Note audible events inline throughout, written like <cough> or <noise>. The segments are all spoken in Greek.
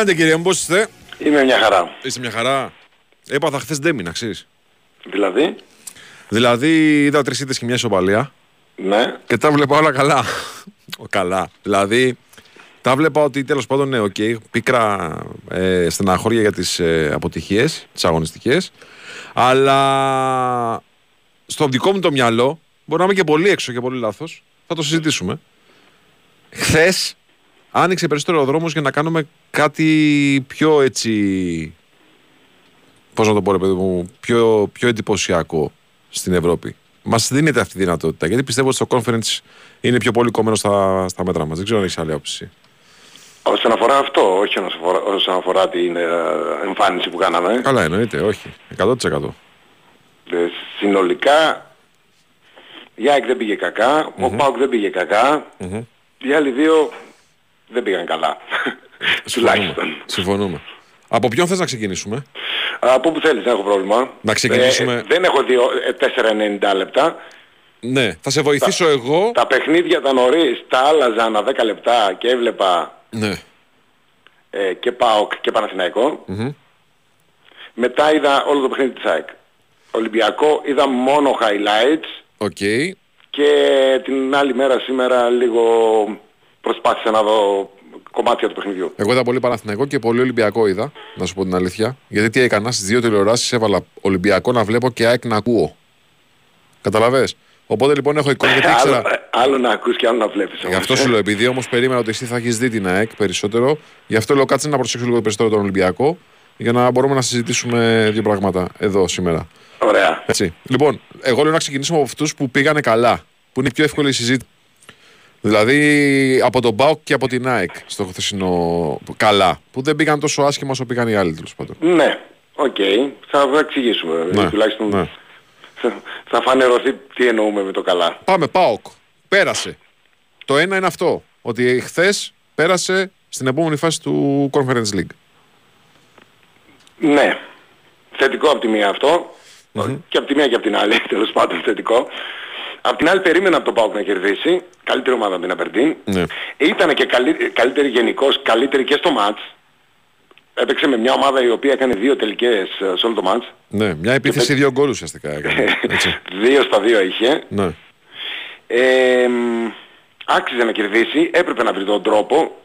Τι κάνετε κύριε μου, πώς είστε; Είμαι μια χαρά. Είστε μια χαρά. Έπαθα χθες ντέμι, ξέρεις. Δηλαδή, Δηλαδή είδα τρεις ήττες και μια ισοπαλία ναι, και τα βλέπα όλα καλά. Ο, καλά. Δηλαδή τα βλέπα ότι τέλος πάντων ναι, οκ, πίκρα ε, στεναχώρια για τις ε, αποτυχίες, τις αγωνιστικές. Αλλά στο δικό μου το μυαλό, μπορεί να είμαι και πολύ έξω και πολύ λάθος, θα το συζητήσουμε. Χθες άνοιξε περισσότερο ο δρόμος για να κάνουμε κάτι πιο έτσι πώς να το πω ρε παιδί μου, πιο, πιο εντυπωσιακό στην Ευρώπη. Μας δίνεται αυτή η δυνατότητα. Γιατί πιστεύω ότι στο conference είναι πιο πολύ κομμένο στα, στα μέτρα μας. Δεν ξέρω αν έχεις άλλη άποψη. όσον αφορά αυτό, όχι όσον αφορά, όσον αφορά την ε, εμφάνιση που κάναμε, Καλά, εννοείται, όχι. 100%. ε, συνολικά η ΑΕΚ δεν πήγε κακά, ο ΠΑΟΚ δεν πήγε κακά, οι άλλοι δύο δεν πήγαν καλά. Τουλάχιστον. Συμφωνούμε. Από ποιον θες να ξεκινήσουμε; Από που θέλεις, δεν έχω πρόβλημα. Να ξεκινήσουμε- Ε, δεν έχω δύο, ε, 4,90 λεπτά. Ναι, θα σε βοηθήσω εγώ. Τα παιχνίδια ήταν νωρίς, τα άλλαζα ανά 10 λεπτά και έβλεπα Ναι. ε, και ΠΑΟΚ και παναθηναικο Μετά είδα όλο το παιχνίδι της ΑΕΚ. Ολυμπιακό είδα μόνο highlights OK. και την άλλη μέρα σήμερα λίγο προσπάθησα να δω κομμάτια του παιχνιδιού. Εγώ είδα πολύ Παναθηναϊκό και πολύ Ολυμπιακό είδα, να σου πω την αλήθεια. Γιατί τι έκανα στις δύο τηλεοράσεις, έβαλα Ολυμπιακό να βλέπω και ΑΕΚ να ακούω. Καταλαβέ. Οπότε λοιπόν έχω εικόνα γιατί άλλο, ήξερα. ε, άλλο να ακούς και άλλο να βλέπεις. Γι' όμως, αυτό ε. σου λέω, επειδή όμως περίμενα ότι εσύ θα έχεις δει την ΑΕΚ περισσότερο, γι' αυτό λέω κάτσε να προσέξω λίγο περισσότερο τον Ολυμπιακό για να μπορούμε να συζητήσουμε δύο πράγματα εδώ σήμερα. Ωραία. Έτσι. Λοιπόν, εγώ λέω να ξεκινήσουμε από αυτούς που πήγανε καλά, που είναι η πιο εύκολη η συζήτηση. Δηλαδή από τον ΠΑΟΚ και από την ΑΕΚ στο χθεσινό καλά, που δεν πήγαν τόσο άσχημα όσο πήγαν οι άλλοι τέλος πάντων. Ναι, οκ. Θα εξηγήσουμε. Ναι, Τουλάχιστον ναι. θα, θα φανερωθεί τι εννοούμε με το καλά. Πάμε, ΠΑΟΚ. Πέρασε. Το ένα είναι αυτό, ότι χθες πέρασε στην επόμενη φάση του Conference League. Ναι. Θετικό από τη μία αυτό. Και από τη μία και από την άλλη, <laughs> τέλος πάντων θετικό. Απ' την άλλη περίμενα από τον ΠΑΟΚ να κερδίσει. Καλύτερη ομάδα από την Απερντίν. Ναι. Ήταν και καλύ, καλύτερη γενικώς, καλύτερη και στο μάτς. Έπαιξε με μια ομάδα η οποία έκανε δύο τελικές ε, σε όλο το μάτς. Ναι, μια επίθεση δύο γκολ ουσιαστικά έκανε. <laughs> Έτσι. δύο στα δύο είχε. ναι. Ε, μ, άξιζε να κερδίσει, έπρεπε να βρει τον τρόπο.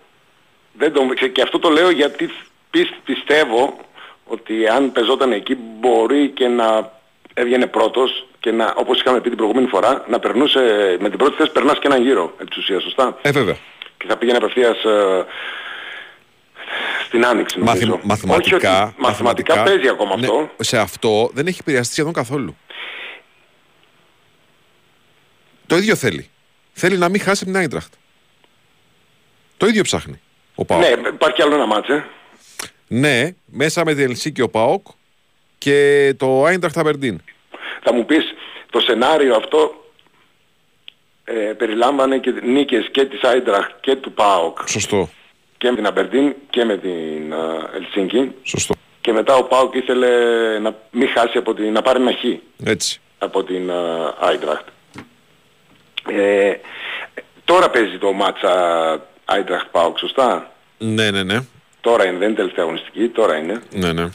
Δεν τον, ξε- και αυτό το λέω γιατί πι- πιστεύω ότι αν πεζόταν εκεί μπορεί και να έβγαινε πρώτος και να, όπως είχαμε πει την προηγούμενη φορά, να περνούσε με την πρώτη θέση περνάς και έναν γύρο επί της ουσίας, σωστά; Ε, βέβαια. Και θα πήγαινε απευθείας ε, στην άνοιξη νομίζω. Μαθη- μαθηματικά, Όχι ότι, μαθηματικά, παίζει ακόμα ναι, αυτό. σε αυτό δεν έχει επηρεαστεί σχεδόν καθόλου. Το ίδιο θέλει. Θέλει να μην χάσει την Άιντραχτ. Το ίδιο ψάχνει. Ο Πάοκ. Ναι, υπάρχει άλλο ένα μάτς, ε. Ναι, μέσα με την Ελσίκη ο Πάοκ και το Άιντραχτ Αμπερντίν. Θα μου πεις, το σενάριο αυτό ε, περιλάμβανε και νίκες και της Άιντραχ και του ΠΑΟΚ Σωστό. και με την Αμπερντίν και με την ε, Ελσίνκη Σωστό. και μετά ο ΠΑΟΚ ήθελε να μην χάσει από την, να πάρει ένα χ Έτσι. από την Άιντραχτ. Ε, τώρα παίζει το μάτσα Άιντραχτ ΠΑΟΚ, σωστά; Ναι, ναι, ναι. Τώρα είναι, δεν είναι τελευταία αγωνιστική, τώρα είναι. ναι, ναι.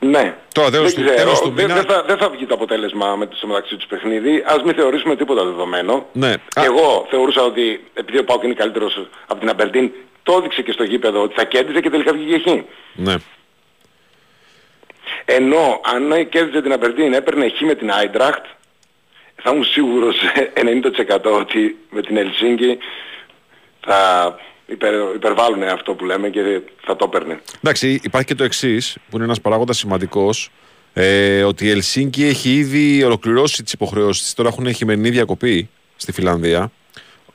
Ναι. Τώρα, τέλος δεν του- ξέρω. τέλος του δεν, μήνα- δεν θα, δεν θα βγει το αποτέλεσμα με το στο μεταξύ τους παιχνίδι. Ας μην θεωρήσουμε τίποτα δεδομένο. Ναι. Και Α- εγώ θεωρούσα ότι επειδή ο Πάουκ είναι καλύτερος από την Αμπερντίν, το έδειξε και στο γήπεδο ότι θα κέρδιζε και τελικά βγήκε χ. Ναι. Ενώ αν κέρδιζε την Αμπερντίν, έπαιρνε χ με την Άιντραχτ, θα ήμουν σίγουρος <laughs> 90% ότι με την Ελσίνκη θα υπερ, υπερβάλλουν αυτό που λέμε και θα το έπαιρνε. Εντάξει, υπάρχει και το εξής, που είναι ένας παράγοντας σημαντικός. Ε, ότι η Ελσίνκη έχει ήδη ολοκληρώσει τις υποχρεώσεις της. Τώρα έχουν χειμερινή διακοπή στη Φιλανδία.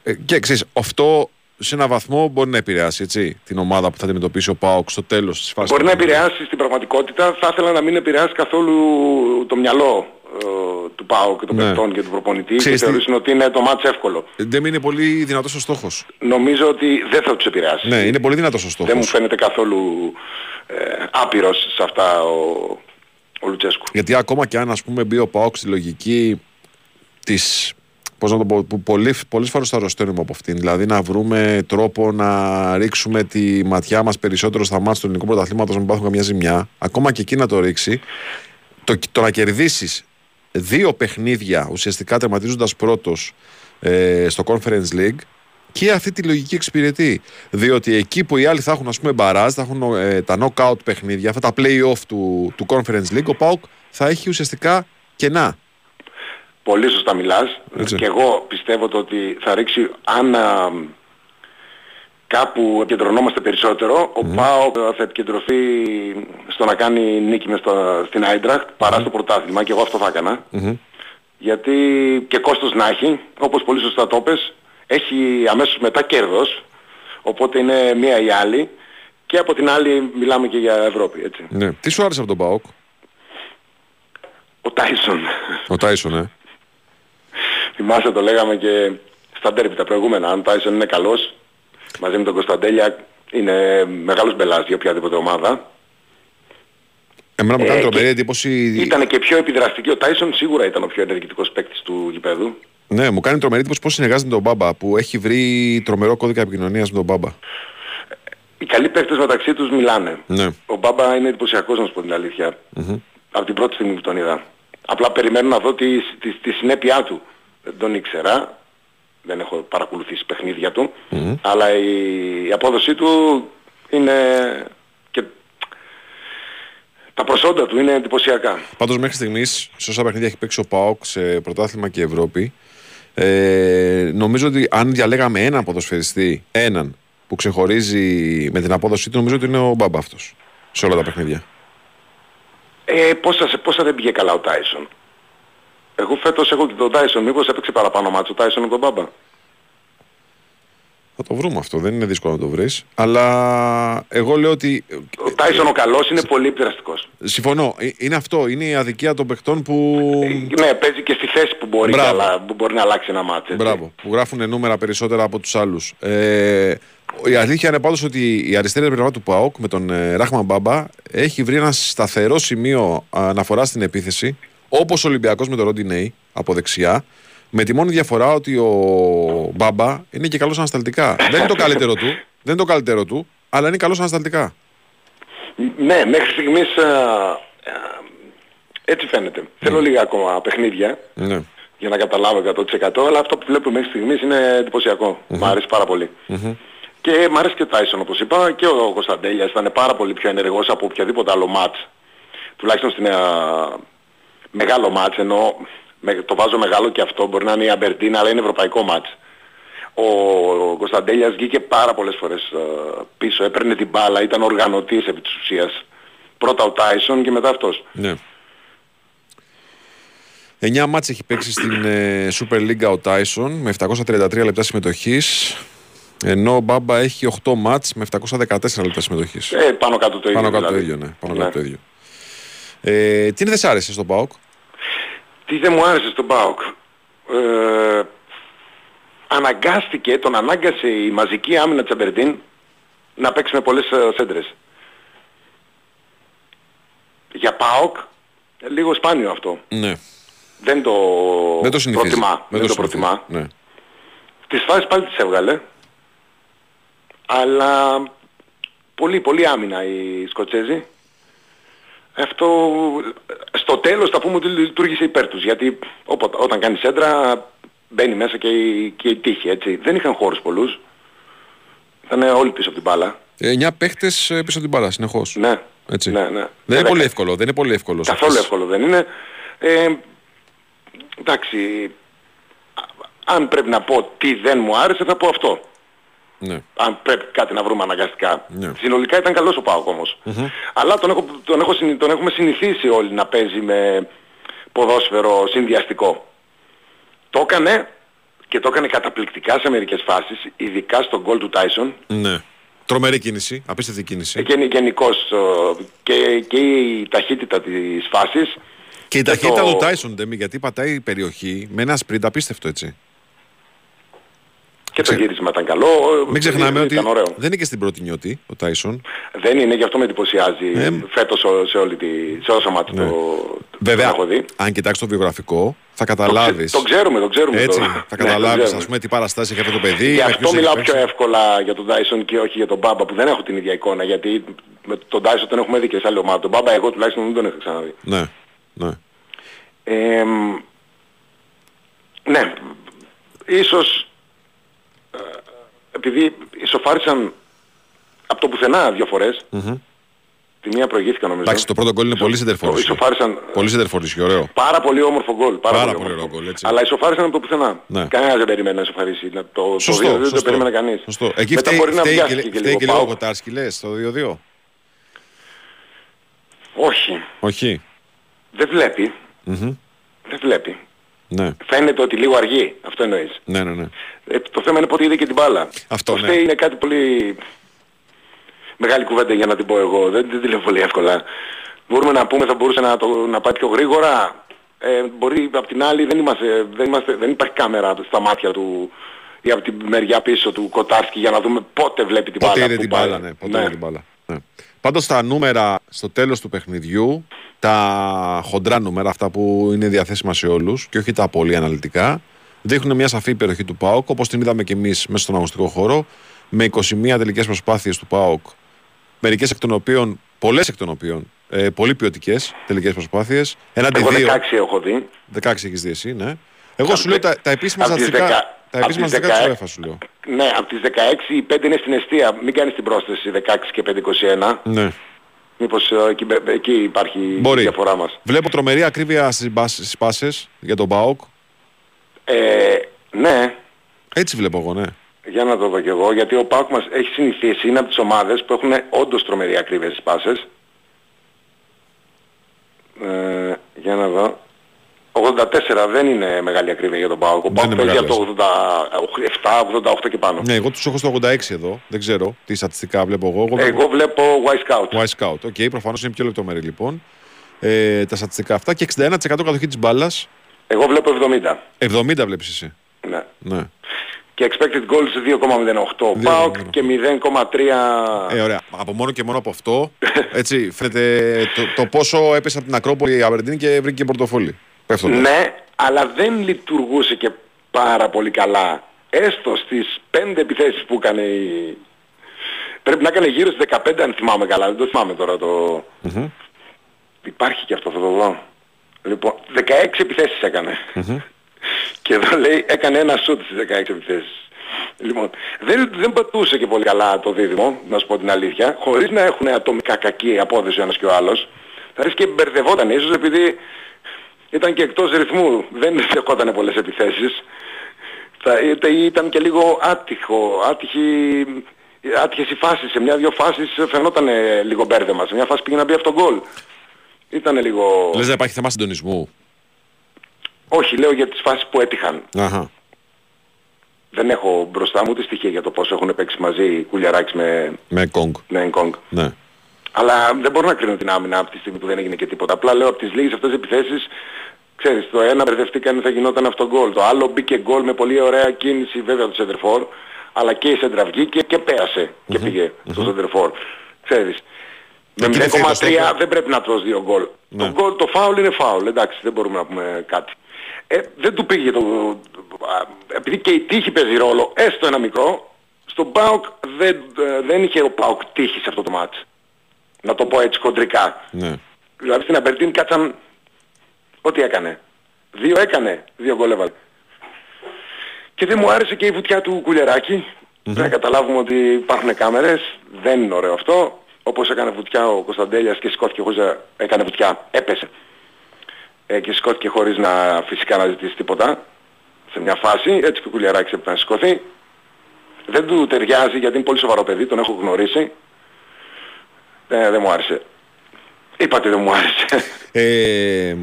Ε, και ξέρει, αυτό σε έναν βαθμό μπορεί να επηρεάσει έτσι, την ομάδα που θα αντιμετωπίσει ο Πάοκ στο τέλος της φάσης. Μπορεί να επηρεάσει στην πραγματικότητα, θα ήθελα να μην επηρεάσει καθόλου το μυαλό ε, του ΠΑΟ και των Ναι. παιχτών και του προπονητή Ξέρεις και τι- θεωρήσουν ότι είναι το μάτς εύκολο. Δεν είναι πολύ δυνατός ο στόχος. Νομίζω ότι δεν θα τους επηρεάσει. Ναι, είναι πολύ δυνατός ο στόχο. Δεν μου φαίνεται καθόλου ε, άπειρος σε αυτά ο, ο Λουτσέσκου. Γιατί ακόμα και αν ας πούμε μπει ο Πάοκ στη λογική της πώς να το πω, που πολύ, πολλές φορές θα αρρωσταίνουμε από αυτήν. Δηλαδή να βρούμε τρόπο να ρίξουμε τη ματιά μας περισσότερο στα μάτια του ελληνικού πρωταθλήματος, να μην πάθουν καμιά ζημιά. Ακόμα και εκεί να το ρίξει. Το, το να κερδίσεις δύο παιχνίδια ουσιαστικά τερματίζοντας πρώτος ε, στο Conference League και αυτή τη λογική εξυπηρετεί. Διότι εκεί που οι άλλοι θα έχουν ας πούμε μπαράζ, θα έχουν ε, τα knockout παιχνίδια, αυτά τα play-off του, του Conference League, ο ΠΑΟΚ θα έχει ουσιαστικά κενά. Πολύ σωστά μιλάς. Έτσι. Και εγώ πιστεύω το ότι θα ρίξει, αν α, κάπου επικεντρωνόμαστε περισσότερο, ο ΠΑΟΚ θα επικεντρωθεί στο να κάνει νίκη μες στο, στην Άιντραχτ παρά στο πρωτάθλημα και εγώ αυτό θα έκανα. Μμμ. Γιατί και κόστος να έχει, όπως πολύ σωστά το πες, έχει αμέσως μετά κέρδος, οπότε είναι μία ή άλλη. Και από την άλλη μιλάμε και για Ευρώπη, έτσι. Ναι. Τι σου άρεσε από τον ΠΑΟΚ, Ο Τάισον. ο Τάισον, ε. Θυμάσαι το λέγαμε και στα ντέρμπι τα προηγούμενα. Αν ο Τάισον είναι καλός, μαζί με τον Κωνσταντέλια είναι μεγάλος μπελάς για οποιαδήποτε ομάδα. Εμένα μου Ε, κάνει και- τρομερή εντύπωση. Ήταν και πιο επιδραστική. Ο Τάισον σίγουρα ήταν ο πιο ενεργητικός παίκτης του γηπέδου. Ναι, μου κάνει τρομερή εντύπωση πώς συνεργάζεται με τον Μπάμπα που έχει βρει τρομερό κώδικα επικοινωνίας με τον Μπάμπα. Οι καλοί παίκτες μεταξύ τους μιλάνε. Ναι. Ο Μπάμπα είναι εντυπωσιακός να σου πω την αλήθεια. Από την πρώτη στιγμή που τον είδα. Απλά περιμένω να δω τη, τη, τη συνέπειά του. Δεν τον ήξερα. Δεν έχω παρακολουθήσει παιχνίδια του. Αλλά η, η απόδοσή του είναι και τα προσόντα του είναι εντυπωσιακά. Πάντως μέχρι στιγμής, σε όσα παιχνίδια έχει παίξει ο Πάοκ σε πρωτάθλημα και Ευρώπη, ε, νομίζω ότι αν διαλέγαμε έναν ποδοσφαιριστή, έναν που ξεχωρίζει με την απόδοσή του, νομίζω ότι είναι ο Μπάμπα αυτός. Σε όλα τα παιχνίδια. Ε, πόσα, σε- πόσα δεν πήγε καλά ο Τάισον; Εγώ φέτος έχω και τον Τάισον. Μήπως έπαιξε παραπάνω μάτσο ο Τάισον από τον Μπάμπα. Θα το βρούμε αυτό, δεν είναι δύσκολο να το βρεις. Αλλά εγώ λέω ότι. Ο Τάισον ο καλός είναι πολύ επιδραστικός. Συμφωνώ. Ε, Είναι αυτό. Είναι η αδικία των παιχτών που. Ναι, παίζει και στη θέση που μπορεί, Μπράβο. αλλά, που μπορεί να αλλάξει ένα μάτσο. έτσι. Μπράβο. Που γράφουν νούμερα περισσότερα από τους άλλους. Ε, η αλήθεια είναι πάντως ότι η αριστερή πλευρά του ΠΑΟΚ με τον ε, Ράχμαν Μπάμπα έχει βρει ένα σταθερό σημείο αναφοράς στην επίθεση. Όπως ο Ολυμπιακός με τον Ροντινέη από δεξιά. Με τη μόνη διαφορά ότι ο Μπάμπα είναι και καλός ανασταλτικά. δεν είναι το καλύτερο του. Δεν είναι το καλύτερο του, αλλά είναι καλός ανασταλτικά. Ναι, μέχρι στιγμής α, α, έτσι φαίνεται. Θέλω λίγα ακόμα παιχνίδια Ναι. για να καταλάβω 100% αλλά αυτό που βλέπουμε μέχρι στιγμής είναι εντυπωσιακό. Μ' άρεσε πάρα πολύ. Και μ' άρεσε και ο Τάισον όπως είπα και ο Κωνσταντέλιας ήταν πάρα πολύ πιο ενεργός από οποιαδήποτε άλλο μάτς. Τουλάχιστον στην α, μεγάλο μάτς ενώ με- το βάζω μεγάλο και αυτό μπορεί να είναι η Αμπερντίνα αλλά είναι ευρωπαϊκό μάτς. Ο Κωνσταντέλιας βγήκε πάρα πολλές φορές α, πίσω, έπαιρνε την μπάλα, ήταν οργανωτής επί της ουσίας. Πρώτα ο Τάισον και μετά αυτός. Ναι. 9 μάτς έχει παίξει στην ε, Super League ο Tyson με 733 λεπτά συμμετοχής ενώ ο Μπάμπα έχει 8 μάτς με 714 λεπτά συμμετοχής. Ε, πάνω κάτω το ίδιο. Πάνω κάτω το δηλαδή. ίδιο, ναι. Πάνω κάτω το ίδιο. Ε, τι δεν σ' άρεσε στον ΠΑΟΚ; Τι δεν μου άρεσε στον ΠΑΟΚ; Ε, αναγκάστηκε, τον ανάγκασε η μαζική άμυνα της Αμπερντίν να παίξει με πολλές ε, σέντρες. Για ΠΑΟΚ, ε, λίγο σπάνιο αυτό. Ναι. Δεν το, Δεν το συνηθίζει. προτιμά. Δεν, το, συνηθίζει. προτιμά. Ναι. Τις φάσεις πάλι τις έβγαλε. Αλλά πολύ, πολύ άμυνα οι Σκοτσέζοι. Αυτό στο τέλος θα πούμε ότι λειτουργήσε υπέρ τους. Γιατί όποτε, όταν κάνεις σέντρα μπαίνει μέσα και η, και η τύχη έτσι. Δεν είχαν χώρους πολλούς. Ήταν όλοι πίσω από την μπάλα. 9 παίχτες πίσω από την μπάλα συνεχώς. Ναι. Έτσι. Ναι, ναι. Δεν είναι Δέκα- πολύ εύκολο. Δεν είναι πολύ εύκολος. σε Καθόλου αυτές. εύκολο δεν είναι. Ε, εντάξει, αν πρέπει να πω τι δεν μου άρεσε θα πω αυτό. Ναι. Αν πρέπει κάτι να βρούμε αναγκαστικά. Ναι. Συνολικά ήταν καλός ο Πάοκ όμως. Αλλά τον, έχω, τον, έχω, συνη- τον έχουμε συνηθίσει όλοι να παίζει με ποδόσφαιρο συνδυαστικό. Το έκανε και το έκανε καταπληκτικά σε μερικές φάσεις, ειδικά στον γκολ του Τάισον. ναι. Τρομερή κίνηση. Απίστευτη κίνηση. Γεν, γενικώς ε, και, και η ταχύτητα της φάσης. Και η και ταχύτητα το- του Τάισον Ντέμι γιατί πατάει η περιοχή με ένα σπριντ απίστευτο έτσι. Και το Ξε- γύρισμα ήταν καλό. Μην ξεχνάμε ότι ήταν ωραίο. δεν είναι και στην πρώτη νιώτη ο Τάισον. Δεν είναι, γι' αυτό με εντυπωσιάζει Ε, φέτος ο- σε, όλη τη, σε όσο μάτι Ναι. το, Βέβαια, Τον έχω δει. αν κοιτάξεις το βιογραφικό, θα καταλάβεις. Το ξέρουμε, το ξέρουμε. Έτσι, το... θα Ναι, το καταλάβεις, ξέρουμε. ας πούμε, τι παραστάσεις έχει αυτό το παιδί. Γι' με αυτό ποιους έχει μιλάω παίξει. πιο εύκολα για τον Dyson και όχι για τον Μπάμπα που δεν έχω την ίδια εικόνα. Γιατί με τον Dyson τον έχουμε δει και σε άλλη ομάδα. Τον Μπάμπα εγώ τουλάχιστον δεν τον έχω ξαναδεί. Ναι, ναι. Ε, μ, ναι, ίσως ε, επειδή ισοφάρισαν από το πουθενά δύο φορές, τη μία προηγήθηκα νομίζω. Εντάξει, το πρώτο γκολ είναι πολύ Το σεντερφόρο. ισοφάρισαν Πολύ σεντερφόρο, ωραίο. πάρα πολύ όμορφο γκολ. Πάρα, Πάρα πολύ πολύ όμορφο. ωραίο γκολ, έτσι. Αλλά ισοφάρισαν από το πουθενά. Ναι. Κανένας δεν περίμενε να ισοφαρίσει. Να- Το, το Σωστό. 2 δεν σωστό. το περίμενε κανείς. Σωστό. Εκεί Μετά φταίει, μπορεί να φταίει βιάστηκε και, και φταίει και λίγο. λίγο ο Πάω. Κοτάρσκι, λες, το 2-2. Όχι. Όχι. Δεν βλέπει. Μμμ. Δεν βλέπει. Ναι, Φαίνεται ότι λίγο αργεί. Αυτό εννοείς. ναι, ναι. ναι. Ε, το θέμα είναι πότε είδε και την μπάλα. Αυτό, Αυτό ναι. είναι κάτι πολύ μεγάλη κουβέντα για να την πω εγώ. Δεν, δεν τη λέω πολύ εύκολα. Μπορούμε να πούμε θα μπορούσε να, το, να πάει πιο γρήγορα. Ε, μπορεί απ' την άλλη δεν, είμαστε, δεν, είμαστε, δεν υπάρχει κάμερα στα μάτια του ή από την μεριά πίσω του Κοτάρσκι για να δούμε πότε βλέπει την Πότε μπάλα. είδε πού την πάει. μπάλα, ναι. Πότε είδε την μπάλα. Ναι. Πάντως τα νούμερα στο τέλος του παιχνιδιού, τα χοντρά νούμερα, αυτά που είναι διαθέσιμα σε όλους και όχι τα πολύ αναλυτικά, δείχνουν μια σαφή υπεροχή του ΠΑΟΚ, όπως την είδαμε και εμείς μέσα στον αγωστικό χώρο, με 21 τελικές προσπάθειες του ΠΑΟΚ, μερικές εκ των οποίων, πολλές εκ των οποίων, ε, πολύ ποιοτικές τελικές προσπάθειες, έναντι Εγώ 2, 16 έχω δει. 16 έχεις δει εσύ, ναι. Εγώ σου λέω τα, τα επίσημα απ' τις στατιστικά, δεκα- τα απ' επίσημα τις στατιστικά της δεκα- UEFA σου λέω. Ναι, από τις 16 οι 5 είναι στην αιστεία. Μην κάνεις την πρόσθεση 16 και 5-21. Ναι. Μήπως ε, εκεί, εκεί υπάρχει Μπορεί. η διαφορά μας. Βλέπω τρομερή ακρίβεια στις μπάς- στις πάσες για τον ΠΑΟΚ. Ε, ναι, Έτσι βλέπω εγώ, ναι. για να το δω κι εγώ, γιατί ο ΠΑΟΚ μας έχει συνηθίσει, είναι από τις ομάδες που έχουν όντως τρομερή ακρίβεια στις πάσες. Ε, για να δω. 84 δεν είναι μεγάλη ακρίβεια για τον ΠΑΟΚ. Ο Δεν ΠΑΟΚ είναι παίζει από μεγάλες. το 87, 88 και πάνω. Ναι, εγώ τους έχω στο 86 εδώ. Δεν ξέρω τι στατιστικά βλέπω εγώ. Εγώ βλέπω Εγώ βλέπω Wyscout. Wyscout. OK, προφανώς είναι πιο λεπτομερή λοιπόν. Ε, τα στατιστικά αυτά και 61% κατοχή της μπάλας. Εγώ βλέπω 70. 70 βλέπεις εσύ. Ναι. Ναι. Και expected goals 2,08 ο 2,08. Πάουκ και 0,3 Ε, ωραία. Από μόνο και μόνο από αυτό, έτσι, φαίνεται το, το πόσο έπεσε από την Ακρόπολη η Αβερντίνη και βρήκε και πορτοφόλι. Πέφτοντας. Ναι, αλλά δεν λειτουργούσε και πάρα πολύ καλά. Έστω στις 5 επιθέσεις που έκανε η... Πρέπει να έκανε γύρω στις 15 αν θυμάμαι καλά, δεν το θυμάμαι τώρα το... Μμμ. Υπάρχει και αυτό, θα το δω. Λοιπόν, 16 επιθέσεις έκανε. Και εδώ λέει έκανε ένα σούτ στις 16 επιθέσεις. Λοιπόν, δεν, δεν πατούσε και πολύ καλά το δίδυμο, να σου πω την αλήθεια, χωρίς να έχουν ατομικά κακή απόδοση ο ένας και ο άλλος. Θα ρίξει και μπερδευόταν ίσως επειδή ήταν και εκτός ρυθμού, δεν δεχόταν πολλές επιθέσεις. Θα, είτε ήταν και λίγο άτυχο, άτυχη, άτυχες οι φάσεις. Σε μια-δυο φάσεις φαινόταν λίγο μπέρδεμα. Σε μια φάση πήγε να μπει αυτό γκολ. Ήταν λίγο... Λες να υπάρχει θέμα συντονισμού; Όχι, λέω για τις φάσεις που έτυχαν. Αχα. Δεν έχω μπροστά μου ούτε στοιχεία για το πόσο έχουν παίξει μαζί Κουλιαράκης με, Με Κόγκ. με Ενκόγκ. Ναι. Αλλά δεν μπορώ να κρίνω την άμυνα από τη στιγμή που δεν έγινε και τίποτα. Απλά λέω από τις λίγες αυτές επιθέσεις, ξέρεις, το ένα μπερδευτήκαν θα γινόταν αυτό γκολ. Το άλλο μπήκε γκολ με πολύ ωραία κίνηση βέβαια του Σεντερφόρ, αλλά και η Σέντρα βγήκε και πέρασε και πήγε στο Σεντερφόρ. Ξέρεις. Με Εκεί δεν θέλει το 0,3 στόπερ. δεν πρέπει να τρως δύο γκολ. Ναι. Το, γκολ, το φάουλ είναι φάουλ, εντάξει, δεν μπορούμε να πούμε κάτι. Ε, δεν του πήγε το... α, Επειδή και η τύχη παίζει ρόλο, έστω ένα μικρό, στον ΠΑΟΚ δεν, ε, δεν είχε ο ΠΑΟΚ τύχη σε αυτό το μάτς. Να το πω έτσι κοντρικά. Ναι. Δηλαδή στην Αμπερτίν κάτσαν ό,τι έκανε. Δύο έκανε, δύο γκολ έβαλε. Και δεν μου άρεσε και η βουτιά του κουλιαρακη Πρέπει να καταλάβουμε ότι υπάρχουν κάμερες, δεν είναι ωραίο αυτό. Όπως έκανε βουτιά ο Κωνσταντέλιας και σηκώθηκε χωρίς να έκανε βουτιά, έπεσε. Ε, και σηκώθηκε χωρίς να φυσικά να ζητήσει τίποτα σε μια φάση, έτσι και ο Κουλιαράκης έπρεπε να σηκωθεί. Δεν του ταιριάζει γιατί είναι πολύ σοβαρό παιδί, τον έχω γνωρίσει. Ε, δεν μου άρεσε. Είπατε δεν μου άρεσε. Ε,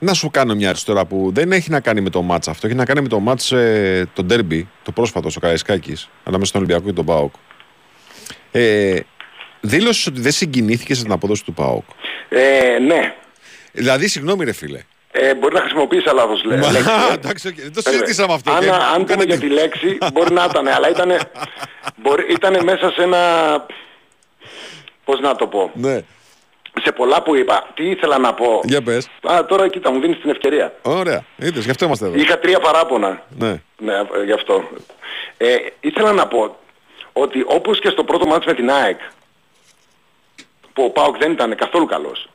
να σου κάνω μια ερώτηση τώρα που δεν έχει να κάνει με το μάτς αυτό. Έχει να κάνει με το μάτς ε, το ντέρμπι, το πρόσφατο στο Καραϊσκάκη, ανάμεσα στον Ολυμπιακό και τον ΠΑΟΚ. Ε, δήλωσες ότι δεν συγκινήθηκες στην απόδοση του ΠΑΟΚ. Ε, ναι. Δηλαδή, συγγνώμη ρε φίλε. Ε, μπορεί να χρησιμοποιήσεις λάθος λέ- Μα, λέξη. ε. <laughs> εντάξει, οκ, δεν το Βέβαια. συζητήσαμε αυτό. Αν, και- αν μου πούμε κάνετε- για τη λέξη, μπορεί να ήταν, αλλά ήταν, μπορεί, ήτανε μέσα σε ένα... Πώς να το πω; Ναι. σε πολλά που είπα, τι ήθελα να πω; Για πες. Α, τώρα κοίτα, μου δίνεις την ευκαιρία. Ωραία. Είδες, γι' αυτό είμαστε εδώ. Είχα τρία παράπονα. Ναι. Ναι, ε, γι' αυτό. Ε, ήθελα να πω ότι όπως και στο πρώτο μάτς με την ΑΕΚ, που ο ΠΑΟΚ δεν ήταν καθόλου καλός,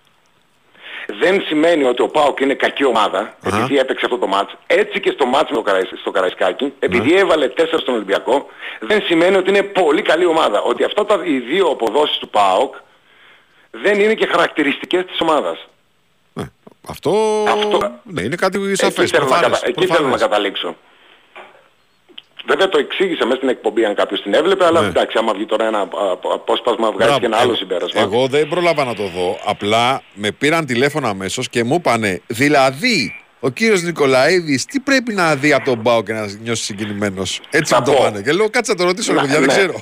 δεν σημαίνει ότι ο ΠΑΟΚ είναι κακή ομάδα, επειδή έπαιξε αυτό το μάτς. Έτσι και στο μάτς με το Καραϊ, στο Καραϊσκάκι, επειδή έβαλε 4 στον Ολυμπιακό, δεν σημαίνει ότι είναι πολύ καλή ομάδα. Ότι αυτά τα, οι δύο αποδόσεις του ΠΑΟΚ δεν είναι και χαρακτηριστικές της ομάδας. ναι. Αυτό... Αυτό- Ναι, είναι κάτι Εκεί σαφές. θέλω, να, προφανές, κατα... εκεί θέλω να προφανές. καταλήξω. Βέβαια το εξήγησα μέσα στην εκπομπή αν κάποιος την έβλεπε, αλλά Ναι. εντάξει άμα βγει τώρα ένα α, α, απόσπασμα βγάζει Μπράβο. και ένα άλλο Εγώ- συμπέρασμα. Εγώ δεν πρόλαβα να το δω. Απλά με πήραν τηλέφωνο αμέσως και μου είπανε, δηλαδή, ο κύριος Νικολαίδης τι πρέπει να δει από τον Πάο και να νιώσει συγκινημένος; Έτσι Θα μου το πω. πάνε. Και λέω, κάτσε να το ρωτήσω, ρε Να, παιδιά, δεν ναι. ξέρω.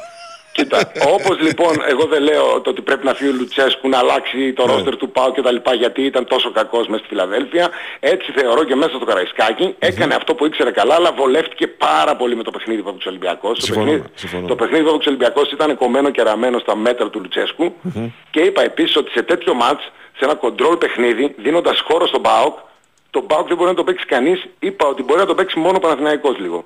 Κοίτα, όπως λοιπόν εγώ δεν λέω το ότι πρέπει να φύγει ο Λουτσέσκου να αλλάξει το Ναι. ρόστερ του ΠΑΟ και τα λοιπά γιατί ήταν τόσο κακός μέσα στη Φιλαδέλφια. Έτσι θεωρώ και μέσα στο Καραϊσκάκι έκανε αυτό που ήξερε καλά αλλά βολεύτηκε πάρα πολύ με το παιχνίδι που έπαιξε ο Ολυμπιακός. Το Συμφωνώ, παιχνίδι, συμφωνώ. το παιχνίδι που έπαιξε ο Ολυμπιακός ήταν κομμένο και ραμμένο στα μέτρα του λουτσεσκου και είπα επίσης ότι σε τέτοιο μάτς, σε ένα κοντρόλ παιχνίδι, δίνοντας χώρο στον ΠΑΟΚ, τον ΠΑΟΚ δεν μπορεί να το παίξει κανείς. Είπα ότι μπορεί να το παίξει μόνο ο Παναθηναϊκός λίγο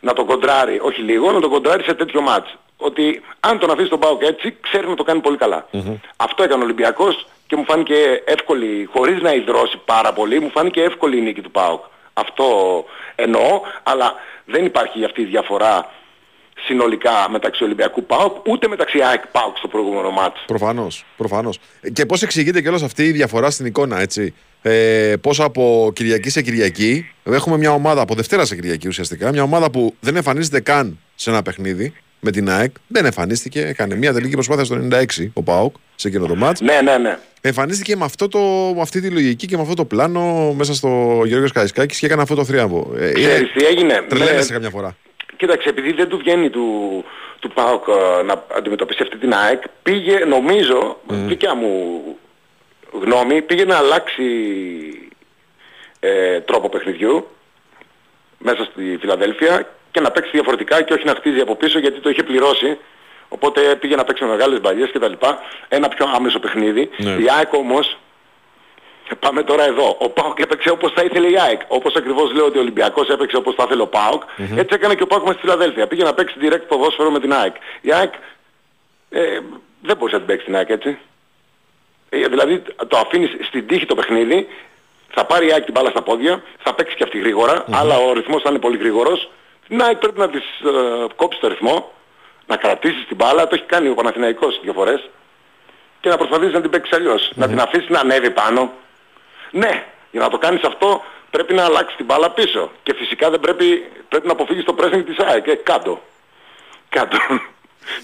να τον κοντράρει, όχι λίγο, να τον κοντράρει σε τέτοιο μάτς. Ότι αν τον αφήσεις τον Πάοκ έτσι, ξέρεις να το κάνει πολύ καλά. Αυτό έκανε ο Ολυμπιακός και μου φάνηκε εύκολη, χωρίς να υδρώσει πάρα πολύ, μου φάνηκε εύκολη η νίκη του Πάοκ. Αυτό εννοώ, αλλά δεν υπάρχει αυτή η διαφορά συνολικά μεταξύ Ολυμπιακού ΠΑΟΚ, ούτε μεταξύ ΑΕΚ ΠΑΟΚ στο προηγούμενο μάτς. Προφανώς. Προφανώς. Και πώς εξηγείται κιόλας αυτή η διαφορά στην εικόνα, έτσι; Ε, πώς από Κυριακή σε Κυριακή έχουμε μια ομάδα, από Δευτέρα σε Κυριακή ουσιαστικά, μια ομάδα που δεν εμφανίζεται καν σε ένα παιχνίδι με την ΑΕΚ. Δεν εμφανίστηκε, έκανε μια τελική προσπάθεια στο 96 ο ΠΑΟΚ σε εκείνο το μάτς. Ναι, ναι, ναι. Εμφανίστηκε με, αυτό το, με αυτή τη λογική και με αυτό το πλάνο μέσα στο Γεώργιος Καραϊσκάκης και έκανε αυτό το θρίαμβο. Ε, Ξέρεις τι έγινε; Τρελαίνεσαι Με- καμιά φορά. Κοίταξε, επειδή δεν του βγαίνει του, του ΠΑΟΚ ε, να αντιμετωπίσει αυτή την ΑΕΚ, πήγε, νομίζω, δικιά μου γνώμη, πήγε να αλλάξει ε, τρόπο παιχνιδιού μέσα στη Φιλαδέλφια και να παίξει διαφορετικά και όχι να χτίζει από πίσω γιατί το είχε πληρώσει. Οπότε πήγε να παίξει με μεγάλες μπαλιές κτλ. Ένα πιο άμεσο παιχνίδι. Ναι. Η ΑΕΚ όμως Πάμε τώρα εδώ. Ο Πάοκ έπαιξε όπως θα ήθελε η ΑΕΚ. Όπως ακριβώς λέω ότι ο Ολυμπιακός έπαιξε όπως θα ήθελε ο παοκ Έτσι έκανε και ο ΠΑΟΚ μέσα στη Φιλαδέλφια. Πήγε να παίξει direct ποδόσφαιρο με την ΑΕΚ. Η ΑΕΚ ε, δεν μπορούσε να την παίξει την ΑΕΚ έτσι. Ε, δηλαδή το αφήνεις στην τύχη το παιχνίδι, θα πάρει η ΑΕΚ την μπάλα στα πόδια, θα παίξει και αυτή γρήγορα, αλλά ο ρυθμός θα είναι πολύ γρήγορος. Την ΑΕΚ πρέπει να της ε, κόψεις το ρυθμό, να κρατήσεις την μπάλα, το έχει κάνει ο Παναθηναϊκός δύο φορές και να προσπαθήσεις να την παίξεις αλλιώς. Να την αφήσεις να ανέβει πάνω. Ναι, για να το κάνεις αυτό πρέπει να αλλάξεις την μπάλα πίσω. Και φυσικά δεν πρέπει, πρέπει να αποφύγεις το pressing της ΑΕΚ. Ε, κάτω. Κάτω.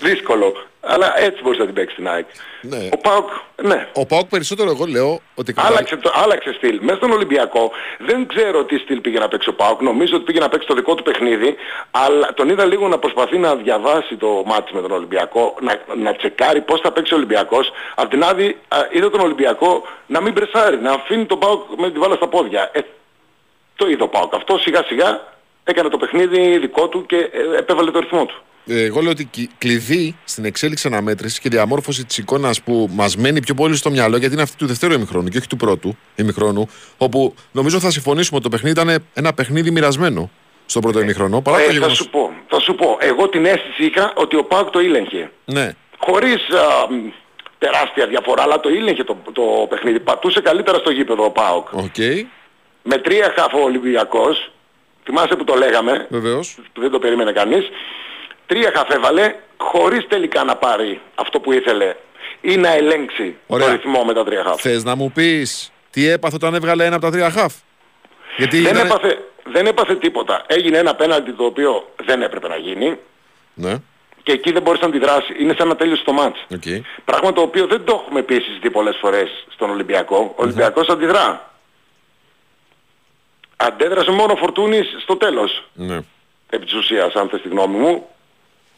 Δύσκολο. Αλλά έτσι μπορείς να την παίξεις την ΑΕΚ. Ναι. Ο ΠΑΟΚ, ναι. Ο ΠΑΟΚ περισσότερο εγώ λέω ότι κατά- Άλλαξε, το, άλλαξε στυλ. Μέσα στον Ολυμπιακό δεν ξέρω τι στυλ πήγε να παίξει ο Πάοκ. Νομίζω ότι πήγε να παίξει το δικό του παιχνίδι. Αλλά τον είδα λίγο να προσπαθεί να διαβάσει το μάτι με τον Ολυμπιακό, να, να τσεκάρει πώς θα παίξει ο Ολυμπιακός. Απ' την άλλη α, είδα τον Ολυμπιακό να μην πρεσάρει, να αφήνει τον Πάοκ με τη βάλα στα πόδια. Ε, το είδε ο Πάοκ. Αυτό σιγά σιγά έκανε το παιχνίδι δικό του και ε, επέβαλε το ρυθμό του. Ε, Εγώ λέω ότι κι- κλειδί στην εξέλιξη αναμέτρησης και διαμόρφωση της εικόνας που μας μένει πιο πολύ στο μυαλό, γιατί είναι αυτή του δευτέρου ημιχρόνου και όχι του πρώτου ημιχρόνου, όπου νομίζω θα συμφωνήσουμε ότι το παιχνίδι ήταν ένα παιχνίδι μοιρασμένο στο πρώτο ημιχρόνο. Παρά το Ε, θα γεγονός- σου πω, θα σου πω. Εγώ την αίσθηση είχα ότι ο ΠΑΟΚ το ήλεγχε. Ναι, χωρίς α, μ, τεράστια διαφορά, αλλά το ήλεγχε το, το παιχνίδι. Πατούσε καλύτερα στο γήπεδο ο ΠΑΟΚ. οκ, Με τρία χαφ ο Ολυμπιακός, θυμάσαι που το λέγαμε, βεβαίως. που δεν το περίμενε κανείς, τρία χαφ έβαλε χωρίς τελικά να πάρει αυτό που ήθελε ή να ελέγξει Ωραία. το ρυθμό με τα τρία χαφ. Θες να μου πεις τι έπαθε όταν έβγαλε ένα από τα τρία χαφ; Γιατί Δεν, ήταν- έπαθε, δεν έπαθε τίποτα. Έγινε ένα πέναλτι το οποίο δεν έπρεπε να γίνει Ναι, και εκεί δεν μπορείς να αντιδράσεις. Είναι σαν να τέλειωσε το μάτς. οκ. Πράγμα το οποίο δεν το έχουμε επίσης δει πολλές φορές στον Ολυμπιακό. Ο Ολυμπιακός αντιδρά. Αντέδρασε μόνο ο Φορτούνης στο τέλος. Ναι. Επί της ουσίας, αν θες τη γνώμη μου.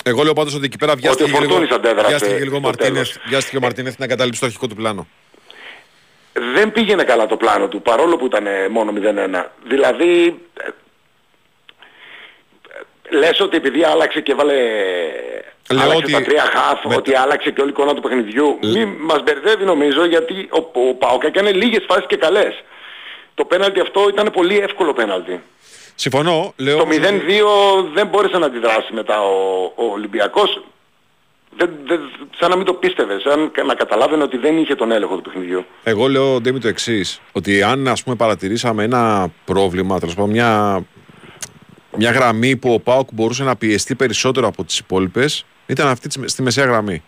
Εγώ λέω πάντως ότι εκεί πέρα βιάστηκε, ο και λίγο, Φορτούνης αντέδρασε βιάστηκε και λίγο ο στο Μαρτίνεθ, τέλος. βιάστηκε ο Μαρτίνεθ να καταλήψει το αρχικό του πλάνο. Δεν πήγαινε καλά το πλάνο του, παρόλο που ήταν ε, μόνο 0-1. Δηλαδή, ε, ε, λες ότι επειδή άλλαξε και βάλε Λέω άλλαξε ότι... τα τρία χαφ, με... ότι άλλαξε και όλη η εικόνα του παιχνιδιού. Λ... Μην μας μπερδεύει νομίζω γιατί ο, ο Πάοκ έκανε λίγες φάσεις και καλές. Το πέναλτι αυτό ήταν πολύ εύκολο πέναλτι. Συμφωνώ. Λέω το 0-2 δεν μπόρεσε να αντιδράσει μετά ο, ο Ολυμπιακός. Δεν, δεν, σαν να μην το πίστευε, σαν να καταλάβαινε ότι δεν είχε τον έλεγχο του παιχνιδιού. Εγώ λέω, Ντέμι, το εξής. Ότι αν ας πούμε παρατηρήσαμε ένα πρόβλημα, τέλος πάντων μια, μια γραμμή που ο Πάοκ μπορούσε να πιεστεί περισσότερο από τις υπόλοιπες, ήταν αυτή στη μεσαία γραμμή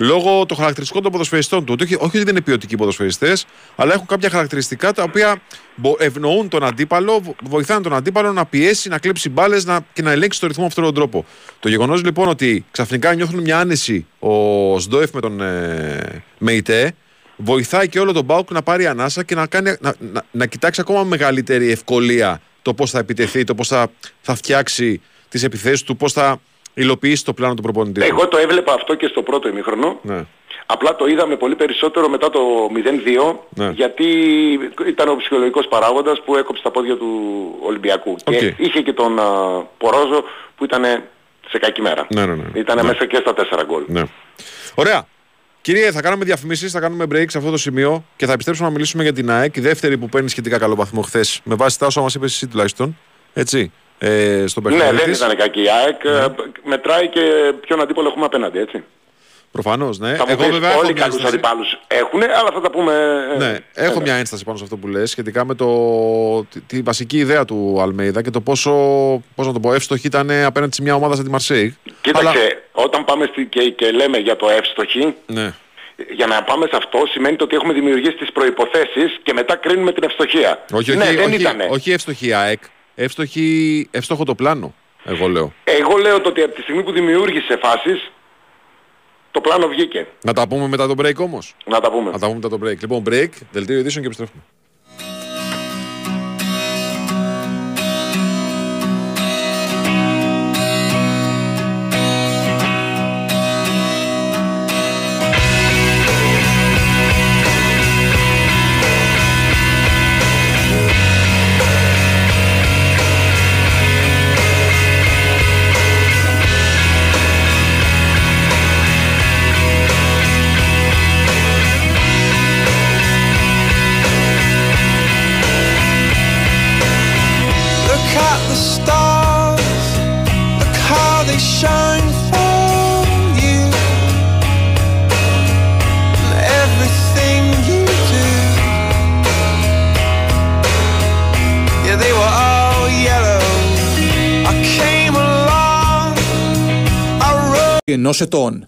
λόγω των χαρακτηριστικών των ποδοσφαιριστών του. Όχι, όχι ότι δεν είναι ποιοτικοί ποδοσφαιριστές, αλλά έχουν κάποια χαρακτηριστικά τα οποία ευνοούν τον αντίπαλο, βοηθάνε τον αντίπαλο να πιέσει, να κλέψει μπάλες και να ελέγξει το ρυθμό με αυτόν τον τρόπο. Το γεγονός λοιπόν ότι ξαφνικά νιώθουν μια άνεση ο Σντόεφ με τον ε, Μεϊτέ, βοηθάει και όλο τον Μπάουκ να πάρει ανάσα και να, κάνει, να, να, να κοιτάξει ακόμα μεγαλύτερη ευκολία το πώς θα επιτεθεί, το πώς θα, θα φτιάξει τις επιθέσεις του, πώς θα υλοποιήσει το πλάνο του προπονητή. Εγώ το έβλεπα αυτό και στο πρώτο ημίχρονο. Ναι. Απλά το είδαμε πολύ περισσότερο μετά το 0-2 ναι. γιατί ήταν ο ψυχολογικός παράγοντας που έκοψε τα πόδια του Ολυμπιακού. Okay. Και είχε και τον uh, Πορόζο που ήταν σε κακή μέρα. Ναι, ναι, ναι. Ήταν ναι. μέσα και στα 4 γκολ. Ναι. Ωραία. Κύριε, θα κάνουμε διαφημίσεις, θα κάνουμε break σε αυτό το σημείο και θα επιστρέψουμε να μιλήσουμε για την ΑΕΚ, η δεύτερη που παίρνει σχετικά καλό βαθμό χθες, με βάση τα όσα μας είπες εσύ τουλάχιστον. Έτσι ε, στον παιχνίδι Ναι, δεν ήταν κακή η ΑΕΚ. Ναι. Μετράει και ποιον αντίπολο έχουμε απέναντι, έτσι. Προφανώς, ναι. Θα Εγώ βέβαια όλοι καλούς αντιπάλους έχουν, αλλά θα τα πούμε... Ε, ναι, έχω ναι. μια ένσταση πάνω σε αυτό που λες σχετικά με το, τη, τη βασική ιδέα του Αλμέιδα και το πόσο, πώς να το πω, εύστοχη ήταν απέναντι σε μια ομάδα σαν τη Μαρσέη. Κοίταξε, αλλά... όταν πάμε στη, και, και λέμε για το εύστοχη, ναι. για να πάμε σε αυτό σημαίνει ότι έχουμε δημιουργήσει τις προϋποθέσεις και μετά κρίνουμε την ευστοχία. Όχι, ναι, όχι, δεν όχι, όχι εύστοχη ΑΕΚ, εύστοχη, εύστοχο το πλάνο, εγώ λέω. Εγώ λέω ότι από τη στιγμή που δημιούργησε φάσεις, το πλάνο βγήκε. Να τα πούμε μετά το break όμως. Να τα πούμε. Να τα πούμε μετά το break. Λοιπόν, break, δελτίο ειδήσεων και επιστρέφουμε. Ενός ετών.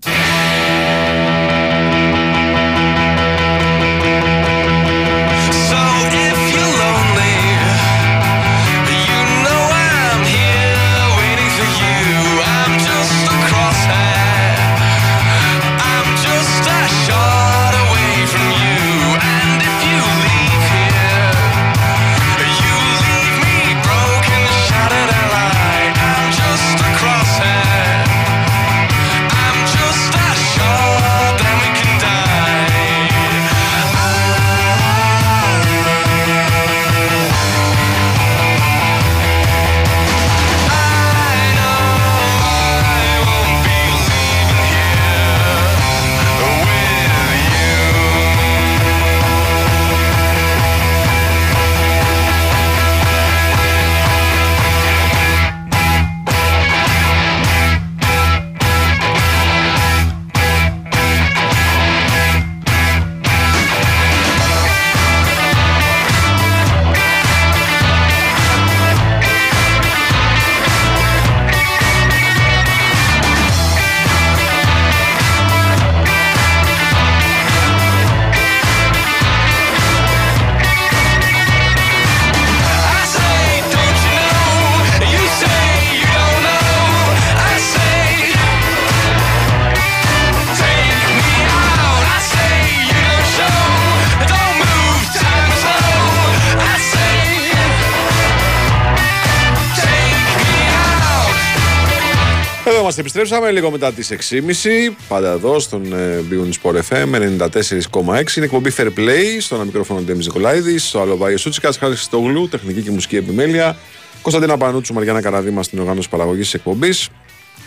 Επιστρέψαμε λίγο μετά τις 6.30. Πάντα εδώ στον ε, Big Sport FM 94,6. Είναι εκπομπή Fair Play. Στο ένα μικρόφωνο Ντέμις Νικολάηδης. Στο άλλο Βάγιο Σούτσικας. Χάρης Στόγλου. Τεχνική και μουσική επιμέλεια. Κωνσταντίνα Πανούτσου, Μαριάννα Καραδίμα στην οργάνωση παραγωγής της εκπομπής.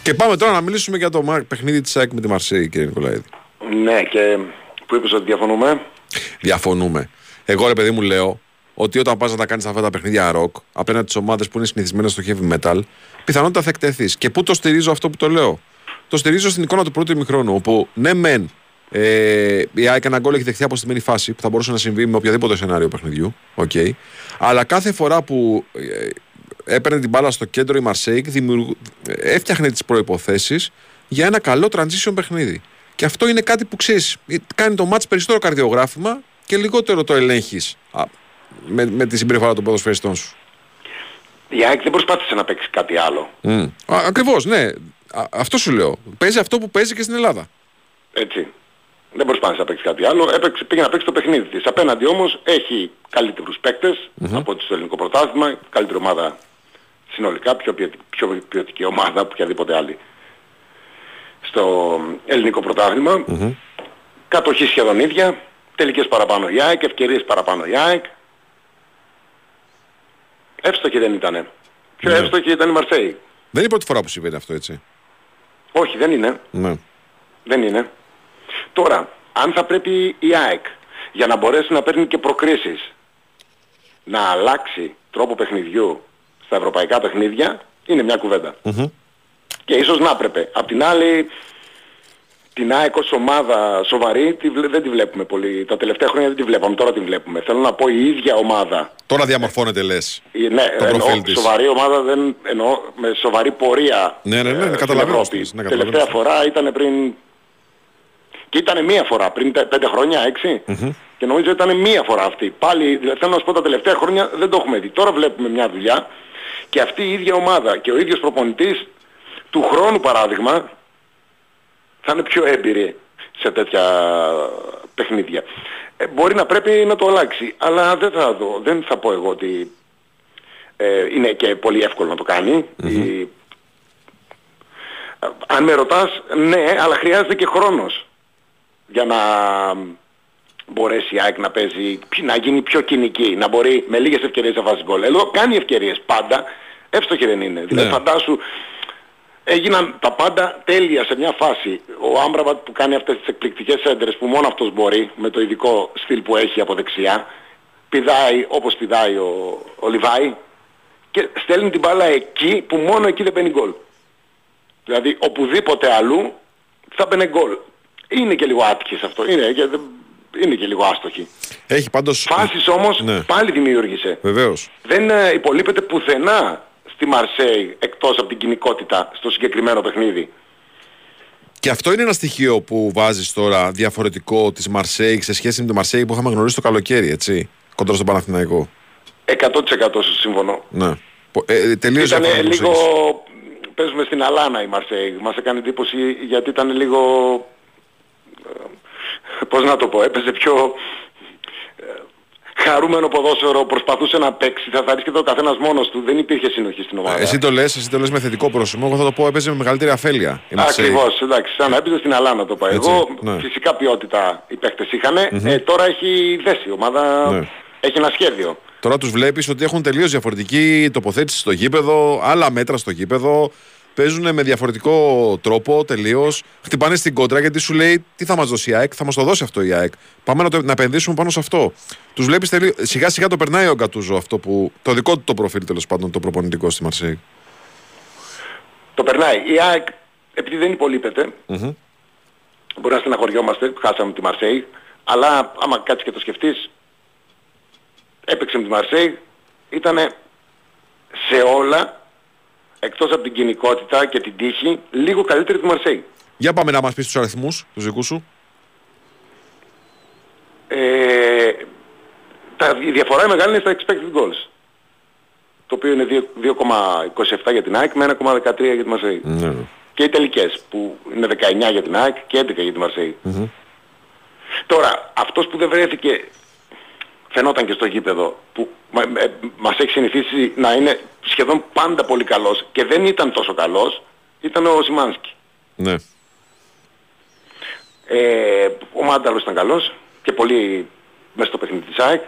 Και πάμε τώρα να μιλήσουμε για το παιχνίδι της ΑΕΚ με τη Μαρσέη, κύριε Νικολαίδη. Ναι, και που είπες ότι διαφωνούμε; Διαφωνούμε. Εγώ ρε παιδί μου λέω ότι όταν πας να τα κάνεις αυτά τα παιχνίδια rock απέναντι στις ομάδες που είναι συνηθισμένες στο heavy metal, πιθανότητα θα εκτεθείς. Και πού το στηρίζω αυτό που το λέω; Το στηρίζω στην εικόνα του πρώτου ημιχρόνου, όπου ναι μεν ε, η ΑΕΚ ένα γκολ έχει δεχθεί από στημένη φάση που θα μπορούσε να συμβεί με οποιοδήποτε σενάριο παιχνιδιού. Okay. Αλλά κάθε φορά που ε, έπαιρνε την μπάλα στο κέντρο η Μαρσέικ, δημιουργ... έφτιαχνε τις προποθέσει για ένα καλό transition παιχνίδι. Και αυτό είναι κάτι που ξέρεις, κάνει το μάτς περισσότερο καρδιογράφημα και λιγότερο το ελέγχεις με, με τη συμπεριφορά των ποδοσφαιριστών σου. Η ΑΕΚ δεν προσπάθησε να παίξει κάτι άλλο. Mm. Ακριβώς, ναι. Α, αυτό σου λέω. Παίζει αυτό που παίζει και στην Ελλάδα. Έτσι. Δεν προσπάθησε να παίξει κάτι άλλο. Έπαιξε, πήγε να παίξει το παιχνίδι της. Απέναντι όμως έχει καλύτερους παίκτες mm-hmm. από ότι στο ελληνικό πρωτάθλημα, καλύτερη ομάδα συνολικά, πιο, πιο ποιοτική ομάδα από οποιαδήποτε άλλη στο ελληνικό πρωτάθλημα. Mm-hmm. Κατοχή σχεδόν ίδια, τελικές παραπάνω η ΑΕΚ, ευκαιρίες παραπάνω η ΑΕΚ. Εύστοχη δεν ήτανε. Πιο ναι. εύστοχη ήταν η Μαρσέη. Δεν είναι η πρώτη φορά που συμβαίνει αυτό έτσι. Όχι, δεν είναι. Ναι. Δεν είναι. Τώρα, αν θα πρέπει η ΑΕΚ για να μπορέσει να παίρνει και προκρίσεις να αλλάξει τρόπο παιχνιδιού στα ευρωπαϊκά παιχνίδια, είναι μια κουβέντα. Και ίσως να έπρεπε. Απ' την άλλη, την ΑΕΚ ως ομάδα σοβαρή δεν τη βλέπουμε πολύ. Τα τελευταία χρόνια δεν τη βλέπαμε, τώρα την βλέπουμε. Θέλω να πω η ίδια ομάδα. Τώρα διαμορφώνεται λες. Ε, ναι, το εννοώ, σοβαρή ομάδα δεν εννοώ με σοβαρή πορεία ναι, ναι, ναι, ναι, καταλαβαίνω. Ναι, τελευταία φορά ήταν πριν και ήταν μία φορά πριν πέντε χρόνια, έξι. Mm-hmm. Και νομίζω ήταν μία φορά αυτή. Πάλι, δηλαδή, θέλω να σου πω τα τελευταία χρόνια δεν το έχουμε δει. Τώρα βλέπουμε μια δουλειά και αυτή η ίδια ομάδα και ο ίδιος προπονητής του χρόνου παράδειγμα θα είναι πιο έμπειροι σε τέτοια παιχνίδια. Ε, μπορεί να πρέπει να το αλλάξει, αλλά δεν θα, δω, δεν θα πω εγώ ότι ε, είναι και πολύ εύκολο να το κάνει. Η... Αν με ρωτάς, ναι, αλλά χρειάζεται και χρόνος για να μπορέσει η ΑΕΚ να παίζει, να γίνει πιο κοινική, να μπορεί με λίγες ευκαιρίες να βάζει γκολ. Εδώ κάνει ευκαιρίες πάντα, εύστοχη δεν είναι. Δηλαδή ναι. φαντάσου, έγιναν τα πάντα τέλεια σε μια φάση. Ο Άμπραμπατ που κάνει αυτές τις εκπληκτικές έντρες που μόνο αυτός μπορεί, με το ειδικό στυλ που έχει από δεξιά, πηδάει όπως πηδάει ο, ο Λιβάη και στέλνει την μπάλα εκεί που μόνο εκεί δεν μπαίνει γκολ. Δηλαδή οπουδήποτε αλλού θα μπαίνει γκολ. Είναι και λίγο άτυχες αυτό. Είναι, και, είναι και λίγο άστοχη. Έχει πάντως... Φάσεις όμως ναι. πάλι δημιούργησε. Βεβαίως. Δεν ε, υπολείπεται πουθενά στη Μαρσέη εκτός από την κοινικότητα στο συγκεκριμένο παιχνίδι. Και αυτό είναι ένα στοιχείο που βάζεις τώρα διαφορετικό της Μαρσέη σε σχέση με τη Μαρσέη που είχαμε γνωρίσει το καλοκαίρι, έτσι, κοντά στον Παναθηναϊκό. 100% συμφωνώ. Ναι. Ε, τελείως Ήταν λίγο, παίζουμε στην Αλάνα η Μαρσέη. Μας έκανε εντύπωση γιατί ήταν λίγο πώς να το πω, έπαιζε πιο ε, χαρούμενο ποδόσφαιρο, προσπαθούσε να παίξει, θα βρίσκεται ο καθένας μόνος του, δεν υπήρχε συνοχή στην ομάδα. Εσύ το λες, εσύ το λες με θετικό πρόσημο, εγώ θα το πω έπαιζε με μεγαλύτερη αφέλεια. Ακριβώς, εντάξει, σαν να έπαιζε στην Αλάνα το πω. Εγώ ναι. φυσικά ποιότητα οι παίχτες ε, τώρα έχει δέσει η ομάδα, ναι. έχει ένα σχέδιο. Τώρα τους βλέπεις ότι έχουν τελείως διαφορετική τοποθέτηση στο γήπεδο, άλλα μέτρα στο γήπεδο, παίζουν με διαφορετικό τρόπο τελείως. Χτυπάνε στην κόντρα γιατί σου λέει τι θα μας δώσει η ΑΕΚ, θα μας το δώσει αυτό η ΑΕΚ. Πάμε να, το, να επενδύσουμε πάνω σε αυτό. Τους βλέπεις τελείως. Σιγά σιγά το περνάει ο Γκατούζο αυτό που. το δικό του το προφίλ τέλος πάντων το προπονητικό στη Μαρσέη. Το περνάει. Η ΑΕΚ επειδή δεν υπολείπεται, mm-hmm. μπορεί να στεναχωριόμαστε, χάσαμε τη Μαρσέη, αλλά άμα κάτσεις και το σκεφτείς, έπαιξε με τη Μαρσέη, ήταν σε όλα εκτός από την κοινικότητα και την τύχη, λίγο καλύτερη του Μαρσέη. Για πάμε να μας πεις τους αριθμούς, τους δικούς σου. Ε, τα, η διαφορά μεγάλη είναι στα expected goals. Το οποίο είναι 2,27 για την ΑΕΚ με 1,13 για τη Μαρσέη. Ναι. Και οι τελικές που είναι 19 για την ΑΕΚ και 11 για τη μαρσεη Τώρα, αυτός που δεν βρέθηκε φαινόταν και στο γήπεδο που μας έχει συνηθίσει να είναι σχεδόν πάντα πολύ καλός και δεν ήταν τόσο καλός, ήταν ο Σιμάνσκι. Ναι. Ε, ο Μάνταλος ήταν καλός και πολύ μέσα στο παιχνίδι της ΑΕΚ.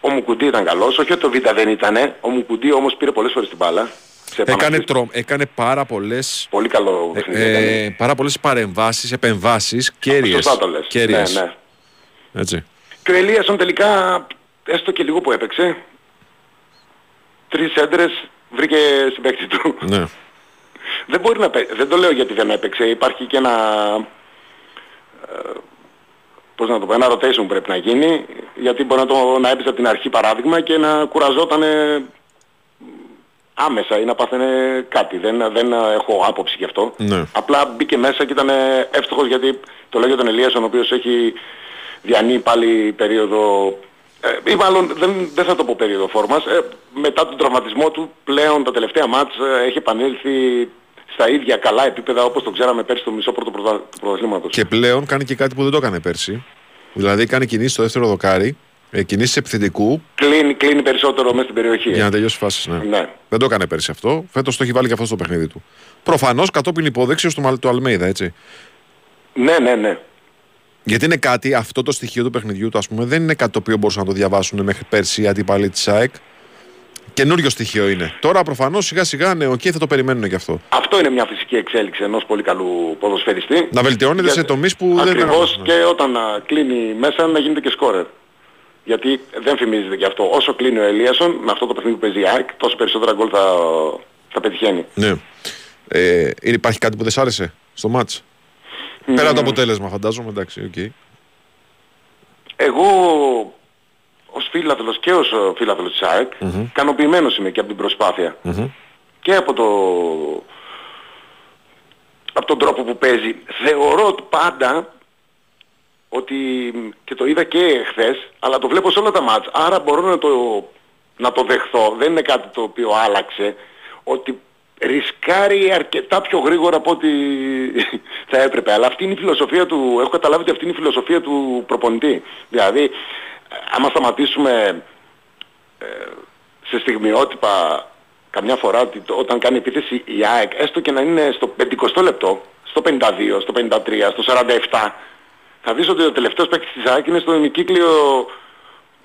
Ο Μουκουντή ήταν καλός, όχι ότι ο Β δεν ήταν, ο Μουκουντή όμως πήρε πολλές φορές την μπάλα. σε Έκανε, επαναστήσεις. τρο... έκανε πάρα πολλές, Πολύ καλό παιχνίδι. έκανε. ε, πάρα πολλές παρεμβάσεις, επεμβάσεις κέρυες. Σωστά το λες. Κέρυες. Ναι, ναι. Έτσι. Και ο Ελίασον τελικά, έστω και λίγο που έπαιξε, τρεις έντρες βρήκε συμπαίκτη του. Ναι. δεν μπορεί να παί- δεν το λέω γιατί δεν έπαιξε, υπάρχει και ένα, ε, πώς να το πω, ένα rotation που πρέπει να γίνει, γιατί μπορεί να, το, να έπαιζε από την αρχή παράδειγμα και να κουραζόταν άμεσα ή να πάθαινε κάτι. Δεν, δεν έχω άποψη γι' αυτό. Ναι. Απλά μπήκε μέσα και ήταν εύστοχος γιατί το λέω για τον Ελίασον ο οποίος έχει διανύει πάλι περίοδο ε, ή μάλλον δεν, δεν θα το πω περίοδο φόρμας. Ε, μετά τον τραυματισμό του πλέον τα τελευταία μάτς ε, έχει επανέλθει στα ίδια καλά επίπεδα όπως το ξέραμε πέρσι στο μισό πρώτο πρωτα- του πρωταθλήματος. Και πλέον κάνει και κάτι που δεν το έκανε πέρσι. Δηλαδή κάνει κινήσεις στο δεύτερο δοκάρι, ε, κινήσεις επιθετικού Κλείνει, κλείνει περισσότερο μέσα στην περιοχή. για να τελειώσει φάσεις. Ναι. Ναι. Δεν το έκανε πέρσι αυτό. Φέτος το έχει βάλει και αυτό στο παιχνίδι του. Προφανώς κατόπιν υπόδειξης του, Μαλ- του Αλμέιδα, έτσι. ναι, ναι, ναι. Γιατί είναι κάτι, αυτό το στοιχείο του παιχνιδιού του, ας πούμε, δεν είναι κάτι το οποίο μπορούσαν να το διαβάσουν μέχρι πέρσι οι αντίπαλοι της ΑΕΚ. Καινούριο στοιχείο είναι. Τώρα προφανώς σιγά σιγά ναι, οκ, θα το περιμένουν και αυτό. Αυτό είναι μια φυσική εξέλιξη ενός πολύ καλού ποδοσφαιριστή. Να βελτιώνεται Για- σε τομείς που δεν Ακριβώς δεν και όταν α, κλείνει μέσα να γίνεται και σκόρερ. Γιατί δεν φημίζεται γι' αυτό. Όσο κλείνει ο Ελίασον με αυτό το παιχνίδι που παίζει η ΑΕΚ, τόσο περισσότερα γκολ θα, θα πετυχαίνει. Ναι. Ε, είναι- υπάρχει κάτι που δεν σ' άρεσε στο μάτς; Πέρα από το αποτέλεσμα, φαντάζομαι. Εντάξει, οκ. Εγώ ως φίλαθλος και ως ε, φίλαθλος της ΑΕΚ, mm ικανοποιημένος είμαι και από την προσπάθεια. Μμμ. Και από το... από τον τρόπο που παίζει. Θεωρώ πάντα ότι και το είδα και χθες, αλλά το βλέπω σε όλα τα μάτς. Άρα μπορώ να το, να το δεχθώ. Δεν είναι κάτι το οποίο άλλαξε. Ότι ρισκάρει αρκετά πιο γρήγορα από ό,τι <laughs> θα έπρεπε. Αλλά αυτή είναι η φιλοσοφία του, έχω καταλάβει ότι αυτή είναι η φιλοσοφία του προπονητή. Δηλαδή, άμα σταματήσουμε ε, σε στιγμιότυπα καμιά φορά ότι το- όταν κάνει επίθεση η ΑΕΚ, έστω και να είναι στο 50 λεπτό, στο 52, στο 53, στο 47, θα δεις ότι ο τελευταίος παίκτης της ΑΕΚ είναι στο ημικύκλιο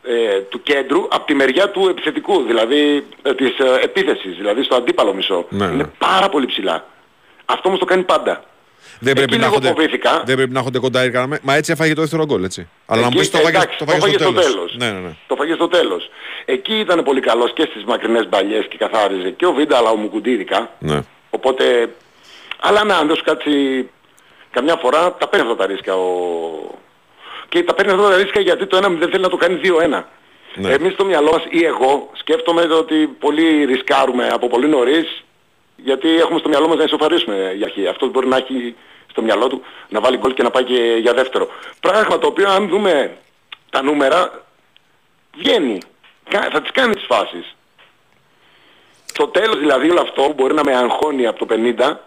ε, του κέντρου από τη μεριά του επιθετικού, δηλαδή ε, της ε, επίθεσης, δηλαδή στο αντίπαλο μισό. Ναι, ναι. Είναι πάρα πολύ ψηλά. Αυτό όμως το κάνει πάντα. Δεν πρέπει, Εκεί να λίγο έχονται, φοβήθηκα. δεν πρέπει να έχονται κοντά γραμμέ. Μα έτσι έφαγε το δεύτερο γκολ, έτσι. Αλλά να μου Εκεί, πεις το φάγε, εντάξει, το φάγε στο τέλος. Ναι, ναι, ναι. Το φάγε στο τέλος. Εκεί ήταν πολύ καλός και στις μακρινές μπαλιές και καθάριζε και ο Βίντα αλλά ο Μουκουντή ειδικά. ναι. Οπότε, αλλά να, αν δεν σου κάτσει καμιά φορά, τα παίρνει αυτά τα ρίσκα ο... Και τα παίρνει αυτά τα ρίσκα γιατί το ένα δεν θέλει να το κάνει 2-1. Ναι. Εμείς στο μυαλό μας ή εγώ σκέφτομαι ότι πολύ ρισκάρουμε από πολύ νωρίς γιατί έχουμε στο μυαλό μας να ισοφαρίσουμε για αρχή. Αυτός μπορεί να έχει στο μυαλό του να βάλει γκολ και να πάει και για δεύτερο. Πράγμα το οποίο αν δούμε τα νούμερα βγαίνει. Κα- Θα τις κάνει τις φάσεις. Στο τέλος δηλαδή όλο αυτό μπορεί να με αγχώνει από το 50,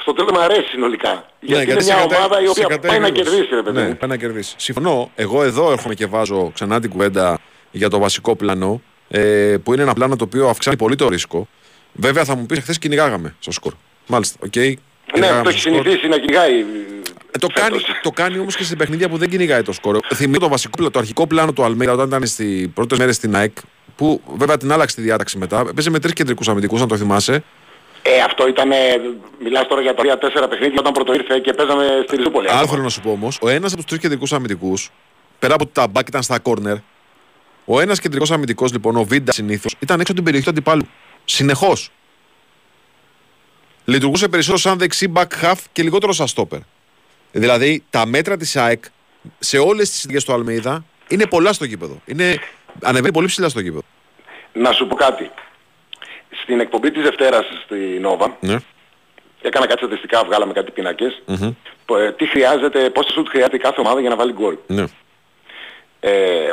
στο τέλος μου αρέσει συνολικά. γιατί είναι Ναι, σε μια κατα- ομάδα η σε οποία κατα- πάει να γρήγορος. κερδίσει ρε παιδί Ναι, μου. πάει να κερδίσει. Συμφωνώ. Εγώ εδώ έρχομαι και βάζω ξανά την κουβέντα για το βασικό πλάνο, ε, που είναι ένα πλάνο το οποίο αυξάνει πολύ το ρίσκο. Βέβαια θα μου πεις χθες κυνηγάγαμε στο σκορ. Μάλιστα, οκ. Ναι, Κυνηγάγαμε το έχεις στο σκορ. συνηθίσει να κυνηγάει. Ε, το, κάνει, το κάνει όμως και σε παιχνίδια που δεν κυνηγάει το σκορ. Θυμίζω το βασικό πλάνο, το αρχικό πλάνο του Αλμέιδα όταν ήταν στις πρώτες μέρες στην ΑΕΚ, που βέβαια την άλλαξε τη διάταξη μετά. Παίζει με τρεις κεντρικούς αμυντικούς, αν το θυμάσαι. Ε, αυτό ήταν, μιλάς τώρα για τα 3-4 παιχνίδια όταν πρώτο ήρθε και παίζαμε στη Ριζούπολη. Άλλο θέλω να σου πω όμως, ο ένας από τους τρεις κεντρικούς αμυντικούς, πέρα από ότι τα μπακ ήταν στα κόρνερ, ο ένας κεντρικός αμυντικός, λοιπόν, ο Βίντα συνήθως, ήταν έξω από την περιοχή του αντιπάλου. Συνεχώς. Λειτουργούσε περισσότερο σαν δεξί back half και λιγότερο σαν stopper. Δηλαδή τα μέτρα της ΑΕΚ σε όλες τις ειδικέ του Αλμέιδα είναι πολλά στο γήπεδο. Είναι, ανεβαίνει πολύ ψηλά στο γήπεδο. Να σου πω κάτι. Στην εκπομπή της Δευτέρας στη Νόβα, Ναι. έκανα κάτι στατιστικά, βγάλαμε κάτι πίνακες. Μμμ. Που, ε, Τι χρειάζεται, πόσο σουτ χρειάζεται κάθε ομάδα για να βάλει γκολ. ναι. Ε,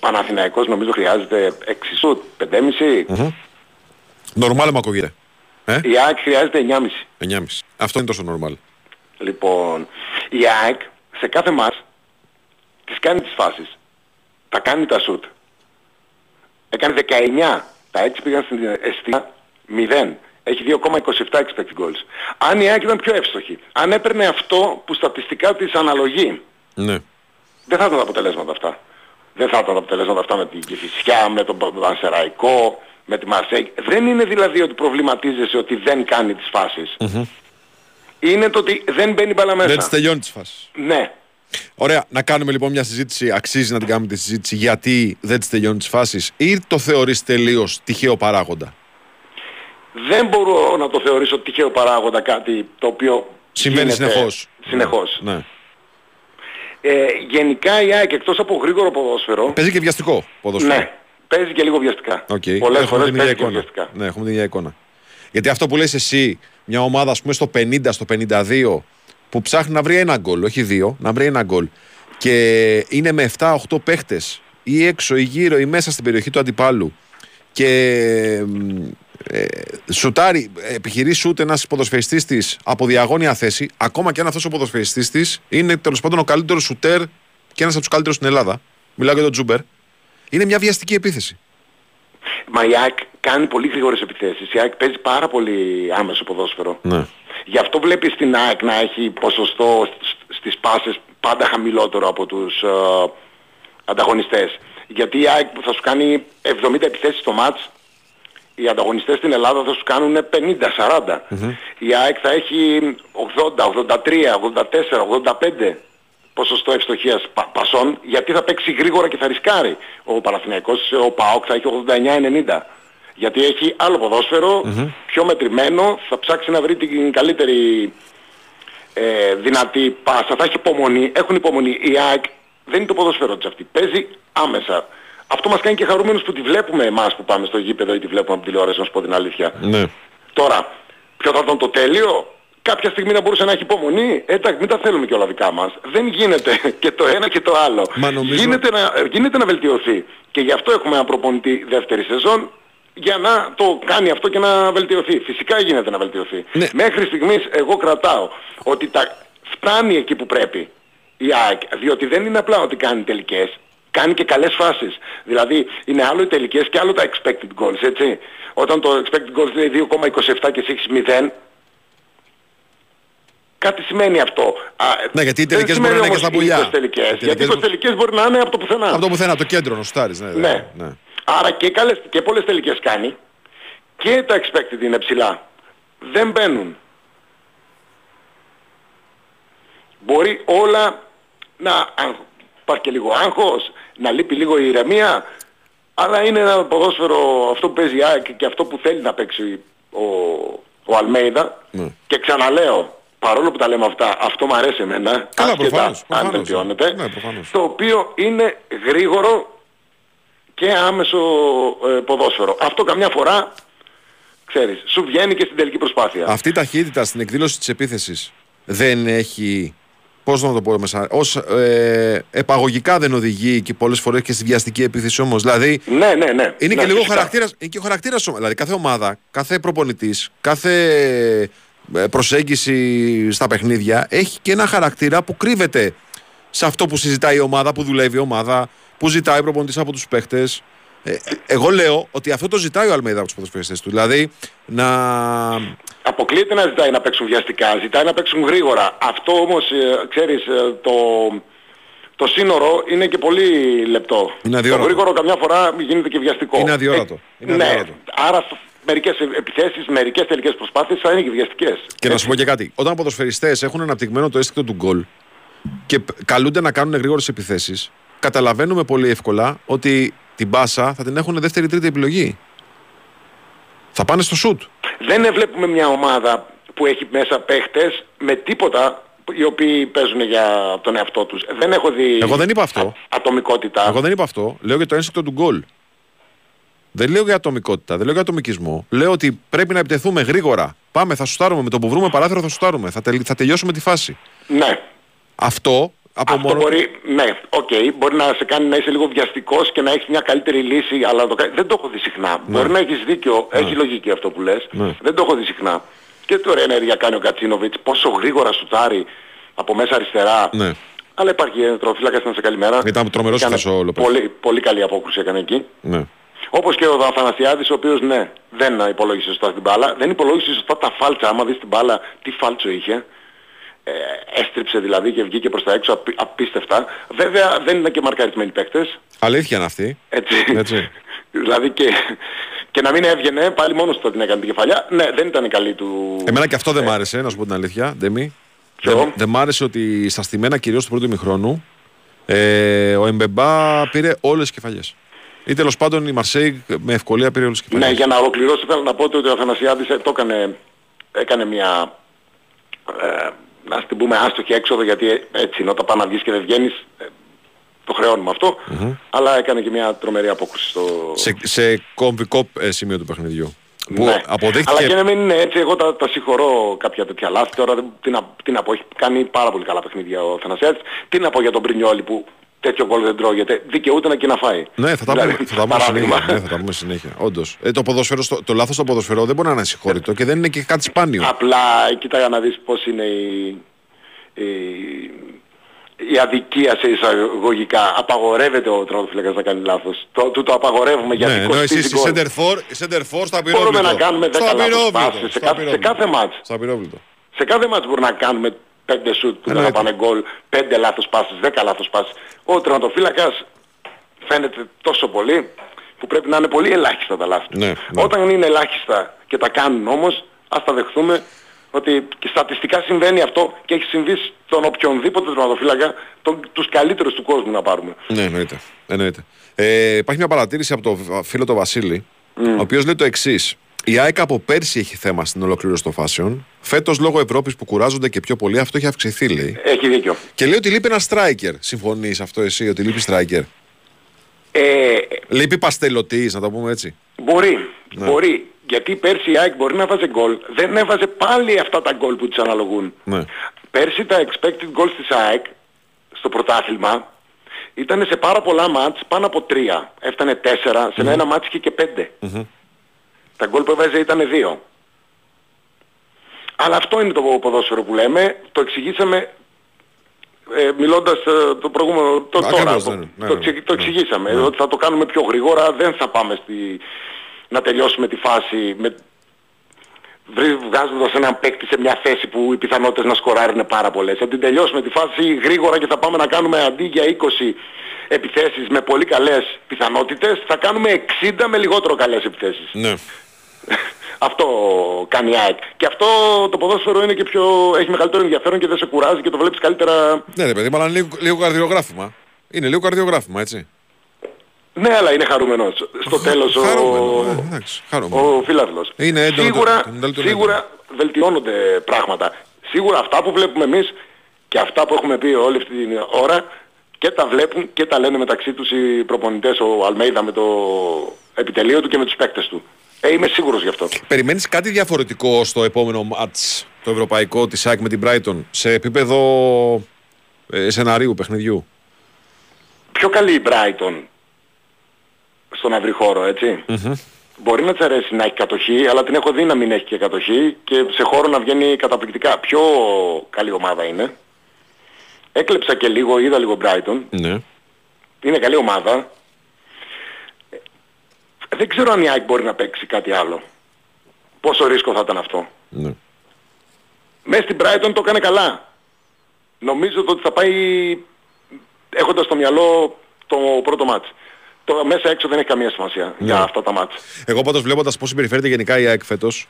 Παναθηναϊκός νομίζω χρειάζεται 6 σουτ, 5,5. Μμμ. Νορμάλ μου ακούγεται. Ε, Η ΑΕΚ χρειάζεται 9,5. 9,5. Αυτό είναι τόσο νορμάλ. Λοιπόν, η ΑΕΚ σε κάθε μας τις κάνει τις φάσεις. Τα κάνει τα σουτ. Έκανε 19. Τα 6 πήγαν στην αιστεία 0. Έχει 2,27 expected goals. Αν η ΑΕΚ ήταν πιο εύστοχη, αν έπαιρνε αυτό που στατιστικά της αναλογεί, Ναι. δεν θα ήταν τα αποτελέσματα αυτά. Δεν θα ήταν τα αποτελέσματα αυτά με την Κηφισιά, με τον Πανσεραϊκό, με τη Μαρσέγ. Δεν είναι δηλαδή ότι προβληματίζεσαι ότι δεν κάνει τις φασεις Είναι το ότι δεν μπαίνει μπάλα μέσα. Δεν τις τελειώνει τις φάσεις. Ναι. Ωραία, να κάνουμε λοιπόν μια συζήτηση. Αξίζει να την κάνουμε τη συζήτηση γιατί δεν τι τελειώνει τις φάσεις, ή το θεωρείς τελείως τυχαίο παράγοντα; Δεν μπορώ να το θεωρήσω τυχαίο παράγοντα κάτι το οποίο Συμβαίνει συνεχώς. Συνεχώς. Ναι. ναι. Ε, γενικά η ΑΕΚ εκτός από γρήγορο ποδόσφαιρο... Παίζει και βιαστικό ποδόσφαιρο. Ναι, παίζει και λίγο βιαστικά. Okay. Πολλές φορές παίζει και βιαστικά. Ναι, έχουμε την ίδια εικόνα. Γιατί αυτό που λες εσύ, μια ομάδα ας πούμε στο 50, στο 52 που ψάχνει να βρει ένα γκολ, όχι δύο, να βρει ένα γκολ και είναι με 7-8 παίχτες ή έξω ή γύρω ή μέσα στην περιοχή του αντιπάλου και ε, σουτάρει, επιχειρεί σούτ ένας ποδοσφαιριστής της από διαγώνια θέση, ακόμα και αν αυτός ο ποδοσφαιριστής της είναι τέλος πάντων ο καλύτερος σουτέρ και ένας από τους καλύτερους στην Ελλάδα. Μιλάω για τον Τζούμπερ. Είναι μια βιαστική επίθεση. Μα η ΑΕΚ κάνει πολύ γρήγορες επιθέσεις. Η ΑΕΚ παίζει πάρα πολύ άμεσο ποδόσφαιρο. Ναι. Γι' αυτό βλέπεις την ΑΕΚ να έχει ποσοστό στις πάσες πάντα χαμηλότερο από τους ε, ανταγωνιστές. Γιατί η ΑΕΚ θα σου κάνει 70 επιθέσεις στο μάτς, οι ανταγωνιστές στην Ελλάδα θα σου κάνουν 50-40. Η ΑΕΚ θα έχει 80, 83, 84, 85 ποσοστό ευστοχίας πα, πασών, γιατί θα παίξει γρήγορα και θα ρισκάρει. Ο Παναθηναϊκός, ο ΠΑΟΚ θα έχει 89-90. Γιατί έχει άλλο πιο μετρημένο, θα ψάξει να βρει την καλύτερη ε, δυνατή πάσα, θα έχει υπομονή, έχουν υπομονή. Η ΑΕΚ δεν είναι το ποδόσφαιρο της αυτή, παίζει άμεσα. Αυτό μας κάνει και χαρούμενους που τη βλέπουμε εμάς που πάμε στο γήπεδο ή τη βλέπουμε από τηλεόραση, να σου πω την αλήθεια. Ναι. Τώρα, ποιο θα ήταν το τέλειο, κάποια στιγμή να μπορούσε να έχει υπομονή. Εντάξει, μην τα θέλουμε και όλα δικά μας. Δεν γίνεται <laughs> και το ένα και το άλλο. νομίζω... γίνεται, να, γίνεται να βελτιωθεί. Και γι' αυτό έχουμε ένα προπονητή δεύτερη σεζόν για να το κάνει αυτό και να βελτιωθεί. Φυσικά γίνεται να βελτιωθεί. Ναι. Μέχρι στιγμής εγώ κρατάω ότι τα φτάνει εκεί που πρέπει η ΑΕΚ, διότι δεν είναι απλά ότι κάνει τελικές, κάνει και καλές φάσεις. Δηλαδή είναι άλλο οι τελικές και άλλο τα expected goals, έτσι. Όταν το expected goals είναι 2,27 και εσύ 0, κάτι σημαίνει αυτό. Ναι, γιατί οι τελικές μπορεί να είναι και στα πουλιά. Τελικές, γιατί οι τελικές μπορεί να είναι από το πουθενά. Από το πουθενά, το κέντρο, νοστάρεις. Ναι, ναι. ναι. Άρα και, καλές, και πολλές τελικές κάνει και τα expected είναι ψηλά. Δεν μπαίνουν. Μπορεί όλα να υπάρχει και λίγο άγχος, να λείπει λίγο η ηρεμία, αλλά είναι ένα ποδόσφαιρο αυτό που παίζει και αυτό που θέλει να παίξει ο, ο Αλμέιδα ναι. και ξαναλέω, παρόλο που τα λέμε αυτά, αυτό μου αρέσει εμένα, Καλά, προφανώς, αν βελτιώνεται, ναι, το οποίο είναι γρήγορο και άμεσο ε, ποδόσφαιρο. Αυτό καμιά φορά, ξέρεις, σου βγαίνει και στην τελική προσπάθεια. Αυτή η ταχύτητα στην εκδήλωση της επίθεσης δεν έχει Πώς να το πω μέσα, ως ε, επαγωγικά δεν οδηγεί και πολλές φορές και στη βιαστική επίθεση όμως. Δηλαδή. Ναι, ναι, ναι. Είναι ναι, και λίγο χαρακτήρας. Είναι και ο χαρακτήρας Δηλαδή, κάθε ομάδα, κάθε προπονητής, κάθε ε, προσέγγιση στα παιχνίδια έχει και ένα χαρακτήρα που κρύβεται σε αυτό που συζητάει η ομάδα, που δουλεύει η ομάδα, που ζητάει ο προπονητής από τους παίχτες. Ε, εγώ λέω ότι αυτό το ζητάει ο Αλμέιδα από τους ποδοσφαιριστές του. Δηλαδή να. Αποκλείεται να ζητάει να παίξουν βιαστικά, ζητάει να παίξουν γρήγορα. Αυτό όμως, ε, ξέρεις, ε, το, το σύνορο είναι και πολύ λεπτό. Είναι το γρήγορο καμιά φορά γίνεται και βιαστικό. Είναι αδιόρατο. Ε, είναι ναι, άρα μερικές επιθέσεις, μερικές τελικές προσπάθειες θα είναι και βιαστικές. Και να σου πω και κάτι. Όταν ποδοσφαιριστές έχουν αναπτυγμένο το αίσθητο του γκολ και καλούνται να κάνουν γρήγορες επιθέσεις, καταλαβαίνουμε πολύ εύκολα ότι την μπάσα θα την έχουν δεύτερη-τρίτη επιλογή. Θα πάνε στο σουτ. Δεν βλέπουμε μια ομάδα που έχει μέσα παίχτες με τίποτα οι οποίοι παίζουν για τον εαυτό τους. Δεν έχω δει Εγώ δεν είπα αυτό. ατομικότητα. Εγώ δεν είπα αυτό. Λέω για το ένστικτο του γκολ. Δεν λέω για ατομικότητα, δεν λέω για ατομικισμό. Λέω ότι πρέπει να επιτεθούμε γρήγορα. Πάμε, θα σουτάρουμε. Με το που βρούμε παράθυρο θα σουτάρουμε. Θα, τελ, θα τελειώσουμε τη φάση. Ναι. Αυτό από Αυτό μόνο... μπορεί, ναι, OK, okay, μπορεί να σε κάνει να είσαι λίγο βιαστικός και να έχεις μια καλύτερη λύση, αλλά το... δεν το έχω δει συχνά. Ναι. Μπορεί να έχεις δίκιο, Ναι. έχει λογική αυτό που λες, Ναι. δεν το έχω δει συχνά. Και τώρα ενέργεια κάνει ο Γκατσίνοβιτς, πόσο γρήγορα σουτάρει από μέσα αριστερά. Ναι. Αλλά υπάρχει ε, τερματοφύλακας να σε καλημέρα. Ήταν τρομερός Έκανε χθες ο Λόπες. Πολύ, πολύ καλή απόκρουση έκανε εκεί. Ναι. Όπως και ο Αθανασιάδης, ο οποίος ναι, δεν υπολόγισε σωστά την μπάλα. Δεν υπολόγισε σωστά τα φάλτσα. Άμα δεις την μπάλα, τι φάλτσο είχε. Ε, έστριψε δηλαδή και βγήκε προς τα έξω απί- απίστευτα. Βέβαια δεν είναι και μαρκαρισμένοι παίκτες. Αλήθεια είναι αυτή. Έτσι. Έτσι. <laughs> Δηλαδή και, και να μην έβγαινε, πάλι μόνος του την έκανε την κεφαλιά. Ναι, δεν ήταν η καλή του... Εμένα και αυτό δεν μ' άρεσε, να σου πω την αλήθεια, Ντέμι. Ποιο; Δεν, δεν μ' άρεσε ότι στα στημένα κυρίως του πρώτου ημιχρόνου ε, ο Εμπεμπά πήρε όλες τις κεφαλιές. Ή τέλος πάντων η Μαρσέη με ευκολία πήρε όλες τις Ναι, κεφαλιές. για να ολοκληρώσω θέλω να πω ότι ο Αθανασιάδης ε, το έκανε, έκανε μια, ε, να την πούμε άστοχη έξοδο γιατί ε, έτσι είναι όταν πάει να βγεις και δεν βγαίνεις, ε, το χρεώνουμε αυτό, αλλά έκανε και μια τρομερή απόκριση στο... Σε, σε κομβικό ε, σημείο του παιχνιδιού. Που Ναι. αποδείχθηκε... Αλλά και να μην είναι έτσι, εγώ τα, τα συγχωρώ κάποια τέτοια λάθη. Τώρα δεν- τι, να, τι να πω, έχει κάνει πάρα πολύ καλά παιχνίδια ο Θανασιάδης. Τι να πω για τον Πρινιόλη που τέτοιο γκολ δεν τρώγεται. Δικαιούται να και να φάει. Ναι, θα τα Δηλαδή, πούμε, θα τα πούμε παράδειγμα. συνέχεια. Ναι, θα τα πούμε συνέχεια. Όντως. Ε, το, ποδοσφαίρο, στο- το λάθος στο ποδοσφαιρό δεν μπορεί να είναι συγχώρητο και δεν είναι και κάτι σπάνιο. Απλά κοίτα να δεις πώς είναι η, η, η αδικία σε εισαγωγικά. Απαγορεύεται ο τρονοφύλακας να κάνει λάθος. Το, του το απαγορεύουμε γιατί ναι, ενώ κοστίζει εσείς οι γκολ. center for, οι center for στα πυρόβλητο. Μπορούμε να κάνουμε 10 Στα λάθος πυρόβλητο, πάσες σε στα κάθε- σε πυρόβλητο. κάθε μάτς. Στα πυρόβλητο. Σε κάθε μάτς μπορεί να κάνουμε 5 σουτ που δεν θα Εννοείται. πάνε γκολ, 5 λάθος πάσες, 10 λάθος πάσες. Ο τερματοφύλακας φαίνεται τόσο πολύ που πρέπει να είναι πολύ ελάχιστα τα λάθη. του. Ναι, ναι. Όταν είναι ελάχιστα και τα κάνουν όμως, ας τα δεχθούμε ότι και στατιστικά συμβαίνει αυτό και έχει συμβεί στον οποιονδήποτε τερματοφύλακα, τον, τους καλύτερους του κόσμου να πάρουμε. Ναι, εννοείται. εννοείται. Ε, υπάρχει μια παρατήρηση από το φίλο τον Βασίλη, ο οποίος λέει το εξής. Η ΑΕΚ από πέρσι έχει θέμα στην ολοκλήρωση των φάσεων. Φέτος λόγω Ευρώπης που κουράζονται και πιο πολύ, αυτό έχει αυξηθεί, λέει. Έχει δίκιο. Και λέει ότι λείπει ένα striker. Συμφωνείς αυτό εσύ, ότι λείπει striker; Ε, Λείπει παστελωτής, να το πούμε έτσι. Μπορεί, Ναι. μπορεί. Γιατί πέρσι η ΑΕΚ μπορεί να βάζει γκολ. Δεν έβαζε πάλι αυτά τα γκολ που της αναλογούν. Ναι. Πέρσι τα expected goals της ΑΕΚ στο πρωτάθλημα ήταν σε πάρα πολλά μάτς πάνω από τρία. Έφτανε τέσσερα, σε ένα μάτς είχε και πέντε. Τα γκολ που έβαζε ήταν δύο. Αλλά αυτό είναι το ποδόσφαιρο που λέμε. Το εξηγήσαμε ε, μιλώντας ε, το προηγούμενο, το, Ακριβώς, τώρα, ναι, το, ναι, το, ναι, εξηγη- το ναι. εξηγήσαμε. Ναι. Ότι θα το κάνουμε πιο γρήγορα, δεν θα πάμε στη, να τελειώσουμε τη φάση με, βρι- βγάζοντας έναν παίκτη σε μια θέση που οι πιθανότητες να σκοράρει είναι πάρα πολλές. Θα την τελειώσουμε τη φάση γρήγορα και θα πάμε να κάνουμε αντί για 20 επιθέσεις με πολύ καλές πιθανότητες, θα κάνουμε 60 με λιγότερο καλές επιθέσεις. Ναι. Αυτό κάνει η ΑΕΚ. Και αυτό το ποδόσφαιρο είναι και πιο, έχει μεγαλύτερο ενδιαφέρον και δεν σε κουράζει και το βλέπεις καλύτερα. Ναι, ρε παιδί, μου, αλλά είναι λίγο, λίγο καρδιογράφημα. Είναι λίγο καρδιογράφημα, έτσι. Ναι, αλλά είναι χαρούμενος. Στο τέλος ο, Χαρούμενο, ε, εντάξει, χαρούμενο. ο φίλαθλος. Είναι έντονο το- σίγουρα, το μυαλό του είναι σίγουρα βελτιώνονται πράγματα. Σίγουρα αυτά που βλέπουμε εμείς και αυτά που έχουμε πει όλη αυτή την ώρα και τα βλέπουν και τα λένε μεταξύ τους οι προπονητές, ο Αλμέιδα με το επιτελείο του και με τους παίκτες του. Ε, είμαι σίγουρος γι' αυτό. Περιμένεις κάτι διαφορετικό στο επόμενο μάτς, το ευρωπαϊκό της ΑΕΚ με την Brighton, σε επίπεδο ε, σεναρίου παιχνιδιού; πιο καλή η Brighton στον να βρει χώρο, έτσι. Μπορεί να της αρέσει να έχει κατοχή, αλλά την έχω δει να μην έχει και κατοχή και σε χώρο να βγαίνει καταπληκτικά. Πιο καλή ομάδα είναι. Έκλεψα και λίγο, είδα λίγο Brighton. Ναι. Είναι καλή ομάδα. Ε, Δεν ξέρω αν η ΑΕΚ μπορεί να παίξει κάτι άλλο. Πόσο ρίσκο θα ήταν αυτό. ναι. Μέσα στην Brighton το έκανε καλά. Νομίζω ότι θα πάει έχοντας στο μυαλό το πρώτο μάτς. Το μέσα έξω δεν έχει καμία σημασία για αυτά τα μάτς. Εγώ πάντως βλέποντας πώς συμπεριφέρεται γενικά η ΑΕΚ φέτος,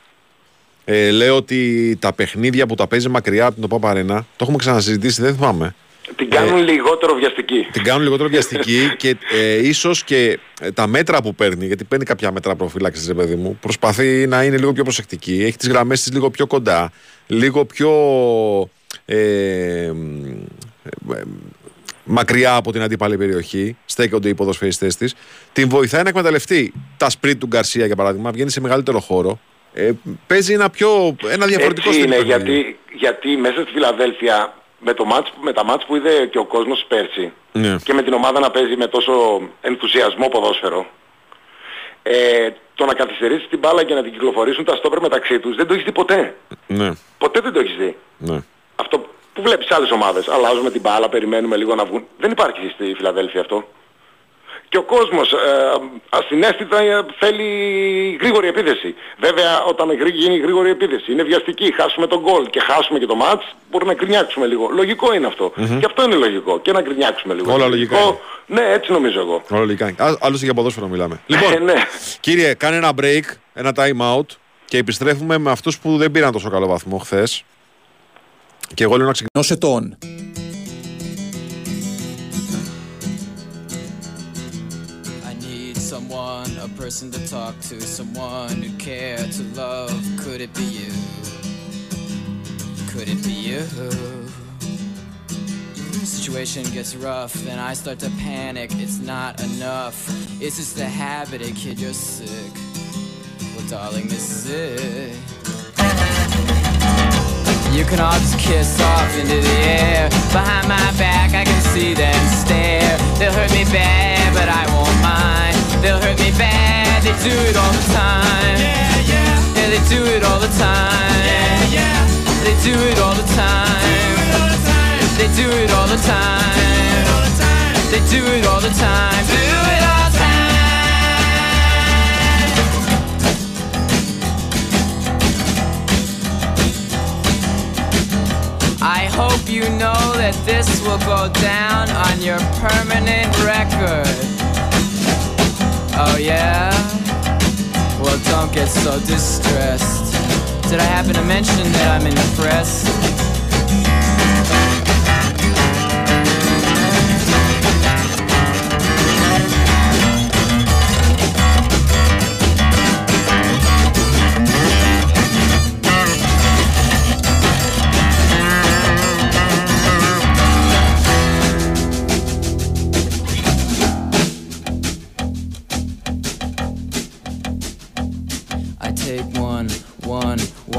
ε, λέω ότι τα παιχνίδια που τα παίζει μακριά από την ΟΠΑ Παρένα, το έχουμε ξανασυζητήσει, δεν θυμάμαι. Την κάνουν λιγότερο βιαστική. Την κάνουν λιγότερο βιαστική <laughs> και ε, ίσως και ε, τα μέτρα που παίρνει, γιατί παίρνει κάποια μέτρα προφύλαξης, ρε παιδί μου, προσπαθεί να είναι λίγο πιο προσεκτική, έχει τις γραμμές της λίγο πιο κοντά, λίγο πιο ε, ε, ε, μακριά από την αντίπαλη περιοχή, στέκονται οι ποδοσφαιριστές της, την βοηθάει να εκμεταλλευτεί τα σπρίτ του Γκαρσία για παράδειγμα, βγαίνει σε μεγαλύτερο χώρο, ε, παίζει ένα, πιο, ένα διαφορετικό Έτσι στυλ είναι παιχνιδιού. γιατί, γιατί μέσα στη Φιλαδέλφια με, το μάτς, με τα μάτς που είδε και ο κόσμος πέρσι Ναι. και με την ομάδα να παίζει με τόσο ενθουσιασμό ποδόσφαιρο ε, το να καθυστερήσεις την μπάλα και να την κυκλοφορήσουν τα στόπερ μεταξύ τους δεν το έχεις δει ποτέ. Ναι, Ποτέ δεν το έχεις δει. ναι. Αυτό που βλέπεις σε άλλες ομάδες. Αλλάζουμε την μπάλα, περιμένουμε λίγο να βγουν. Δεν υπάρχει στη Φιλαδέλφια αυτό. Και ο κόσμος ε, ασυναίσθητα ε, θέλει γρήγορη επίθεση. Βέβαια όταν γίνει γρήγορη επίθεση είναι βιαστική, χάσουμε τον γκολ και χάσουμε και το μάτς, μπορεί να κρινιάξουμε λίγο. Λογικό είναι αυτό. Mm-hmm. Και αυτό είναι λογικό. Και να κρινιάξουμε λίγο. Όλα λογικά. Ναι, έτσι νομίζω εγώ. Όλα λογικά. Άλλωστε για ποδόσφαιρο μιλάμε. Λοιπόν, Ε, ναι. κύριε, κάνε ένα break, ένα time out και επιστρέφουμε με αυτούς που δεν πήραν τόσο καλό βαθμό χθες. Και εγώ λέω να ξεκινήσω. Person to talk to, someone who care to love. Could it be you? Could it be you? Situation gets rough, then I start to panic. It's not enough. It's just a habit, a kid, you're sick. Well, darling, this is it. You can all just kiss off into the air. Behind my back, I can see them stare. They'll hurt me bad, but I won't mind. They'll hurt me bad, they do it all the time. Yeah, yeah. Yeah, they do it all the time. Yeah, yeah. They do it all the time. They do it all the time. They do it all the time. Do it all the time. I hope you know that this will go down on your permanent record. Oh yeah? Well, don't get so distressed. Did I happen to mention that I'm in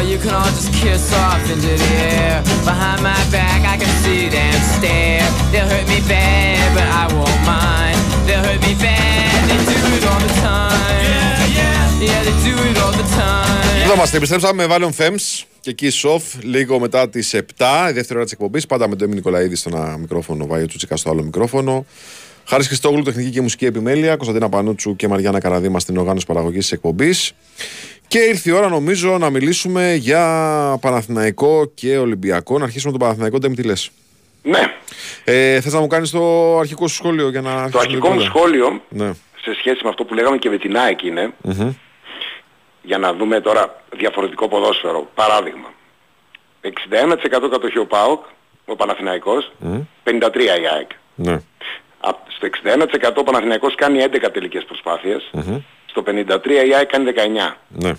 Or you can all just kiss off into the air Behind my back I can see them stare They'll hurt me bad but I won't mind They'll hurt me bad, they do it all the time Yeah, yeah, yeah they do it all the time Εδώ είμαστε, επιστρέψαμε με Valium Fems και Kiss Off λίγο μετά τις 7, η δεύτερη ώρα της εκπομπής. Πάντα με τον Έμι Νικολαίδη στο ένα μικρόφωνο, Βάιο Τσουτσικά στο άλλο μικρόφωνο. Χάρης Χριστόγλου, τεχνική και μουσική επιμέλεια. Κωνσταντίνα Πανούτσου και Μαριάννα Καραδίμα στην οργάνωση παραγωγής της εκπομπής. Και ήρθε η ώρα, νομίζω, να μιλήσουμε για Παναθηναϊκό και Ολυμπιακό. Να αρχίσουμε τον Παναθηναϊκό, δεν τι λες; Ναι. Ε, Θες να μου κάνεις το αρχικό σου σχόλιο για να. Το αρχίσουμε αρχικό μου την κουβέντα; σχόλιο Ναι. σε σχέση με αυτό που λέγαμε και με την ΑΕΚ είναι Μμμ. για να δούμε τώρα διαφορετικό ποδόσφαιρο. Παράδειγμα. 61% κατοχή ο ΠΑΟΚ, ο Παναθηναϊκός, 53 η ΑΕΚ. Ναι. Απ- Στο 61% ο Παναθηναϊκός κάνει 11 τελικές προσπάθειες, στο 53 η ΑΕΚ κάνει 19. Ναι.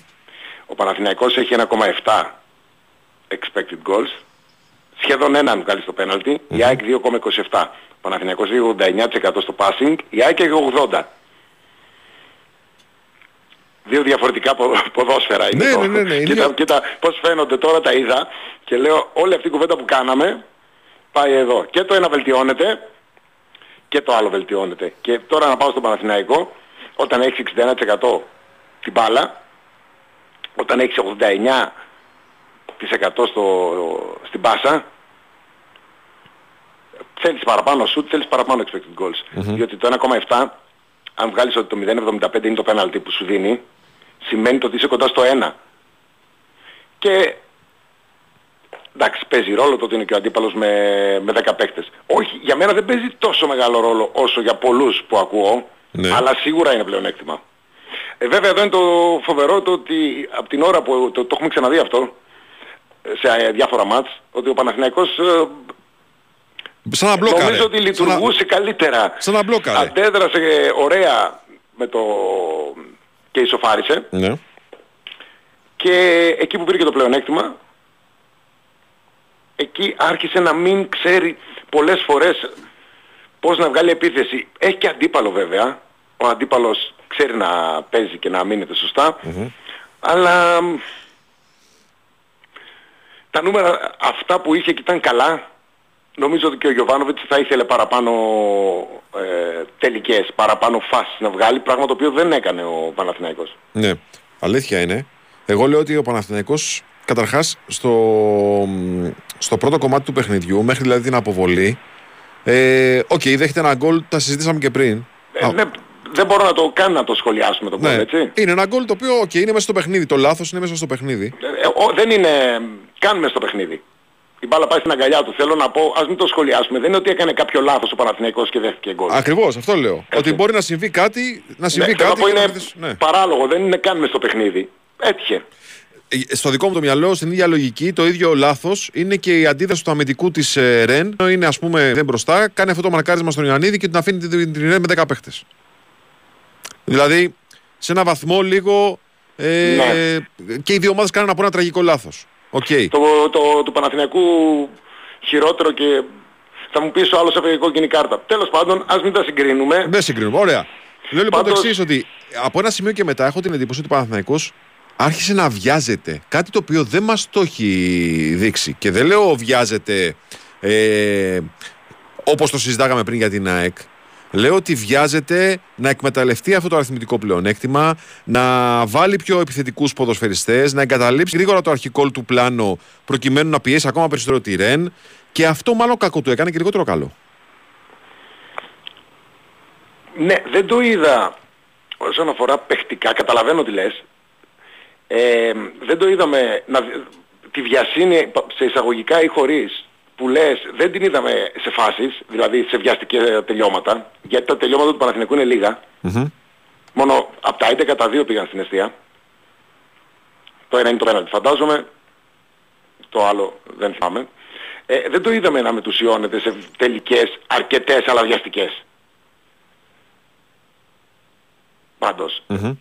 Ο Παναθηναϊκός έχει 1,7 expected goals, σχεδόν έναν βγάλει στο πέναλτι, η ΑΕΚ 2,27. Ο Παναθηναϊκός έχει 89% στο passing, η ΑΕΚ έχει 80. Δύο διαφορετικά πο- ποδόσφαιρα είναι Ναι, το. ναι, ναι, ναι, είναι Κοίτα, δύο- κοίτα πώς φαίνονται τώρα τα είδα και λέω όλη αυτή η κουβέντα που κάναμε πάει εδώ. Και το ένα βελτιώνεται και το άλλο βελτιώνεται. Και τώρα να πάω στον Παναθηναϊκό, όταν έχεις 61% την μπάλα, όταν έχεις 89% στο, στην πάσα, θέλεις παραπάνω σουτ, θέλεις παραπάνω expected goals. Διότι το 1,7, αν βγάλεις ότι το 0,75 είναι το πέναλτι που σου δίνει, σημαίνει το ότι είσαι κοντά στο 1. Και εντάξει, παίζει ρόλο το ότι είναι και ο αντίπαλος με, με 10 παίκτες. Όχι, για μένα δεν παίζει τόσο μεγάλο ρόλο όσο για πολλούς που ακούω, Ναι. αλλά σίγουρα είναι πλεονέκτημα. Ε, βέβαια εδώ είναι το φοβερό το ότι από την ώρα που το, το έχουμε ξαναδεί αυτό σε ε, διάφορα μάτς, ότι ο Παναθηναϊκός ε, Σαν να μπλόκαρε. νομίζω ότι Σαν να- λειτουργούσε καλύτερα. Σαν να μπλόκαρε. Αντέδρασε ε, ωραία με το... και ισοφάρισε. Ναι. Και εκεί που πήρε και το πλεονέκτημα, εκεί άρχισε να μην ξέρει πολλές φορές πώς να βγάλει επίθεση. Έχει και αντίπαλο βέβαια, ο αντίπαλος ξέρει να παίζει και να μείνεται σωστά. Αλλά μ, τα νούμερα αυτά που είχε και ήταν καλά, νομίζω ότι και ο Γιωβάνοβιτς θα ήθελε παραπάνω ε, τελικές, παραπάνω φάσεις να βγάλει, πράγμα το οποίο δεν έκανε ο Παναθηναϊκός. Ναι, αλήθεια είναι. Εγώ λέω ότι ο Παναθηναϊκός καταρχάς στο, στο πρώτο κομμάτι του παιχνιδιού, μέχρι δηλαδή την αποβολή, ε, οκ, δέχεται ένα γκολ, τα συζητήσαμε και πριν. Ε, Α, ναι, δεν μπορώ να το καν να το σχολιάσουμε το γκολ, ναι, έτσι. είναι ένα γκολ το οποίο οκ, είναι μέσα στο παιχνίδι. Το λάθος είναι μέσα στο παιχνίδι. Ε, ε, ο- δεν είναι καν μες στο παιχνίδι. Η μπάλα πάει στην αγκαλιά του. Θέλω να πω, ας μην το σχολιάσουμε. Δεν είναι ότι έκανε κάποιο λάθος ο Παναθηναϊκός και δέχτηκε γκολ. Ακριβώς, αυτό λέω. Έτσι. Ότι μπορεί να συμβεί κάτι, να συμβεί Ναι, θέλω να κάτι. πω και να είναι δεις- ναι. παράλογο, δεν είναι καν μες στο παιχνίδι. Έτυχε. Ε, Στο δικό μου το μυαλό, στην ίδια λογική, το ίδιο λάθος είναι και η αντίδραση του αμυντικού της ε, Ρεν. Είναι ας πούμε δεν μπροστά, κάνει αυτό το μαρκάρισμα στον Ιωαννίδη και την αφήνει την, την Ρεν με 10 παίχτες. Δηλαδή, σε ένα βαθμό λίγο. Ε, Ναι. Και οι δύο ομάδες κάνουν από ένα τραγικό λάθος. Οκ. Το, το, του Παναθηναϊκού χειρότερο και θα μου πεις ο άλλος έφεγε κόκκινη κάρτα. Τέλος πάντων, ας μην τα συγκρίνουμε. Δεν συγκρίνουμε. Ωραία. Λέω λοιπόν Πάντως- το εξής, ότι από ένα σημείο και μετά έχω την εντύπωση ότι ο Παναθηναϊκός άρχισε να βιάζεται. Κάτι το οποίο δεν μας το έχει δείξει. Και δεν λέω βιάζεται ε, όπως το συζητάγαμε πριν για την ΑΕΚ. Λέω ότι βιάζεται να εκμεταλλευτεί αυτό το αριθμητικό πλεονέκτημα, να βάλει πιο επιθετικούς ποδοσφαιριστές, να εγκαταλείψει γρήγορα το αρχικό του πλάνο προκειμένου να πιέσει ακόμα περισσότερο τη Ρεν. Και αυτό μάλλον κακό του έκανε και λιγότερο καλό. Ναι, δεν το είδα όσον αφορά παιχτικά, καταλαβαίνω τι λες. Ε, δεν το είδαμε να, τη βιασύνη σε εισαγωγικά ή χωρίς που λες δεν την είδαμε σε φάσεις, δηλαδή σε βιαστικά τελειώματα, γιατί τα τελειώματα του Παναθηναϊκού είναι λίγα. Μμμ. Μόνο από τα 11 τα 2 πήγαν στην αιστεία. Το ένα είναι το πέναλτι φαντάζομαι, το άλλο δεν θυμάμαι. Ε, δεν το είδαμε να μετουσιώνεται σε τελικές αρκετές αλλά βιαστικές. Πάντως. Μμμ.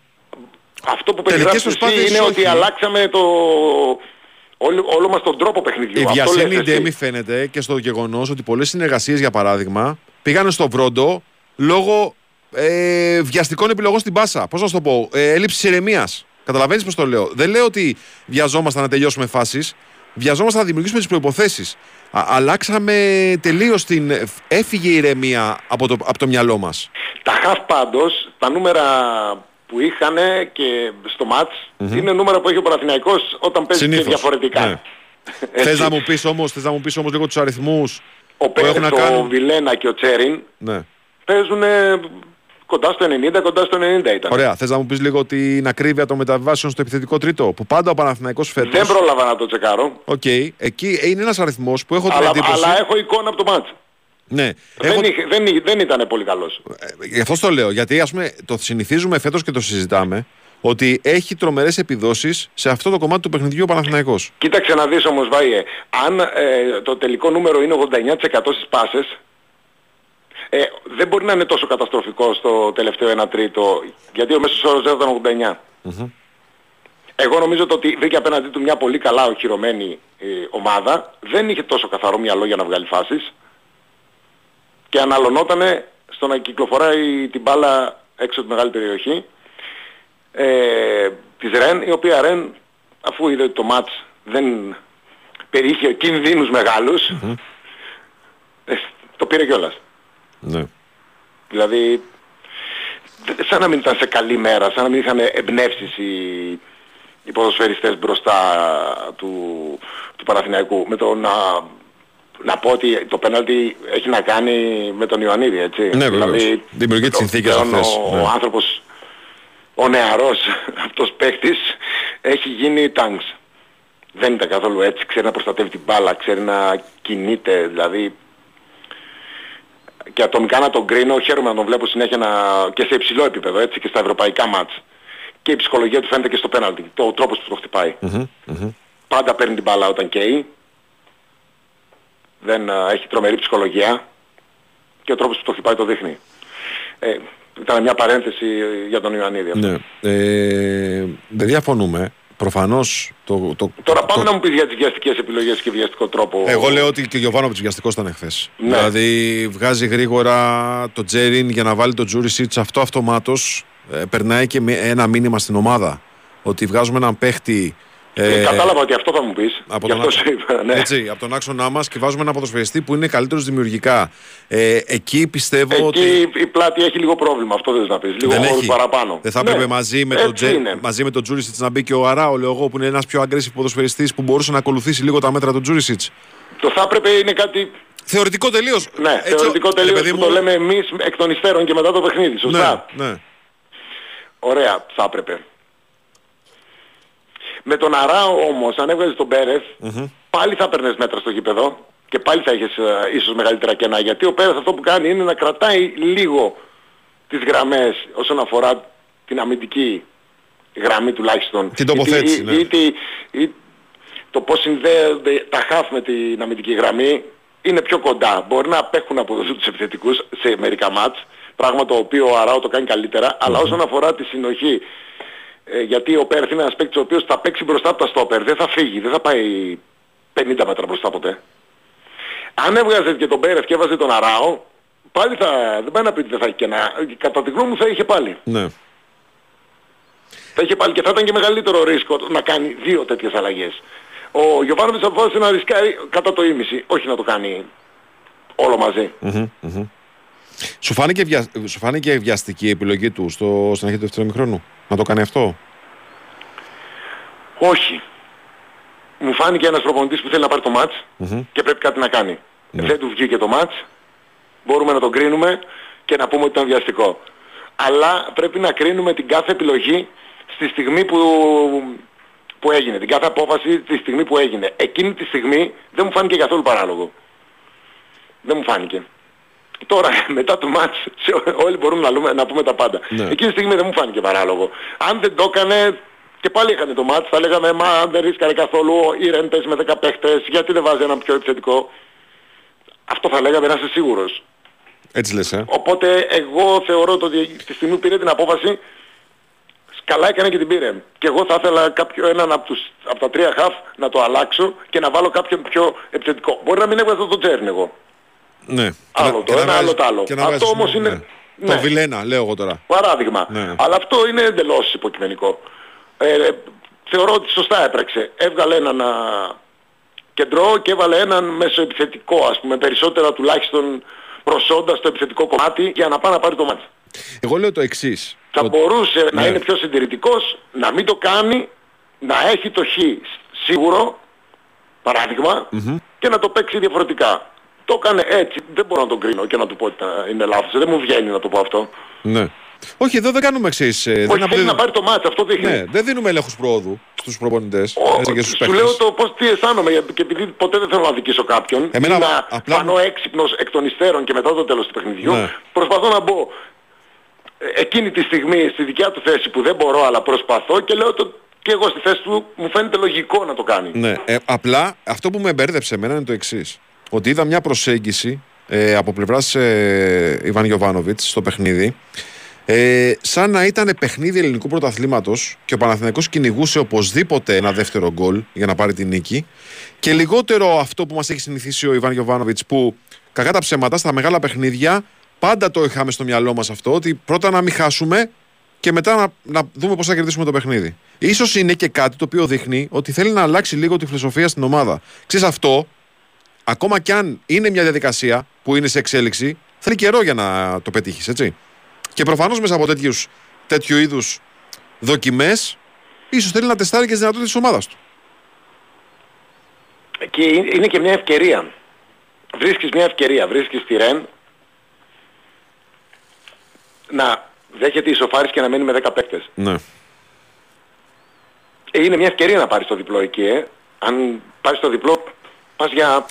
Αυτό που Τελικές περιγράφεις εσύ προσπάθειες είναι όχι. ότι αλλάξαμε το... Όλο, όλο μας τον τρόπο παιχνιδιού. Η Αυτό βιασύνη λες εσύ. Ντέμι φαίνεται και στο γεγονός ότι πολλές συνεργασίες, για παράδειγμα, πήγαν στο Βρόντο λόγω ε, βιαστικών επιλογών στην πάσα. Πώς να σου το πω, ε, έλλειψης ηρεμίας. Καταλαβαίνεις πώς το λέω. Δεν λέω ότι βιαζόμασταν να τελειώσουμε φάσεις. Βιαζόμασταν να δημιουργήσουμε τις προποθέσει. Αλλάξαμε τελείως την. Έφυγε η ηρεμία από το, από το μυαλό μας. Τα χαφ πάντως, τα νούμερα που είχαν και στο μάτς, είναι νούμερα που έχει ο Παναθηναϊκός όταν παίζει και Συνήθως, διαφορετικά. ναι. <laughs> Έτσι. Θες να μου πεις όμως θες να μου πεις όμως λίγο τους αριθμούς. Ο που έχουν Πέρες, να ο κάνουν- Βιλένα και ο Τσέριν Ναι. παίζουν κοντά στο 90, κοντά στο 90 ήταν. Ωραία. Θες να μου πεις λίγο την ακρίβεια των μεταβάσεων στο επιθετικό τρίτο. Που πάντα ο Παναθηναϊκός φέτος Δεν πρόλαβα να το τσεκάρω, Οκ, εκεί είναι ένας αριθμός που έχω την αλλά, εντύπωση. αλλά έχω εικόνα από το μάτς. Ναι, Δεν, έχω... είχε, δεν, είχε- δεν ήταν πολύ καλός. ε, γι' αυτό το λέω. Γιατί ας πούμε, το συνηθίζουμε φέτος και το συζητάμε ότι έχει τρομερές επιδόσεις σε αυτό το κομμάτι του παιχνιδιού ο Παναθηναϊκός. Κοίταξε να δεις όμως Βάιε, αν ε, το τελικό νούμερο είναι 89% στις πάσες, ε, δεν μπορεί να είναι τόσο καταστροφικό στο τελευταίο 1 τρίτο, γιατί ο μέσος όρος δεν ήταν 89. Εγώ νομίζω το ότι βρήκε απέναντί του μια πολύ καλά οχυρωμένη ε, ομάδα, δεν είχε τόσο καθαρό μυαλό για να βγάλει φάσεις και αναλωνότανε στο να κυκλοφοράει την μπάλα έξω από τη μεγάλη περιοχή ε, της Ρεν, η οποία Ρεν αφού είδε ότι το μάτς δεν περιείχε κινδύνους μεγάλους, ε, το πήρε κιόλας. Ναι. Δηλαδή, δε- σαν να μην ήταν σε καλή μέρα, σαν να μην είχαν εμπνεύσεις οι, οι ποδοσφαιριστές μπροστά του, του Παναθηναϊκού. Με το να, να πω ότι το πέναλτι έχει να κάνει με τον Ιωαννίδη, έτσι. Ναι, βεβαίως. Δημιουργεί τις το- συνθήκες πλέον αυτές, Ο, ναι. ο άνθρωπος, ο νεαρός <laughs> αυτός παίχτης, έχει γίνει τάγκς. Δεν ήταν καθόλου έτσι, ξέρει να προστατεύει την μπάλα, ξέρει να κινείται, δηλαδή και ατομικά να τον κρίνω, χαίρομαι να τον βλέπω συνέχεια να... και σε υψηλό επίπεδο, έτσι, και στα ευρωπαϊκά μάτς. Και η ψυχολογία του φαίνεται και στο πέναλτι, το τρόπος που το χτυπάει. Μμμ, μμμ. Πάντα παίρνει την μπάλα όταν καίει. Δεν α, έχει τρομερή ψυχολογία. Και ο τρόπος που το χτυπάει το δείχνει. Ε, ήταν μια παρένθεση για τον Ιωαννίδη. αυτό. Ναι. Ε, δεν διαφωνούμε. Προφανώς. Το, το, Τώρα πάμε το- να μου πεις για τις βιαστικές επιλογές και βιαστικό τρόπο. Εγώ λέω ότι και ο Γιωβάνο βιαστικός ήταν χθε. Ναι. Δηλαδή βγάζει γρήγορα το Τζέριν για να βάλει το Τζούρισιτς. Αυτό αυτομάτως περνάει και με ένα μήνυμα στην ομάδα. Ότι βγάζουμε έναν παίχτη. Ε, κατάλαβα ότι αυτό θα μου πεις. από Γι' τον, αυτό άξο- σου είπα. Ναι. έτσι, από τον άξονά μας και βάζουμε έναν ποδοσφαιριστή που είναι καλύτερος δημιουργικά. Ε, εκεί πιστεύω Εκεί ότι. η πλάτη έχει λίγο πρόβλημα, αυτό δεν να πεις. Λίγο Δεν χώρους έχει. παραπάνω. Δεν θα Ναι, έπρεπε μαζί με, έτσι τον Τζε, είναι. μαζί με τον Τζούρισιτς να μπει και ο Αράο, λέω εγώ, που είναι ένας πιο aggressive ποδοσφαιριστής που μπορούσε να ακολουθήσει λίγο τα μέτρα του Τζούρισιτς. Το θα έπρεπε είναι κάτι, Θεωρητικό τελείως. ναι, θεωρητικό τελείως που το λέμε εμείς εκ των υστέρων και μετά το παιχνίδι, σωστά; Ναι, ναι. Ωραία, θα έπρεπε. Με τον Αράο όμως, αν έβγαζες τον περεθ πάλι θα παίρνες μέτρα στο γήπεδο και πάλι θα είχες ε, ίσως μεγαλύτερα κενά. Γιατί ο Πέρεθ αυτό που κάνει είναι να κρατάει λίγο τις γραμμές όσον αφορά την αμυντική γραμμή τουλάχιστον. Την τοποθέτηση, Ή- ναι. ή- ή- ή- το πώς συνδέονται τα χαφ με την αμυντική γραμμή είναι πιο κοντά. Μπορεί να απέχουν από <laughs> τους επιθετικούς σε μερικά μάτς, πράγμα το οποίο ο Αράο το κάνει καλύτερα, αλλά όσον αφορά τη συνοχή, ε, γιατί ο Πέρθ είναι ένας παίκτης ο οποίος θα παίξει μπροστά από τα στόπερ, δεν θα φύγει, δεν θα πάει 50 μέτρα μπροστά ποτέ. Αν έβγαζε και τον Πέρεθ και έβαζε τον Αράο, πάλι θα, δεν πάει να πει ότι δεν θα έχει κενά. Κατά τη γνώμη μου θα είχε πάλι. ναι. Θα είχε πάλι και θα ήταν και μεγαλύτερο ρίσκο να κάνει δύο τέτοιες αλλαγές. Ο Γιωβάνοβιτς αποφάσισε να ρισκάρει κατά το ίμιση, όχι να το κάνει όλο μαζί. Σου, φάνηκε βια... Σου φάνηκε βιαστική η επιλογή του στο... στην αρχή του δεύτερου ημιχρόνου. Να το κάνει αυτό; Όχι. Μου φάνηκε ένας προπονητής που θέλει να πάρει το μάτς και πρέπει κάτι να κάνει. Δεν του βγήκε το μάτς, μπορούμε να τον κρίνουμε και να πούμε ότι ήταν βιαστικό. Αλλά πρέπει να κρίνουμε την κάθε επιλογή στη στιγμή που, που έγινε, την κάθε απόφαση τη στιγμή που έγινε. Εκείνη τη στιγμή δεν μου φάνηκε καθόλου παράλογο. Δεν μου φάνηκε. Τώρα <laughs> μετά το μάτς σε- όλοι μπορούμε να, λούμε, να πούμε τα πάντα. Ναι. Εκείνη τη στιγμή δεν μου φάνηκε παράλογο. Αν δεν το έκανε και πάλι είχαν το μάτς θα λέγαμε μα αν δεν ρίσκαρε καθόλου η Ρεν παίζει με 10 παίχτες γιατί δεν βάζει ένα πιο επιθετικό. Αυτό θα λέγαμε να είσαι σίγουρος. Έτσι λες, ε. Οπότε εγώ θεωρώ ότι τη στιγμή που πήρε την απόφαση καλά έκανε και την πήρε. Και εγώ θα ήθελα κάποιο, έναν από, τους, από τα τρία χαφ να το αλλάξω και να βάλω κάποιον πιο επιθετικό. Μπορεί να μην έβγαζα τον Τζέρν εγώ. Ναι. Άλλο Και το να- και ένα, να άλλο βάζεις- το άλλο. και να Αυτό βάζεις, όμως ναι, είναι- ναι. ναι. Το Βιλένα, λέω εγώ τώρα. Παράδειγμα. Ναι. Αλλά αυτό είναι εντελώς υποκειμενικό. Ε, ε, θεωρώ ότι σωστά έπραξε. Έβγαλε έναν α, κεντρό και έβαλε έναν μεσοεπιθετικό ας πούμε περισσότερα τουλάχιστον προσόντα στο επιθετικό κομμάτι για να πάει να πάρει το μάτι. Εγώ λέω το εξής. Θα μπορούσε να ναι. είναι πιο συντηρητικός, να μην το κάνει, να έχει το χ σίγουρο, παράδειγμα, και να το παίξει διαφορετικά. Το έκανε έτσι, δεν μπορώ να τον κρίνω και να του πω ότι τα- είναι λάθος, δεν μου βγαίνει να το πω αυτό. Ναι. Όχι, εδώ δεν κάνουμε εξής. Όχι, θέλει να πάρει το μάτς, αυτό δείχνει. Ναι, δεν δίνουμε ελέγχους πρόοδου στους προπονητές Ο- και στους σου λέω το πώς τι αισθάνομαι γιατί- και επειδή ποτέ δεν θέλω να δικήσω κάποιον Εμένα ή να απλά- φανώ έξυπνος εκ των υστέρων και μετά το τέλος του παιχνιδιού Ναι. προσπαθώ να μπω ε, εκείνη τη στιγμή στη δικιά του θέση που δεν μπορώ αλλά προσπαθώ και λέω το, και εγώ στη θέση του μου φαίνεται λογικό να το κάνει. Ναι, ε, απλά αυτό που με μπέρδεψε εμένα είναι το εξής. Ότι είδα μια προσέγγιση ε, από πλευράς ε, Ιβάν Γιοβάνοβιτ στο παιχνίδι. Ε, σαν να ήταν παιχνίδι ελληνικού πρωταθλήματος και ο Παναθηναϊκός κυνηγούσε οπωσδήποτε ένα δεύτερο γκολ για να πάρει την νίκη. Και λιγότερο αυτό που μας έχει συνηθίσει ο Ιβάν Γιοβάνοβιτ που κακά τα ψέματα στα μεγάλα παιχνίδια πάντα το είχαμε στο μυαλό μας αυτό ότι πρώτα να μην χάσουμε και μετά να, να δούμε πώς θα κερδίσουμε το παιχνίδι. σω είναι και κάτι το οποίο δείχνει ότι θέλει να αλλάξει λίγο τη φιλοσοφία στην ομάδα. Ξέρεις αυτό, ακόμα κι αν είναι μια διαδικασία που είναι σε εξέλιξη, θέλει καιρό για να το πετύχεις, έτσι. Και προφανώς μέσα από τέτοιους, τέτοιου είδους δοκιμές, ίσως θέλει να τεστάρει και τις δυνατότητες της ομάδας του. Και είναι είναι και μια ευκαιρία. Βρίσκεις μια ευκαιρία, βρίσκεις τη Ρεν να δέχεται ισοφάρις και να μένει με 10 παίκτες. Ναι. Ε, Είναι μια ευκαιρία να πάρεις το διπλό εκεί, ε. Αν πάρεις το διπλό, πας για,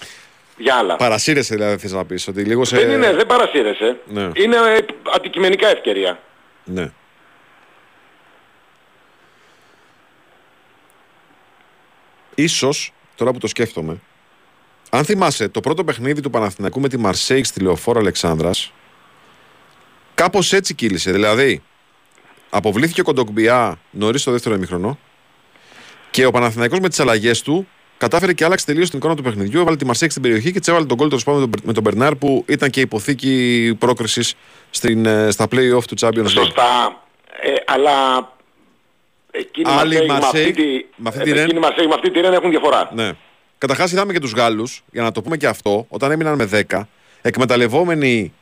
για άλλα. Παρασύρεσαι δηλαδή, θες να πεις. Ότι λίγο σε. Δεν είναι, δεν παρασύρεσαι. Ναι. Είναι ε, αντικειμενικά ευκαιρία. Ναι. Ίσως, τώρα που το σκέφτομαι, αν θυμάσαι το πρώτο παιχνίδι του Παναθηναϊκού με τη Μαρσέη στη Λεωφόρο Αλεξάνδρας, κάπως έτσι κύλησε. Δηλαδή, αποβλήθηκε ο Κοντογκμπιά νωρίς στο δεύτερο ημίχρονο Και ο Παναθηναϊκός με τις αλλαγές του κατάφερε και άλλαξε τελείως την εικόνα του παιχνιδιού. Έβαλε τη Μαρσέκ στην περιοχή και της έβαλε τον κόλ τέλος πάντων με τον Μπερνάρ που ήταν και υποθήκη πρόκρισης ε, στα playoff του Champions League. Σωστά. Ε, αλλά εκείνοι Άλλοι Μαρσέη με Μαρσέη, αυτή τη- με αυτή ε, τη Ρεν. εκείνοι Μαρσέη με αυτή τη Ρεν έχουν διαφορά. Ναι. Καταρχάς, είδαμε και τους Γάλλους, για να το πούμε και αυτό, όταν έμειναν με 10, εκμεταλλευόμενοι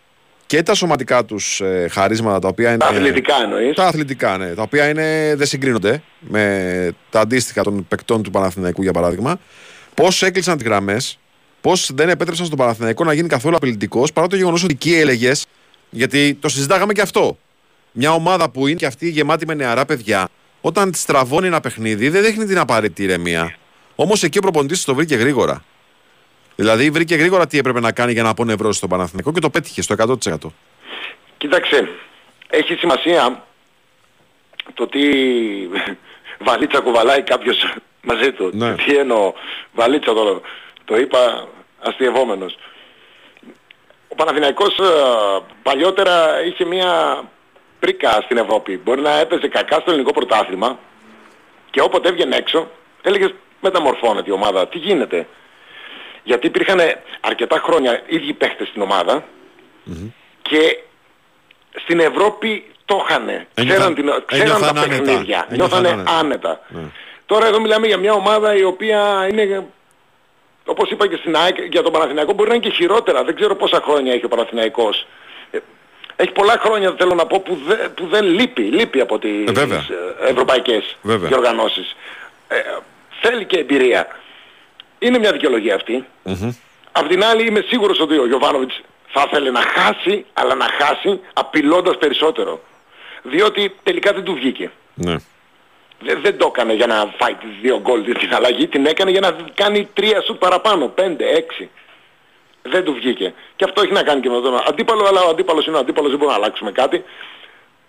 και τα σωματικά τους ε, χαρίσματα τα οποία είναι. Τα αθλητικά εννοείς. Τα αθλητικά, ναι. Τα οποία είναι, δεν συγκρίνονται με τα αντίστοιχα των παικτών του Παναθηναϊκού, για παράδειγμα. Πώς έκλεισαν τις γραμμές, πώς δεν επέτρεψαν στον Παναθηναϊκό να γίνει καθόλου απειλητικός, παρά το γεγονός ότι εκεί έλεγες, γιατί το συζητάγαμε και αυτό. Μια ομάδα που είναι και αυτή γεμάτη με νεαρά παιδιά, όταν τη στραβώνει ένα παιχνίδι, δεν δείχνει την απαραίτητη ηρεμία. Όμως εκεί ο προπονητής το βρήκε γρήγορα. Δηλαδή βρήκε γρήγορα τι έπρεπε να κάνει για να απονευρώσει τον Παναθηναϊκό και το πέτυχε στο 100%. Κοίταξε, έχει σημασία το τι <laughs> βαλίτσα κουβαλάει κάποιος μαζί του. Ναι. Τι εννοώ, βαλίτσα το, το είπα αστειευόμενος. Ο Παναθηναϊκός ε, παλιότερα είχε μια πρίκα στην Ευρώπη. Μπορεί να έπαιζε κακά στο ελληνικό πρωτάθλημα και όποτε έβγαινε έξω έλεγες μεταμορφώνεται η ομάδα. Τι γίνεται. Γιατί υπήρχαν αρκετά χρόνια ίδιοι παίχτες στην ομάδα και στην Ευρώπη το είχανε. Ένιωθαν- Ξέραν, την, ξέραν ένιωθαν τα άνετα. παιχνίδια. Ένιωθαν Νιώθανε άνετα. άνετα. Ναι. Τώρα εδώ μιλάμε για μια ομάδα η οποία είναι, όπως είπα και στην ΑΕΚ, για τον Παναθηναϊκό μπορεί να είναι και χειρότερα. Δεν ξέρω πόσα χρόνια έχει ο Παναθηναϊκός. Ε, Έχει πολλά χρόνια θέλω να πω που, δε- που δεν λείπει, λείπει από τις Ε, βέβαια. ε, ευρωπαϊκές Βέβαια. διοργανώσεις. Ε, θέλει και εμπειρία. Είναι μια δικαιολογία αυτή. Μμμ. Απ' την άλλη είμαι σίγουρος ότι ο Γιωβάνοβιτς θα ήθελε να χάσει, αλλά να χάσει απειλώντας περισσότερο. Διότι τελικά δεν του βγήκε. Ναι. Δεν, δεν το έκανε για να φάει τις δύο γκολ την αλλαγή, την έκανε για να κάνει τρία σουτ παραπάνω, πέντε, έξι. Δεν του βγήκε. Και αυτό έχει να κάνει και με τον αντίπαλο, αλλά ο αντίπαλος είναι ο αντίπαλος, δεν μπορούμε να αλλάξουμε κάτι.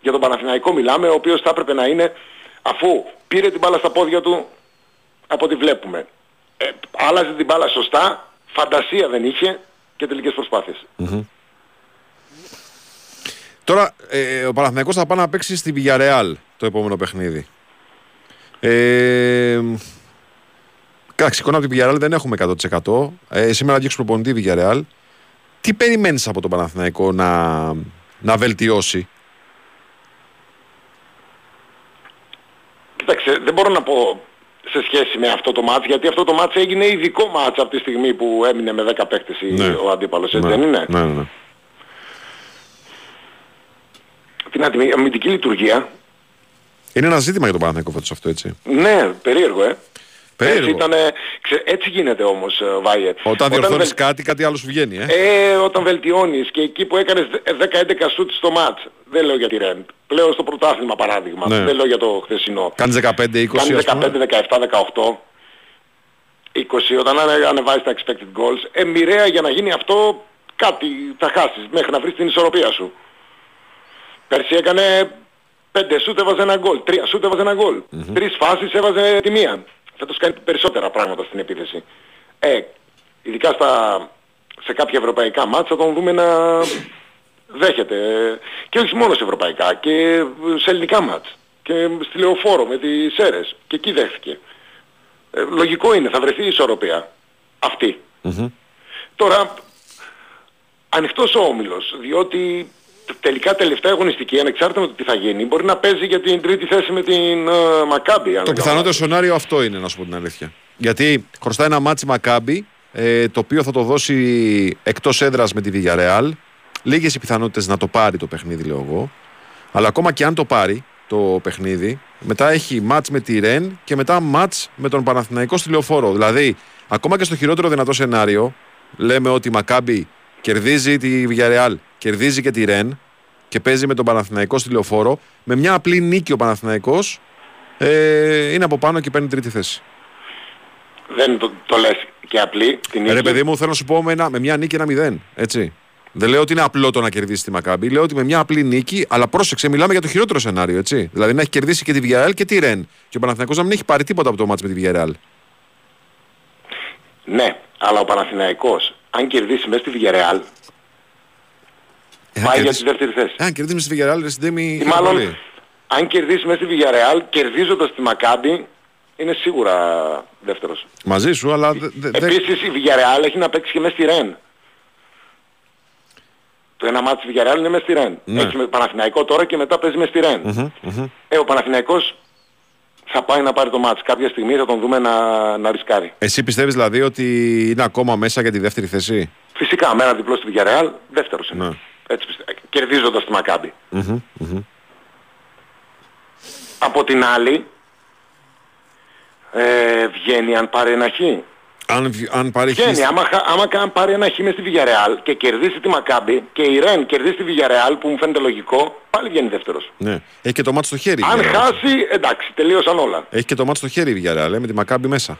Για τον Παναθηναϊκό μιλάμε, ο οποίος θα έπρεπε να είναι, αφού πήρε την μπάλα στα πόδια του, από ό,τι βλέπουμε. Ε, άλλαζε την μπάλα σωστά, φαντασία δεν είχε και τελικές προσπάθειες. Τώρα ε, ο Παναθηναϊκός θα πάει να παίξει στη Villarreal το επόμενο παιχνίδι. Ε, Εντάξει, εικόνα από την Villarreal δεν έχουμε 100%. Ε, σήμερα διώξει προπονητή Villarreal. Τι περιμένεις από τον Παναθηναϊκό να, να βελτιώσει; Κοίταξε, δεν μπορώ να πω σε σχέση με αυτό το μάτς, γιατί αυτό το μάτς έγινε ειδικό μάτς από τη στιγμή που έμεινε με 10 παίκτες η- Ναι. ο αντίπαλος, έτσι ναι, δεν είναι; Ναι, ναι, ναι. Την αμυ- αμυντική λειτουργία, Είναι ένα ζήτημα για τον Παναθηναϊκό φέτος αυτό, έτσι. ναι, περίεργο, ε. Περίεργο. Έτσι, ήτανε, ξε- έτσι γίνεται όμως, ε, Βάιε. Όταν διορθώνεις βελ- κάτι, κάτι άλλο σου βγαίνει, ε. Ε, όταν βελτιώνεις και εκεί που έκανες 10-11 σουτ στο μάτς, δεν λέω για τη Ρεν, λέω στο πρωτάθλημα παράδειγμα, Ναι. δεν λέω για το χθεσινό. Κάνεις 15-20, Κάνει ας πούμε. 15, 17, 18, 20 όταν ανε- ανεβάζεις τα expected goals. Ε, μοιραία για να γίνει αυτό κάτι θα χάσεις μέχρι να βρεις την ισορροπία σου. Πέρσι έκανε 5 σούτ έβαζε ένα γκολ, 3 σούτ έβαζε ένα γκολ, 3 φάσεις έβαζε τη μία. Φέτος κάνει περισσότερα πράγματα στην επίθεση. Ε, ειδικά στα, σε κάποια ευρωπαϊκά μάτσα τον δούμε να δέχεται. Και όχι μόνο σε ευρωπαϊκά, και σε ελληνικά μάτς. Και στη Λεωφόρο με τις ΣΕΡΕΣ. Και εκεί δέχθηκε. Ε, λογικό είναι, θα βρεθεί η ισορροπία. Αυτή. Μμμ. Τώρα, ανοιχτός ο όμιλος, διότι τελικά τελευταία αγωνιστική, ανεξάρτητα με το τι θα γίνει, μπορεί να παίζει για την τρίτη θέση με την ε, Μακάμπη. αν Το δεν κάνω πιθανότερο λάθος. σενάριο αυτό είναι, να σου πω την αλήθεια. Γιατί χρωστάει ένα ματς η Μακάμπι, ε, το οποίο θα το δώσει εκτός έδρας με τη Villarreal. Λίγες οι πιθανότητες να το πάρει το παιχνίδι, λέω εγώ. Αλλά ακόμα και αν το πάρει το παιχνίδι, μετά έχει μάτς με τη Ρεν και μετά μάτς με τον Παναθηναϊκό στη Λεωφόρο. Δηλαδή, ακόμα και στο χειρότερο δυνατό σενάριο, λέμε ότι η Μακάμπι κερδίζει τη Villarreal, κερδίζει και τη Ρεν και παίζει με τον Παναθηναϊκό στη Λεωφόρο. Με μια απλή νίκη ο Παναθηναϊκός ε, είναι από πάνω και παίρνει τρίτη θέση. Δεν το, το λες και απλή την Ε, νίκη. Ρε παιδί μου, θέλω να σου πω με, ένα, με μια νίκη ένα μηδέν. Έτσι. Δεν λέω ότι είναι απλό το να κερδίσει τη Μακάμπη. Λέω ότι με μια απλή νίκη, αλλά πρόσεξε, μιλάμε για το χειρότερο σενάριο. Έτσι. Δηλαδή να έχει κερδίσει και τη Villarreal και τη Ρεν. Και ο Παναθηναϊκός να μην έχει πάρει τίποτα από το μάτς με τη Villarreal. Ναι, αλλά ο Παναθηναϊκός, αν κερδίσει μέσα στη Villarreal, Ε, αν πάει για κερδίσει- τη δεύτερη θέση. ε, αν κερδίσει στη Villarreal, ρε Συντέμι, Ή χαίρομαι μάλλον, πολύ. αν κερδίσει μέσα στη Villarreal, κερδίζοντας τη Μακάμπη, είναι σίγουρα δεύτερος. Μαζί σου, αλλά. δε- δε- δε- Επίσης η Villarreal έχει να παίξει και μέσα στη Ρεν. Το ένα μάτι της Villarreal είναι μέσα στη Ρεν. Ναι. Έχει με Παναθηναϊκό τώρα και μετά παίζει μέσα στη Ρεν. Μμμ, μμμ. Ε, ο Παναθηναϊκός θα πάει να πάρει το μάτς. Κάποια στιγμή θα τον δούμε να, να ρισκάρει. Εσύ πιστεύεις δηλαδή ότι είναι ακόμα μέσα για τη δεύτερη θέση; Φυσικά με ένα διπλό στη Villarreal δεύτερος είναι. Ναι. Έτσι πιστεύω. Κερδίζοντας τη Μακάμπη. Μμμ, μμμ. Από την άλλη ε, βγαίνει αν πάρει ένα χ. Αν, βγει- αν πάρει Βγαίνει, χ- άμα, χα- άμα καν πάρει ένα χ μες στη Villarreal και κερδίσει τη Μακάμπη και η Ρεν κερδίσει τη Villarreal που μου φαίνεται λογικό, πάλι βγαίνει δεύτερος. Ναι. Έχει και το μάτι στο χέρι. η Αν Villarreal. χάσει, εντάξει, τελείωσαν όλα. Έχει και το μάτι στο χέρι η Villarreal, ε, με τη Μακάμπη μέσα.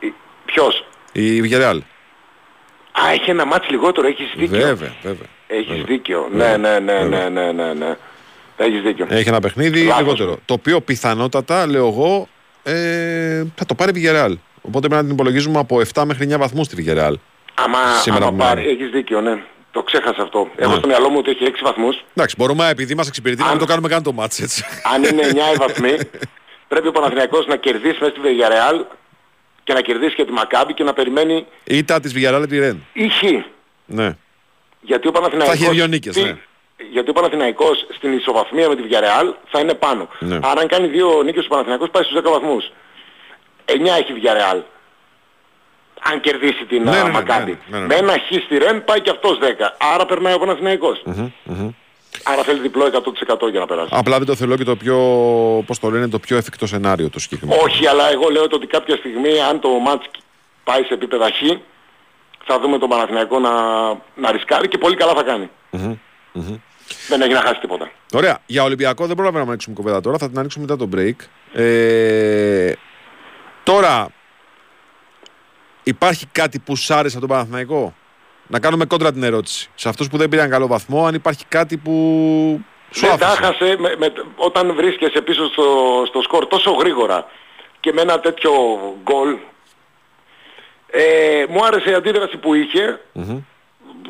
Ε, Ποιος; Η Villarreal. Α, έχει ένα μάτς λιγότερο, έχεις δίκιο. Βέβαια, βέβαια. Έχεις Βέβαια. δίκιο. Βέβαια. Ναι, ναι, ναι, Βέβαια. ναι, ναι, ναι, ναι. Έχεις δίκιο. Έχει ένα παιχνίδι Λάθος. λιγότερο. Το οποίο πιθανότατα, λέω εγώ, ε, θα το πάρει η Villarreal. Οπότε πρέπει να την υπολογίζουμε από 7 μέχρι 9 βαθμούς τη Villarreal. Άμα, Σήμερα άμα που πάρει, μένει. έχεις δίκιο, ναι. Το ξέχασα αυτό. Έχω Ναι. στο μυαλό μου ότι έχει 6 βαθμούς. Εντάξει, μπορούμε επειδή μας εξυπηρετεί να Αν- μην το κάνουμε καν το μάτς έτσι. Αν είναι 9 οι <laughs> βαθμοί, πρέπει ο Παναθηναϊκός να κερδίσει μέσα στη Villarreal και να κερδίσει και τη Μακάμπη και να περιμένει Ήτα της Villarreal επί Ρεν. ή χ. Ναι. Γιατί ο Παναθηναϊκός... Θα έχει δύο νίκες, τι- ναι. Γιατί ο Παναθηναϊκός στην ισοβαθμία με τη Villarreal θα είναι πάνω. Ναι. Άρα αν κάνει δύο νίκες ο Παναθηναϊκός πάει στους 10 βαθμούς. 9 έχει η Villarreal. Αν κερδίσει την Ναι, α, ναι, ναι, Μακάμπη. ναι, ναι, ναι, Με ναι. ένα χ στη Ρεν πάει και αυτός 10. Άρα περνάει ο Παναθηναϊκός. Μμμ, μμμ. Άρα θέλει διπλό 100% για να περάσει. Απλά δεν το θέλω και το πιο, πώς το λένε, το πιο εφικτό σενάριο το συγκεκριμένο. Όχι, αλλά εγώ λέω ότι κάποια στιγμή αν το μάτς πάει σε επίπεδα χ, θα δούμε τον Παναθηναϊκό να, να ρισκάρει και πολύ καλά θα κάνει. Μμμ, μμμ. Δεν έχει να χάσει τίποτα. Ωραία. Για Ολυμπιακό δεν πρόλαβαμε να ανοίξουμε κουβέντα τώρα. Θα την ανοίξουμε μετά το break. Ε, τώρα, υπάρχει κάτι που σ' άρεσε από τον Παναθηναϊκό; Να κάνουμε κόντρα την ερώτηση. Σε αυτούς που δεν πήραν καλό βαθμό, αν υπάρχει κάτι που σου Δεν τα άφησε; χάσε με, με, όταν βρίσκεσαι πίσω στο, στο σκορ τόσο γρήγορα και με ένα τέτοιο γκολ. Ε, μου άρεσε η αντίδραση που είχε Μμμ.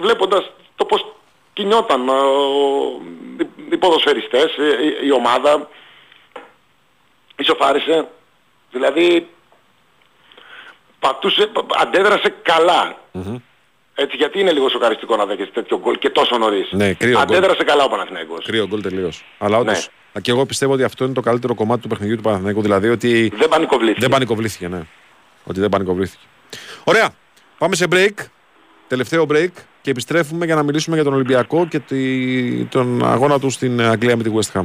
βλέποντας το πως κινιόταν ε, ο- οι, οι ποδοσφαιριστές, ε, η, η ομάδα, ισοφάρισε, δηλαδή πατούσε, πα- αντέδρασε καλά. Μμμ. Έτσι, γιατί είναι λίγο σοκαριστικό να δέχεσαι τέτοιο γκολ και τόσο νωρίς. Ναι, κρύο γκολ. Αντέδρασε καλά ο Παναθηναϊκός. Κρύο γκολ τελείως. Αλλά όντως. Ναι. Και εγώ πιστεύω ότι αυτό είναι το καλύτερο κομμάτι του παιχνιδιού του Παναθηναϊκού. Δηλαδή ότι Δεν πανικοβλήθηκε. δεν πανικοβλήθηκε, ναι. Ότι δεν πανικοβλήθηκε. Ωραία. Πάμε σε break. Τελευταίο break και επιστρέφουμε για να μιλήσουμε για τον Ολυμπιακό και τη- τον αγώνα του στην Αγγλία με τη West Ham.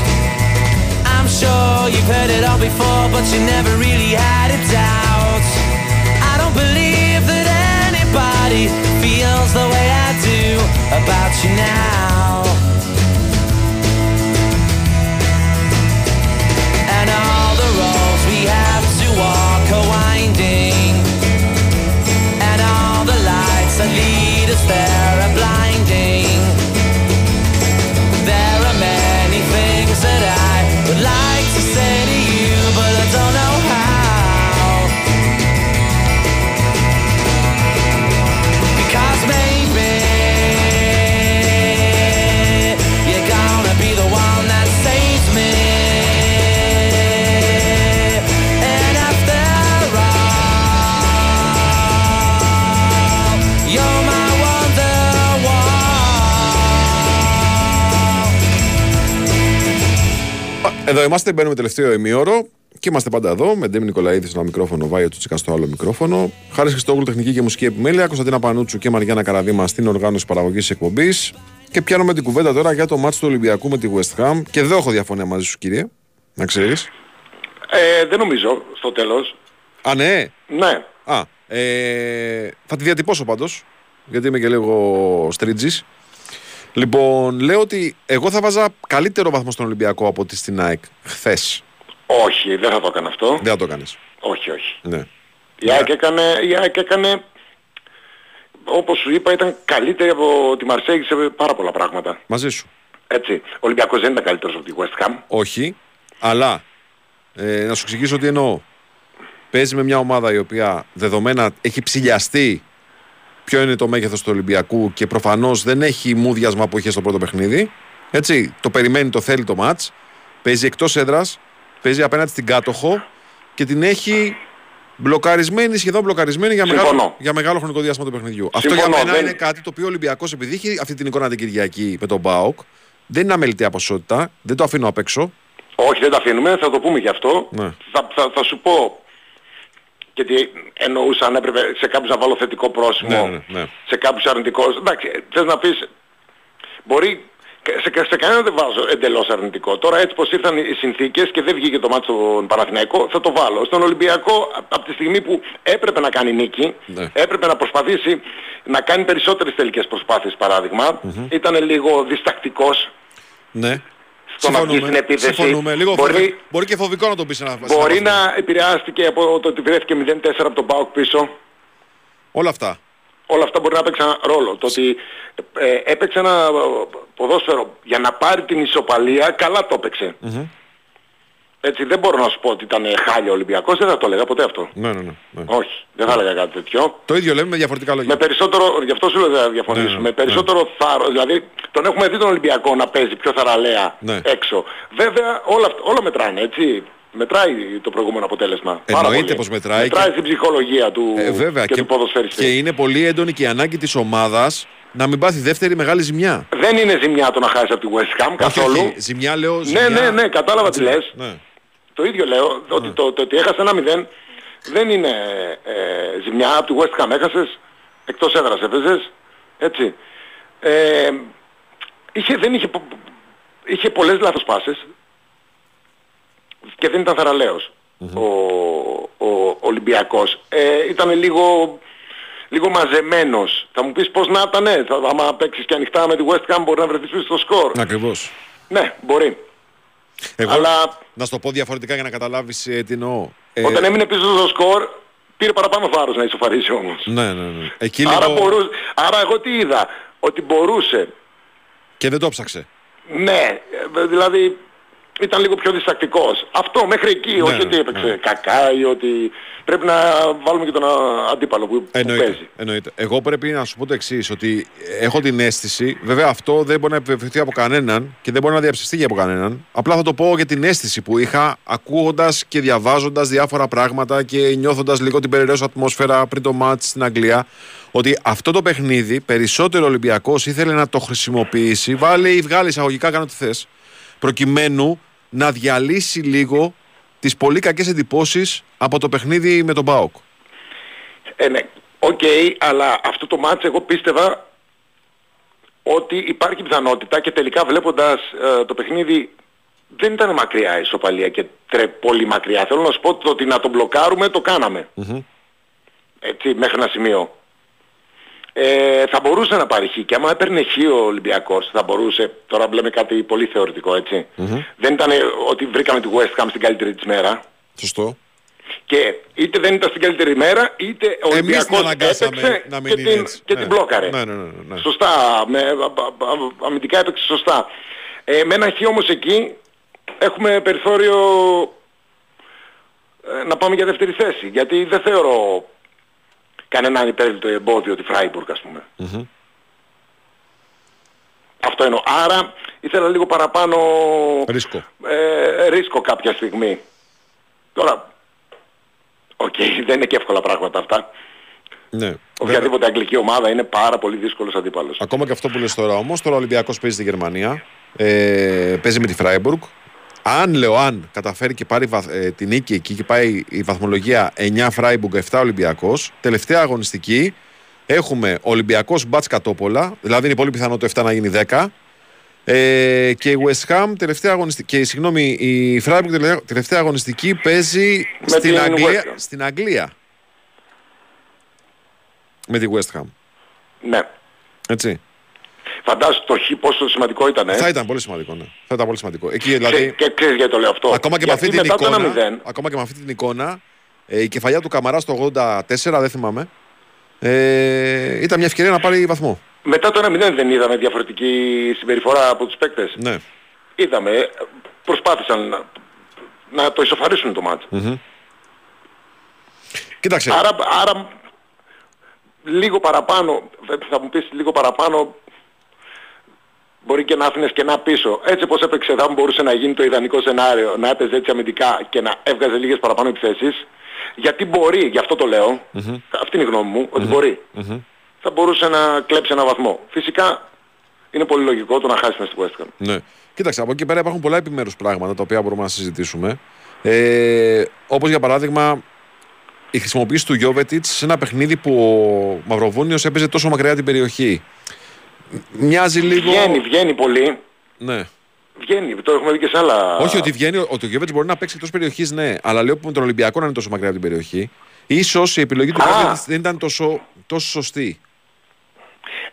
Sure you've heard it all before, but you never really had a Εδώ είμαστε, μπαίνουμε τελευταίο ημίωρο και είμαστε πάντα εδώ με Ντέμι Νικολαίδης στο ένα μικρόφωνο, Βάιο Τσίκα στο άλλο μικρόφωνο. Χάρης Χριστόγλου, τεχνική και μουσική επιμέλεια, Κωνσταντίνα Πανούτσου και Μαριάννα Καραδίμα στην οργάνωση παραγωγής εκπομπής. Και πιάνουμε την κουβέντα τώρα για το μάτσο του Ολυμπιακού με τη West Ham. Και εδώ έχω διαφωνία μαζί σου, κύριε. Να ξέρεις. Ε, δεν νομίζω στο τέλος. Α, ναι; Ναι. Α, ε, θα τη διατυπώσω πάντως, γιατί είμαι και λίγο στρίτζης. Λοιπόν, λέω ότι εγώ θα βάζα καλύτερο βαθμό στον Ολυμπιακό από ότι στην ΑΕΚ χθες. Όχι, δεν θα το έκανα αυτό. Δεν θα το κάνει. Όχι, όχι. Ναι. Η ΑΕΚ έκανε, η ΑΕΚ έκανε, όπως σου είπα, ήταν καλύτερη από τη Μαρσέγη σε πάρα πολλά πράγματα. Μαζί σου. Έτσι. Ο Ολυμπιακός δεν ήταν καλύτερος από τη West Ham. Όχι, αλλά ε, να σου εξηγήσω τι εννοώ. Παίζει με μια ομάδα η οποία δεδομένα έχει ψηλιαστεί ποιο είναι το μέγεθος του Ολυμπιακού και προφανώς δεν έχει μούδιασμα που είχε στο πρώτο παιχνίδι. Έτσι, το περιμένει, το θέλει το ματ. Παίζει εκτός έδρας, παίζει απέναντι στην κάτοχο και την έχει μπλοκαρισμένη, σχεδόν μπλοκαρισμένη για μεγάλο, Συμφωνώ. για μεγάλο χρονικό διάστημα του παιχνιδιού. Αυτό για Συμφωνώ, μένα δεν- είναι κάτι το οποίο ο Ολυμπιακός, επειδή έχει αυτή την εικόνα την Κυριακή με τον Μπάουκ, δεν είναι αμεληταία ποσότητα, δεν το αφήνω απ' έξω. Όχι, δεν τα αφήνουμε, θα το πούμε γι' αυτό. Ναι. Θα, θα, θα σου πω και τι εννοούσα αν έπρεπε σε κάποιους να βάλω θετικό πρόσημο, Ναι, ναι, ναι. σε κάποιους αρνητικό. Εντάξει, θες να πεις, μπορεί, σε, σε κανένα δεν βάζω εντελώς αρνητικό. Τώρα έτσι πως ήρθαν οι συνθήκες και δεν βγήκε το μάτι στον Παναθηναϊκό, θα το βάλω. Στον Ολυμπιακό, α- από τη στιγμή που έπρεπε να κάνει νίκη, Ναι. έπρεπε να προσπαθήσει να κάνει περισσότερες τελικές προσπάθειες παράδειγμα, ήταν λίγο διστακτικός Ναι. Στο να βγει στην επίθεση. Συμφωνούμε. Λίγο Μπορεί- φοβι- μπορεί και φοβικό να το πεις ένα Μπορεί ένα βαθμό. να επηρεάστηκε από το ότι βρέθηκε 0-4 από τον ΠΑΟΚ πίσω. Όλα αυτά. Όλα αυτά μπορεί να παίξαν ρόλο. Το ότι ε, έπαιξε ένα ε, ποδόσφαιρο για να πάρει την ισοπαλία, καλά το επαιξε Έτσι δεν μπορώ να σου πω ότι ήταν χάλια ο Ολυμπιακός, δεν θα το έλεγα ποτέ αυτό. Ναι, ναι, ναι. ναι. Όχι, δεν θα έλεγα κάτι τέτοιο. Το ίδιο λέμε με διαφορετικά λόγια. Με περισσότερο, γι' αυτό σου λέω δεν θα διαφωνήσουμε, Ναι, ναι, με περισσότερο θάρρος, δηλαδή τον έχουμε δει τον Ολυμπιακό να παίζει πιο θαραλέα Ναι. έξω. Βέβαια όλα, αυτά- όλα μετράνε, έτσι. Μετράει το προηγούμενο αποτέλεσμα. Πάρα Εννοείται πολύ. πως μετράει Μετράει και- στην ψυχολογία του Ε, βέβαια και, του ποδοσφαιριστή. και είναι πολύ έντονη και η ανάγκη της ομάδας να μην πάθει δεύτερη μεγάλη ζημιά. Δεν είναι ζημιά το να χάσεις από τη West Ham καθόλου. Όχι, όχι, ζημιά λέω. Ναι, Ζημιά... ναι, ναι, κατάλαβα τι λες. Ναι. Το ίδιο λέω, ότι το, το ότι έχασε ένα 0 δεν είναι ε, ζημιά. Από τη West Ham έχασες, εκτός έδρας έπαιζες, έτσι. Ε, είχε, δεν είχε, πο- είχε πολλές λάθος πάσες και δεν ήταν θαραλέος ο, ο Ολυμπιακός. Ε, ήταν λίγο, λίγο μαζεμένος. Θα μου πεις πώς να ήταν, ναι, θα, άμα παίξεις και ανοιχτά με τη West Ham μπορεί να βρεθείς πίσω στο σκορ. Ακριβώς. Ναι, μπορεί. Εγώ Αλλά- να σου το πω διαφορετικά για να καταλάβεις τι εννοώ. Ε, Όταν έμεινε πίσω στο σκορ, πήρε παραπάνω θάρρος να ισοφαρίσει όμως. Ναι, ναι, ναι. Εκεί Άρα, λίγο... μπορούσε, άρα εγώ τι είδα, ότι μπορούσε, Και δεν το ψάξε. ναι, ε, δηλαδή ήταν λίγο πιο διστακτικός. Αυτό μέχρι εκεί, Ναι, όχι ναι, ότι έπαιξε ναι. κακά ή ότι πρέπει να βάλουμε και τον α, αντίπαλο που, που Εννοείται, παίζει. εννοείται. Εγώ πρέπει να σου πω το εξής: Ότι έχω την αίσθηση, βέβαια αυτό δεν μπορεί να επιβεβαιωθεί από κανέναν και δεν μπορεί να διαψευστεί και από κανέναν. Απλά θα το πω για την αίσθηση που είχα ακούγοντας και διαβάζοντας διάφορα πράγματα και νιώθοντας λίγο την περιραίωσα ατμόσφαιρα πριν το μάτς στην Αγγλία. Ότι αυτό το παιχνίδι περισσότερο ο Ολυμπιακός ήθελε να το χρησιμοποιήσει. Βάλε ή βγάλει εισαγωγικά, κάνω τι θες. Προκειμένου να διαλύσει λίγο τις πολύ κακές εντυπώσεις από το παιχνίδι με τον ΠΑΟΚ. Ε, ναι, οκ, αλλά αυτό το μάτς εγώ πίστευα ότι υπάρχει πιθανότητα και τελικά βλέποντας ε, το παιχνίδι δεν ήταν μακριά η ισοπαλία και τρε, πολύ μακριά. Θέλω να σου πω το ότι να τον μπλοκάρουμε το κάναμε. Έτσι, μέχρι ένα σημείο. Ε, θα μπορούσε να πάρει χ και άμα έπαιρνε χ ο Ολυμπιακός θα μπορούσε, τώρα λέμε κάτι πολύ θεωρητικό έτσι. Δεν ήταν ότι βρήκαμε τη West Ham στην καλύτερη της μέρα. Σωστό. Και είτε δεν ήταν στην καλύτερη μέρα, είτε ο Εμείς Ολυμπιακός την αναγκάσαμε έπαιξε να μην και, είναι την, έτσι. και Ναι. την μπλόκαρε. Ναι, ναι, ναι, ναι. Σωστά, με, α- α- α- αμυντικά έπαιξε σωστά. Ε, με ένα χ όμως εκεί έχουμε περιθώριο ε, να πάμε για δεύτερη θέση. Γιατί δεν θεωρώ κανέναν ανυπέρβλητο εμπόδιο τη Φράιμπουργκ ας πούμε. Αυτό εννοώ. Άρα ήθελα λίγο παραπάνω Ρίσκο. ε, ρίσκο κάποια στιγμή. Τώρα, οκ, <laughs> δεν είναι και εύκολα πράγματα αυτά. Ναι. Βέβαια, Οποιαδήποτε αγγλική ομάδα είναι πάρα πολύ δύσκολος αντίπαλος. ακόμα και αυτό που λες τώρα όμως, τώρα ο Ολυμπιακός παίζει στη Γερμανία, ε, παίζει με τη Φράιμπουργκ Αν λέω, αν καταφέρει και πάρει βαθ- ε, την νίκη εκεί και πάει η βαθμολογία 9 Φράιμπουργκ, 7 Ολυμπιακός, τελευταία αγωνιστική έχουμε Ολυμπιακός Μπάτς Κατόπολα, δηλαδή είναι πολύ πιθανό το 7 να γίνει 10. Ε, και η West Ham τελευταία αγωνιστική. Και συγγνώμη, η Φράιμπουργκ τελευταία, τελευταία αγωνιστική παίζει Με στην την Αγγλία, West Ham. στην Αγγλία. Με τη West Ham. Ναι. Έτσι. Φαντάζομαι το χ πόσο σημαντικό ήταν. Ε; Θα ήταν πολύ σημαντικό, ναι. Θα ήταν πολύ σημαντικό. Εκεί Ξέ- δηλαδή. Και ξέρεις γιατί το λέω αυτό. Ακόμα και, με Γιατί αυτή την μετά το εικόνα, 1-0, ακόμα και με αυτή την εικόνα, ε, η κεφαλιά του Καμαρά στο 84, δεν θυμάμαι, ε, ήταν μια ευκαιρία να πάρει βαθμό. μετά το 1-0 δεν είδαμε διαφορετική συμπεριφορά από τους παίκτες. Ναι. Είδαμε, ε, προσπάθησαν να, να το ισοφαρίσουν το μάτς. Κοίταξε. Άρα, άρα λίγο παραπάνω, θα μου πεις λίγο παραπάνω, μπορεί και να άφηνες και να πίσω. Έτσι όπως έπαιξε θα μπορούσε να γίνει το ιδανικό σενάριο, να έπαιζε έτσι αμυντικά και να έβγαζε λίγες παραπάνω επιθέσεις. Γιατί μπορεί, γι' αυτό το λέω, αυτή είναι η γνώμη μου, ότι μπορει Θα μπορούσε να κλέψει ένα βαθμό. Φυσικά είναι πολύ λογικό το να χάσεις μες στη West Ham. Ναι. Κοίταξε, από εκεί πέρα υπάρχουν πολλά επιμέρους πράγματα τα οποία μπορούμε να συζητήσουμε. Ε, Όπως για παράδειγμα η χρησιμοποίηση του Γιώβετιτ σε ένα παιχνίδι που ο Μαυροβούνιος έπαιζε τόσο μακριά την περιοχή. Μοιάζει λίγο. Βγαίνει, βγαίνει πολύ. Ναι. Βγαίνει, το έχουμε δει και σε άλλα... Όχι ότι βγαίνει, ότι ο Γιώβετιτ μπορεί να παίξει εκτός περιοχής, ναι. Αλλά λέω που με τον Ολυμπιακό να είναι τόσο μακριά από την περιοχή. Ίσως η επιλογή του Α. Γιώβετιτ δεν ήταν τόσο, τόσο σωστή.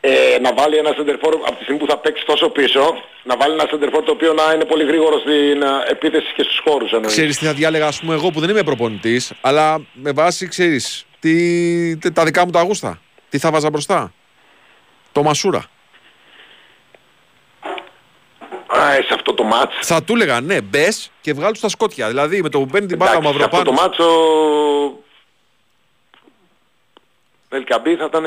ε, να βάλει ένα σεντερφόρ από τη στιγμή που θα παίξει τόσο πίσω, να βάλει ένα σεντερφόρ το οποίο να είναι πολύ γρήγορο στην ε, επίθεση και στους χώρους εννοείς. Ξέρεις τι θα διάλεγα, ας πούμε, εγώ που δεν είμαι προπονητής, αλλά με βάση, ξέρεις, τι, τα δικά μου τα γούστα. Τι θα βάζα μπροστά; Το Μασούρα. Α, ε, σε αυτό το μάτς. Θα του έλεγα ναι, μπες και βγάλει τους τα σκότια. Δηλαδή με το που παίρνει την μπάλα ο Εντάξει, σε αυτό το Μαυροπάνο. μάτσο Ελκαμπή θα ήταν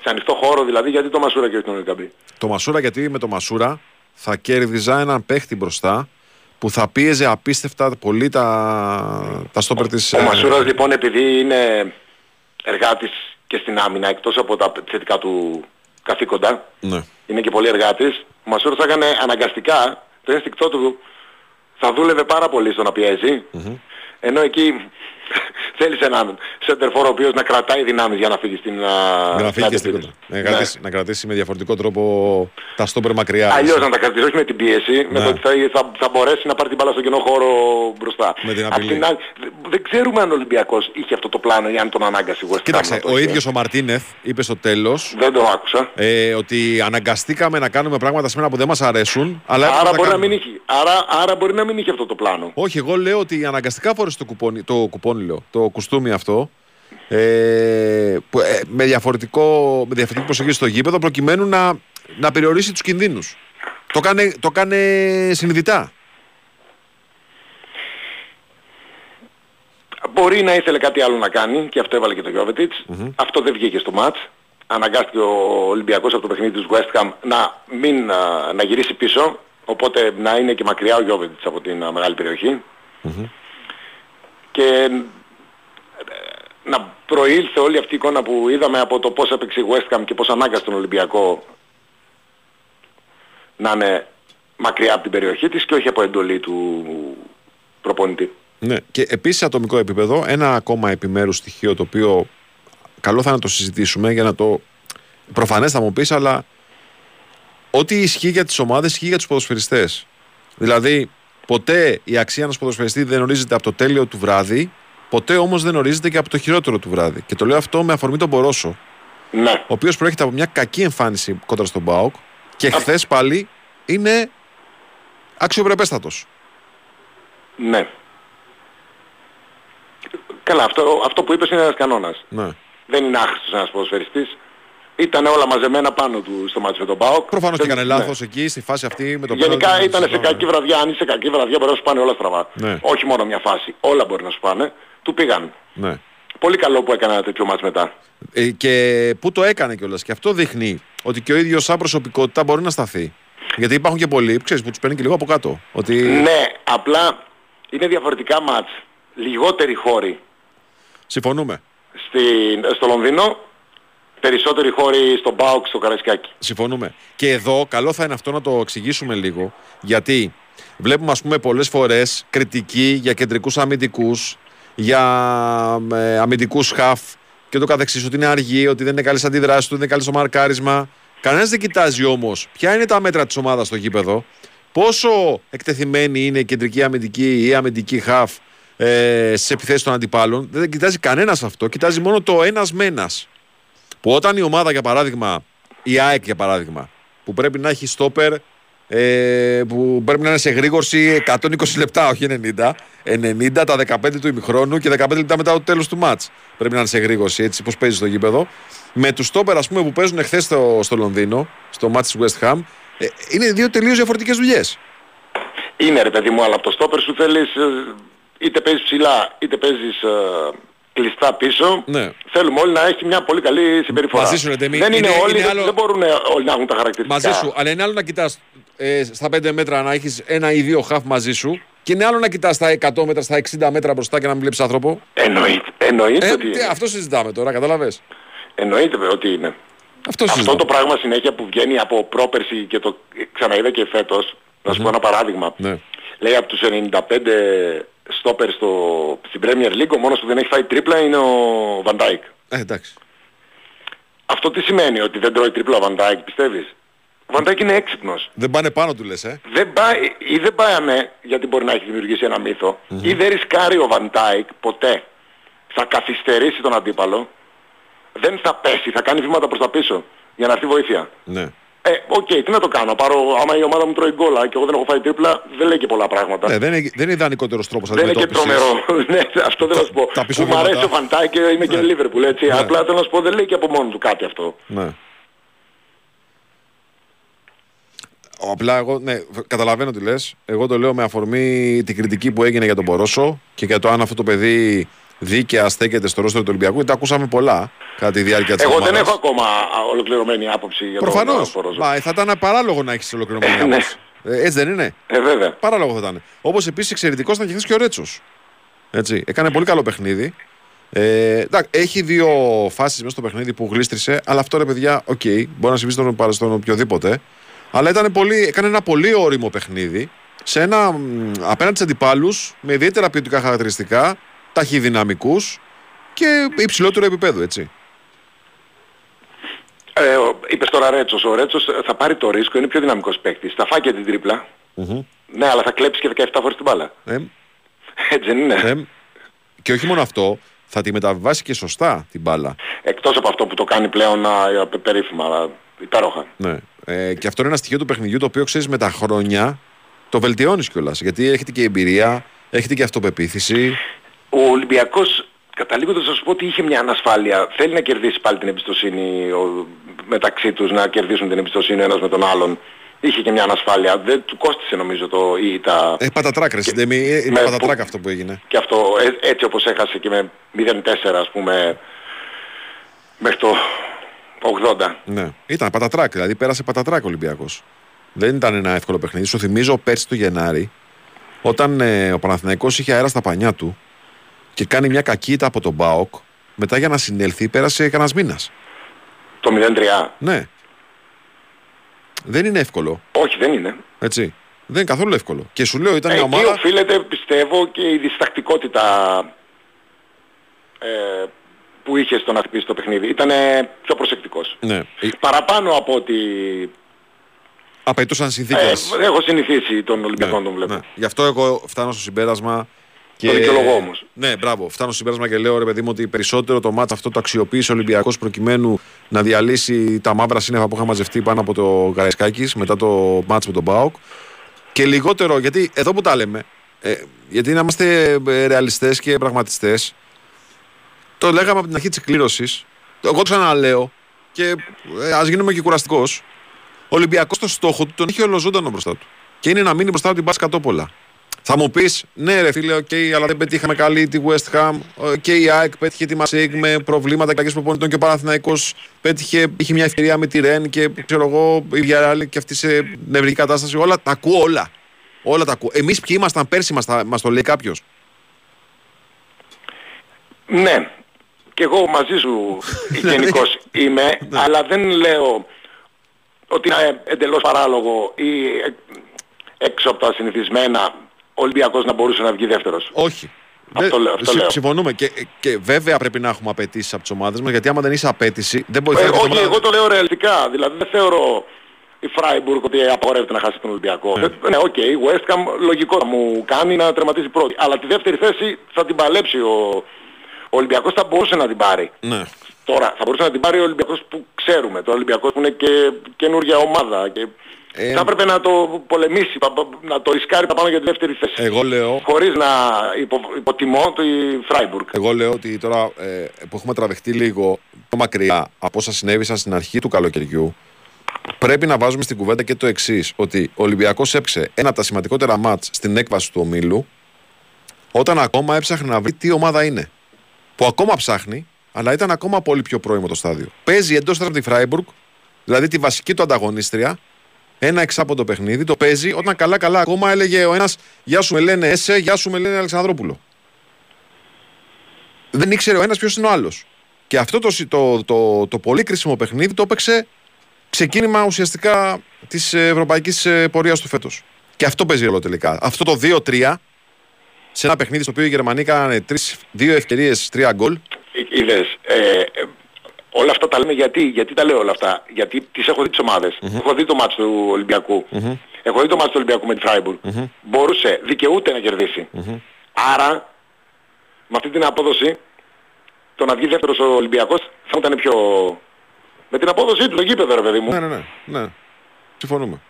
σε ανοιχτό χώρο δηλαδή γιατί το Μασούρα και όχι τον Ελκαμπή; Το Μασούρα, γιατί με το Μασούρα θα κέρδιζα έναν παίχτη μπροστά που θα πίεζε απίστευτα πολύ τα, τα στόπερ της... Ο ε, Μασούρας λοιπόν επειδή είναι εργάτης και στην άμυνα εκτός από τα θετικά του καθήκοντα Ναι. είναι και πολύ εργάτης. Ο Μασούρας θα έκανε αναγκαστικά το ένστικτό του θα δούλευε πάρα πολύ στο να πιεζει Ενώ εκεί θέλεις έναν σέντερφορ ο οποίος να κρατάει δυνάμεις για να φύγει στην α, Για να φύγει στην και στην αντεπίθεση. κόντρα. Να, Ναι. κρατήσει, να κρατήσει με διαφορετικό τρόπο τα στόπερ μακριά. Αλλιώς να τα κρατήσει, όχι με την πίεση, με Ναι. το ότι θα, θα, θα μπορέσει να πάρει την μπάλα στο κοινό χώρο μπροστά. Με την Απ' απειλή. άλλη, δεν- δεν ξέρουμε αν ο Ολυμπιακός είχε αυτό το πλάνο ή αν τον ανάγκασε η West Ham να Κοίταξε, το ο είχε. ίδιος ο Μαρτίνεθ είπε στο τέλος Δεν το άκουσα. ε, ότι αναγκαστήκαμε να κάνουμε πράγματα σήμερα που δεν μας αρέσουν. Αλλά έπρεπε Άρα τα μπορεί, να κάνουμε. μην είχε, άρα, άρα μπορεί να μην είχε αυτό το πλάνο. Όχι, εγώ λέω ότι αναγκαστικά φόρεσε το κουπόνι, το κουπόνι λέω, το κουστούμι αυτό. Ε, που, ε, με, διαφορετικό, με διαφορετική προσεγγίση στο γήπεδο προκειμένου να, να περιορίσει τους κινδύνους. Το κάνε, το κάνε συνειδητά. Μπορεί να ήθελε κάτι άλλο να κάνει και αυτό έβαλε και το Γιώβετιτς. Αυτό δεν βγήκε στο μάτς. Αναγκάστηκε ο Ολυμπιακός από το παιχνίδι του West Ham να, μην, α, να γυρίσει πίσω. Οπότε να είναι και μακριά ο Γιώβετιτς από την α, μεγάλη περιοχή. Και ε, να προήλθε όλη αυτή η εικόνα που είδαμε από το πώς έπαιξε η West Ham και πώς ανάγκασε τον Ολυμπιακό να είναι μακριά από την περιοχή της και όχι από εντολή του προπονητή. Ναι. Και επίσης σε ατομικό επίπεδο ένα ακόμα επιμέρους στοιχείο το οποίο καλό θα είναι να το συζητήσουμε για να το προφανές θα μου πεις αλλά ό,τι ισχύει για τις ομάδες ισχύει για τους ποδοσφαιριστές. Δηλαδή ποτέ η αξία ενός ποδοσφαιριστή δεν ορίζεται από το τέλειο του βράδυ ποτέ όμως δεν ορίζεται και από το χειρότερο του βράδυ. Και το λέω αυτό με αφορμή τον Πορόσο Ναι. ο οποίος προέρχεται από μια κακή εμφάνιση κόντρα στον ΠΑΟΚ και χθες πάλι είναι αξιοπρεπέστατος. Ναι. Καλά, αυτό, αυτό που είπες είναι ένας κανόνας. Ναι. Δεν είναι άχρηστος ένας ποδοσφαιριστής. Ήταν όλα μαζεμένα πάνω του στο μάτι με τον ΠΑΟΚ. Προφανώς και Δεν- έκανε ναι. λάθος εκεί στη φάση αυτή με τον Γενικά πέναλτι, ήταν σε σωστό, κακή ναι. βραδιά. Αν είσαι σε κακή βραδιά μπορεί να σου πάνε όλα στραβά. Ναι. Όχι μόνο μια φάση. Όλα μπορεί να σου πάνε. Του πήγαν. Ναι. Πολύ καλό που έκανε ένα τέτοιο μάτς μετά. Ε, και πού το έκανε κιόλας και αυτό δείχνει ότι και ο ίδιος σαν προσωπικότητα μπορεί να σταθεί. Γιατί υπάρχουν και πολλοί ξέρεις, που τους παίρνει και λίγο από κάτω. Ότι Ναι, απλά είναι διαφορετικά μάτς. Λιγότεροι χώροι συμφωνούμε. στην, στο Λονδίνο, περισσότεροι χώροι στον ΠΑΟΚ, στο Καραϊσκάκι. Συμφωνούμε. Και εδώ καλό θα είναι αυτό να το εξηγήσουμε λίγο. Γιατί βλέπουμε ας πούμε πολλές φορές κριτική για κεντρικούς αμυντικούς, για ε, αμυντικούς χαφ και το καθεξής, ότι είναι αργοί, ότι δεν είναι καλές αντιδράσεις, ότι δεν είναι καλές στο μαρκάρισμα. Κανένας δεν κοιτάζει όμως ποια είναι τα μέτρα της ομάδας στο γήπεδο, πόσο εκτεθειμένη είναι η κεντρική αμυντική ή αμυντική χαφ ε, στι επιθέσεις των αντιπάλων. Δεν κοιτάζει κανένας αυτό. Κοιτάζει μόνο το ένας με ένας. Που όταν η ομάδα, για παράδειγμα, η ΑΕΚ για παράδειγμα, που πρέπει να έχει στόπερ ε, που πρέπει να είναι σε γρήγορση 120 λεπτά, όχι 90. 90 τα 15 του ημιχρόνου και 15 λεπτά μετά το τέλος του μάτς. Πρέπει να είναι σε γρήγορση, έτσι πώς παίζει στο γήπεδο. Με τους στόπερ, ας πούμε, που παίζουν εχθές στο, στο Λονδίνο, στο μάτς της West Ham, ε, είναι δύο τελείως διαφορετικές δουλειές. Είναι ρε παιδί μου, αλλά από το στόπερ σου θέλεις ε, είτε παίζεις ψηλά είτε παίζεις ε, κλειστά πίσω. Ναι. Θέλουμε όλοι να έχει μια πολύ καλή συμπεριφορά. Μαζί σου, ρε Ντέμι. δεν είναι, Είναι- όλοι, είναι δεν- άλλο- δεν μπορούν όλοι να έχουν τα χαρακτηριστικά. Μαζί σου, αλλά είναι άλλο να κοιτάς ε, στα 5 μέτρα να έχεις ένα ή δύο χαφ μαζί σου και είναι άλλο να κοιτάς στα 100 μέτρα, στα 60 μέτρα μπροστά και να μην βλέπεις άνθρωπο. Εννοείται, εννοείται Ε, ότι τι, είναι. αυτό συζητάμε τώρα, κατάλαβε. Εννοείται ότι είναι. Αυτό Αυτό συζητάμε. το πράγμα συνέχεια που βγαίνει από πρόπερση και το ξαναείδα και φέτος, να σου πω ένα παράδειγμα. Ναι. Λέει από τους 95 στόπερ στο, στην Premier League ο μόνος που δεν έχει φάει τρίπλα είναι ο Van Dijk. Ε, εντάξει. Αυτό τι σημαίνει, ότι δεν τρώει τρίπλα ο Van Dijk, πιστεύεις; Ο Van Dijk είναι έξυπνος. Δεν πάνε πάνω του λες, ε; Δεν πάει, ή δεν πάμε γιατί μπορεί να έχει δημιουργήσει ένα μύθο, ή δεν ρισκάρει ο Van Dijk ποτέ. Θα καθυστερήσει τον αντίπαλο, δεν θα πέσει, θα κάνει βήματα προς τα πίσω για να έρθει βοήθεια. Ναι. Ε, οκ, τι να το κάνω. Πάρω, άμα η ομάδα μου τρώει γκόλα και εγώ δεν έχω φάει τρίπλα, δεν λέει και πολλά πράγματα. ναι δεν, είναι, δεν είναι ιδανικότερος τρόπος δεν είναι και τρομερό. <laughs> ναι, αυτό θέλω να σου πω. τα πίσω Που μου αρέσει βήματα. ο Φαν Ντάικ και είμαι και Ναι. Λίβερπουλ, έτσι. Ναι. Απλά θέλω να σου πω, δεν λέει και από μόνος του κάτι αυτό. Ναι. Απλά εγώ, ναι, καταλαβαίνω τι λες. Εγώ το λέω με αφορμή την κριτική που έγινε για τον Πορόζο και για το αν αυτό το παιδί δίκαια στέκεται στο ρόστερ του Ολυμπιακού. Τα ακούσαμε πολλά κατά τη διάρκεια της Εγώ δεν εβδομάδας. έχω ακόμα α, ολοκληρωμένη άποψη για Προφανώς. τον Πορόζο. Μα θα ήταν παράλογο να έχεις ολοκληρωμένη Ναι. άποψη. Ε, έτσι δεν είναι; Ε, βέβαια. Παράλογο θα ήταν. Όπως επίσης εξαιρετικός ήταν και χθες και ο Ρέτσος. Έτσι. Έκανε πολύ καλό παιχνίδι. Ε, εντάξει, έχει δύο φάσεις μέσα στο παιχνίδι που γλίστρησε, αλλά αυτό ρε παιδιά, οκ, μπορεί να συμβεί στον, παρα- στον οποιοδήποτε. Αλλά ήταν πολύ, έκανε ένα πολύ όριμο παιχνίδι σε ένα, μ, απέναντι στου αντιπάλους με ιδιαίτερα ποιοτικά χαρακτηριστικά, ταχυδυναμικούς και υψηλότερου επίπεδου, έτσι. Ε, ο- είπες τώρα Ρέτσος. Ο Ρέτσος ε, θα πάρει το ρίσκο, είναι πιο δυναμικός παίκτης. Θα φάει και την τρίπλα. Ναι, αλλά θα κλέψει και 17 φορές την μπάλα. Ε, Έτσι δεν είναι. ε, και όχι μόνο αυτό, θα τη μεταβιβάσει και σωστά την μπάλα. Εκτός από αυτό που το κάνει πλέον α, ε, περίφημα, αλλά υπέροχα. Ναι. Ε, και αυτό είναι ένα στοιχείο του παιχνιδιού το οποίο ξέρεις με τα χρόνια το βελτιώνεις κιόλας. Γιατί έχετε και εμπειρία, έχετε και αυτοπεποίθηση. Ο Ολυμπιακός, καταλήγοντας να σου πω ότι είχε μια ανασφάλεια. Θέλει να κερδίσει πάλι την εμπιστοσύνη ο, μεταξύ τους, να κερδίσουν την εμπιστοσύνη ο ένας με τον άλλον. Είχε και μια ανασφάλεια. Δεν του κόστισε νομίζω το ή τα... Ε, πατατράκ, ρε Συντέμι. Ε, Είναι με πατατράκ που- αυτό που έγινε. Και αυτό ε, έτσι όπως έχασε και με 0-4 ας πούμε μέχρι το 80. Ναι. Ήταν πατατράκ, δηλαδή πέρασε πατατράκ ο Ολυμπιακός. Δεν ήταν ένα εύκολο παιχνίδι. Σου θυμίζω πέρσι το Γενάρη, όταν ε, ο Παναθηναϊκός είχε αέρα στα πανιά του και κάνει μια κακήτα από τον Μπάοκ, μετά για να συνέλθει πέρασε κανένας μήνας. Το 0-3. Ναι. Δεν είναι εύκολο. Όχι δεν είναι. Έτσι. Δεν είναι καθόλου εύκολο. Και σου λέω ήταν Ε, μια εκεί ομάδα. οφείλεται πιστεύω και η διστακτικότητα ε, που είχε στο να χτυπήσει το παιχνίδι. Ήταν πιο προσεκτικός. Ναι. Ε, Παραπάνω από ότι Απαιτούσαν ε, συνθήκε. έχω συνηθίσει τον Ολυμπιακό να τον βλέπω. ναι. Γι' αυτό εγώ φτάνω στο συμπέρασμα. Το δικαιολογώ όμως. Ναι, μπράβο. Φτάνω στο συμπέρασμα και λέω ρε παιδί μου ότι περισσότερο το μάτς αυτό το αξιοποίησε ο Ολυμπιακός προκειμένου να διαλύσει τα μαύρα σύννεφα που είχαν μαζευτεί πάνω από το Καραϊσκάκης μετά το μάτς με τον Μπάουκ. Και λιγότερο, γιατί εδώ που τα λέμε, ε, γιατί να είμαστε ε, ρεαλιστές και πραγματιστές, το λέγαμε από την αρχή της κλήρωσης, εγώ το ξαναλέω και ε, ας γίνουμε και κουραστικοί, ο Ολυμπιακός το στόχο του τον είχε ολοζώντανο μπροστά του. Και είναι να μείνει μπροστά από την Μπάτσκα Τόπολα. Θα μου πεις, ναι, ρε φίλε, οκ, αλλά δεν πετύχαμε καλή τη West Ham. ε, Και η ΑΕΚ πέτυχε τη Μαρσέιγ με προβλήματα αλλαγή προπονητών και ο Παναθηναϊκός πέτυχε, είχε μια ευκαιρία με τη Ρεν και ξέρω εγώ, η Βιγιαρεάλ και αυτή σε νευρική κατάσταση. Όλα τα ακούω όλα. Όλα τα ακούω. Εμείς ποιοι ήμασταν πέρσι, μας, τα- μας το λέει κάποιος; Ναι. Και εγώ μαζί σου <laughs> γενικώς είμαι, αλλά δεν λέω ότι είναι εντελώς παράλογο ή ε, έξω από τα συνηθισμένα ο Ολυμπιακός να μπορούσε να βγει δεύτερος. Όχι. Αυτό Δεν- λέω, αυτό συ- λέω. Συμφωνούμε. Και, και βέβαια πρέπει να έχουμε απαιτήσεις από τις ομάδες μας γιατί άμα δεν έχεις απαίτηση δεν μπορεί Ε, να όχι, εγώ το λέω ρεαλιστικά. Δηλαδή δεν θεωρώ η Φράιμπουργκ ότι απαγορεύεται να χάσει τον Ολυμπιακό. Ναι. Ε, Ναι, οκ, η West Ham λογικό θα μου κάνει να τερματίσει πρώτη. Αλλά τη δεύτερη θέση θα την παλέψει ο, ο Ολυμπιακός θα μπορούσε να την πάρει. Ναι. Τώρα θα μπορούσε να την πάρει ο Ολυμπιακός που ξέρουμε. Το Ολυμπιακός που είναι και καινούργια ομάδα. Και Ε, θα έπρεπε να το πολεμήσει, πα- πα- να το ρισκάρει πάνω για τη δεύτερη θέση. Εγώ λέω, Χωρίς να υπο, υποτιμώ τη Φράιμπουργκ. εγώ λέω ότι τώρα ε, που έχουμε τραβηχτεί λίγο πιο μακριά από όσα συνέβησαν στην αρχή του καλοκαιριού, πρέπει να βάζουμε στην κουβέντα και το εξής: Ότι ο Ολυμπιακός έψε ένα από τα σημαντικότερα μάτς στην έκβαση του ομίλου, όταν ακόμα έψαχνε να βρει τι ομάδα είναι. Που ακόμα ψάχνει, αλλά ήταν ακόμα πολύ πιο πρώιμο το στάδιο. Παίζει εντός από τη Φράιμπουργκ, δηλαδή τη βασική του ανταγωνίστρια, ένα εξάποντο παιχνίδι, το παίζει όταν καλά-καλά ακόμα έλεγε ο ένας Γεια σου με λένε Εσέ, Γεια σου με λένε Αλεξανδρόπουλο. Δεν ήξερε ο ένας ποιος είναι ο άλλος. Και αυτό το, συ- το, το, το, πολύ κρίσιμο παιχνίδι το έπαιξε ξεκίνημα ουσιαστικά της ευρωπαϊκής πορείας του φέτος. Και αυτό παίζει ρόλο τελικά. Αυτό το 2-3 σε ένα παιχνίδι στο οποίο οι Γερμανοί κάνανε τρεις, δύο ευκαιρίες, τρία γκολ. Ε, Είδες, ε, ε, όλα αυτά τα λέμε γιατί, γιατί τα λέω όλα αυτά. Γιατί τις έχω δει τις ομαδες Έχω δει το μάτς του ολυμπιακου Έχω δει το μάτς του Ολυμπιακού με τη φραιμπουργκ Μπορούσε, δικαιούται να κερδισει Άρα, με αυτή την απόδοση, το να βγει δεύτερος ο Ολυμπιακός θα ήταν πιο... Με την απόδοσή του στο γήπεδο ρε παιδί μου. Ναι, ναι, ναι. ναι. Συμφωνούμε.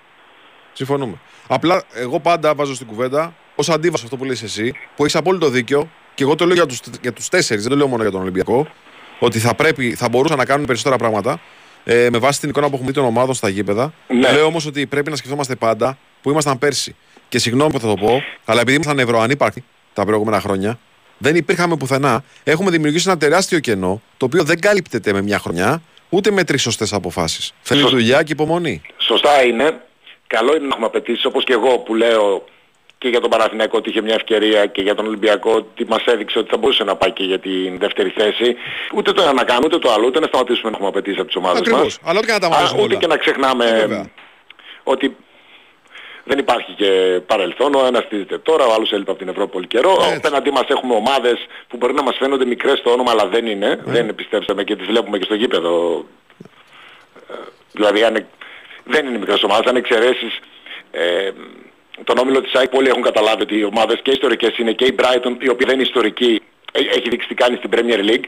Συμφωνούμε. Απλά εγώ πάντα βάζω στην κουβέντα ως αντίβαση αυτό που λες εσύ, που έχεις απόλυτο δίκιο, και εγώ το λέω για τους για τους τέσσερις, δεν το λέω μόνο για τον Ολυμπιακό, ότι θα, πρέπει, θα μπορούσαν να κάνουν περισσότερα πράγματα ε, με βάση την εικόνα που έχουμε δει των ομάδων στα γήπεδα. Ναι. Λέω όμως ότι πρέπει να σκεφτόμαστε πάντα που ήμασταν πέρσι. Και συγγνώμη που θα το πω, αλλά επειδή ήμασταν ευρωανύπαρκτοι τα προηγούμενα χρόνια, δεν υπήρχαμε πουθενά. Έχουμε δημιουργήσει ένα τεράστιο κενό, το οποίο δεν καλύπτεται με μια χρονιά, ούτε με τρεις σωστές αποφάσεις. Θέλει Σωστ- δουλειά και υπομονή. Σωστά είναι. Καλό είναι να έχουμε απαιτήσεις όπως και εγώ που λέω και για τον Παναθηναϊκό ότι είχε μια ευκαιρία και για τον Ολυμπιακό ότι μας έδειξε ότι θα μπορούσε να πάει και για την δεύτερη θέση. Ούτε το ένα να κάνουμε, ούτε το άλλο, ούτε να σταματήσουμε να έχουμε απαιτήσει από τις ομάδες Ακριβώς. μας. Αλλά ούτε και να τα Α, μάθουμε ούτε όλα. και να ξεχνάμε Ε, βέβαια. ότι δεν υπάρχει και παρελθόν. Ο ένας στηρίζεται τώρα, ο άλλος έλειπε από την Ευρώπη πολύ καιρό. Έτσι. Απέναντί μας έχουμε ομάδες που μπορεί να μας φαίνονται μικρές στο όνομα, αλλά δεν είναι. Δεν είναι, πιστέψτε με, και τις βλέπουμε και στο γήπεδο. Ε, Δηλαδή αν, δεν είναι μικρές ομάδες, αν εξαιρέσεις ε, τον όμιλο της ΑΕΚ πολλοί έχουν καταλάβει ότι οι ομάδες και ιστορικές είναι και η Brighton η οποία δεν είναι ιστορική ε, έχει δείξει τι κάνει στην Premier League.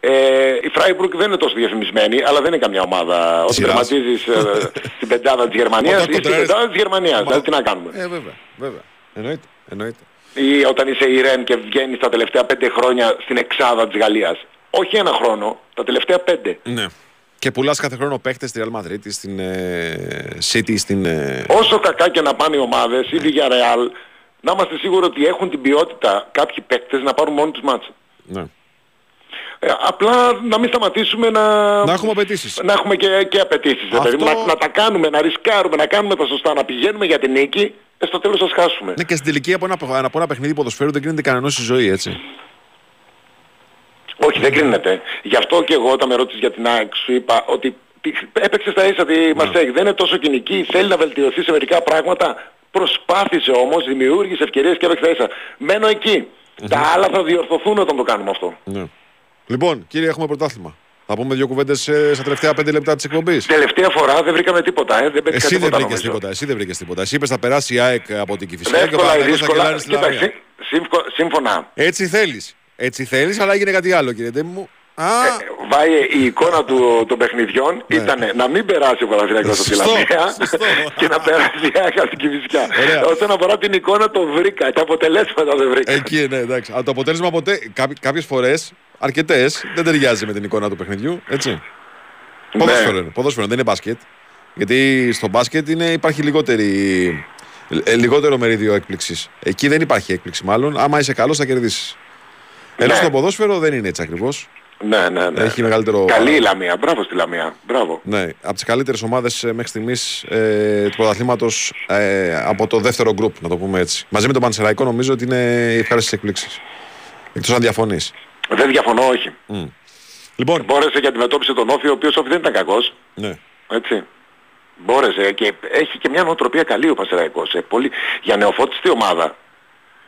Ε, η Freiburg δεν είναι τόσο διαφημισμένη, αλλά δεν είναι καμιά ομάδα. Όταν Σειράς. τερματίζεις ε, στην πεντάδα της Γερμανίας Όταν ή στην κοντράρεις- πεντάδα της Γερμανίας. Μα- Δηλαδή τι να κάνουμε; Ε, βέβαια. βέβαια. Εννοείται. Εννοείται. Ή όταν είσαι η Ρεν και βγαίνεις τα τελευταία πέντε χρόνια στην εξάδα της Γαλλίας. Όχι ένα χρόνο, τα τελευταία πέντε. Ναι. Και πουλάς κάθε χρόνο παίχτες στη Real Madrid, στην ε, City, στην. Ε, Όσο κακά και να πάνε οι ομάδες, η Villarreal, να είμαστε σίγουροι ότι έχουν την ποιότητα κάποιοι παίκτες να πάρουν μόνοι τους μάτς. ναι. Ε, απλά να μην σταματήσουμε να... Να έχουμε απαιτήσεις. να έχουμε και, και απαιτήσεις. ρε Αυτό- παιδί μου. Να, να τα κάνουμε, να ρισκάρουμε, να κάνουμε τα σωστά, να πηγαίνουμε για την νίκη, ε, στο τέλος ας χάσουμε. Ναι, και στην τελική από ένα, από ένα παιχνίδι ποδοσφαίρου δεν κρίνεται κανένα στη ζωή, έτσι. Όχι, δεν κρίνεται. Γι' αυτό και εγώ όταν με ρώτησες για την ΑΕΚ σου είπα ότι πη- έπαιξε στα ίσα τη Μαρσέγ. Δεν είναι τόσο κοινική, θέλει να βελτιωθεί σε μερικά πράγματα. Προσπάθησε όμως, δημιούργησε ευκαιρίες και έπαιξε στα ίσα. Μένω εκεί. Τα άλλα θα διορθωθούν όταν το κάνουμε αυτό. Ναι. Λοιπόν, κύριε, έχουμε πρωτάθλημα. Θα πούμε δύο κουβέντες στα τελευταία πέντε λεπτά της εκπομπής. Τελευταία φορά δεν βρήκαμε τίποτα, ε. δεν πέτυχα Εσύ δεν τίποτα βρήκες νομίζω. τίποτα. Εσύ δεν βρήκες τίποτα. Εσύ είπες θα περάσει η ΑΕΚ από την Κυφυσιά και ο Εύκολα ή Παναγιώτης θα δύσκολα. κελάρει στη Κοίταξε, Λαμία. σύμφω- σύμφωνα. Έτσι θέλεις. Έτσι θέλεις, αλλά έγινε κάτι άλλο, κύριε Ντέμι μου. Α, Βάει η εικόνα του, των παιχνιδιών ήταν να μην περάσει ο Παναθηναϊκός από τη Ναι. Σωστό, Λαμία σωστό. <laughs> και να περάσει η ΑΕΚ από την Κηφισιά. Ωραία. Όσον αφορά την εικόνα το βρήκα, τα αποτελέσματα δεν βρήκα. εκεί, ναι, εντάξει. Αλλά το αποτέλεσμα ποτέ, κάποιες φορές, αρκετές, δεν ταιριάζει με την εικόνα του παιχνιδιού. Έτσι. Ποδόσφαιρο είναι. Ποδόσφαιρο, δεν είναι μπάσκετ. Γιατί στο μπάσκετ είναι, υπάρχει λιγότερη, ε, λιγότερο μερίδιο έκπληξης. Εκεί δεν υπάρχει έκπληξη, μάλλον. Άμα είσαι καλός, θα κερδίσεις. Ενώ Ναι. στο ποδόσφαιρο δεν είναι έτσι ακριβώς. Ναι, ναι, ναι. Έχει μεγαλύτερο. Καλή η Λαμία, μπράβο στη Λαμία. Μπράβο. Ναι, από τις καλύτερες ομάδες μέχρι στιγμής ε, του πρωταθλήματος ε, από το δεύτερο γκρουπ, να το πούμε έτσι. Μαζί με τον Πανσεραϊκό νομίζω ότι είναι οι ευχάριστες εκπλήξεις. Εκτός αν διαφωνείς. Δεν διαφωνώ, όχι. Λοιπόν, Μπόρεσε και αντιμετώπισε τον Όφη, ο οποίος Όφη δεν ήταν κακός. ναι. Έτσι. Μπόρεσε και έχει και μια νοοτροπία καλή ο Πανσεραϊκός. Ε, πολύ... Για νεοφώτιστη ομάδα.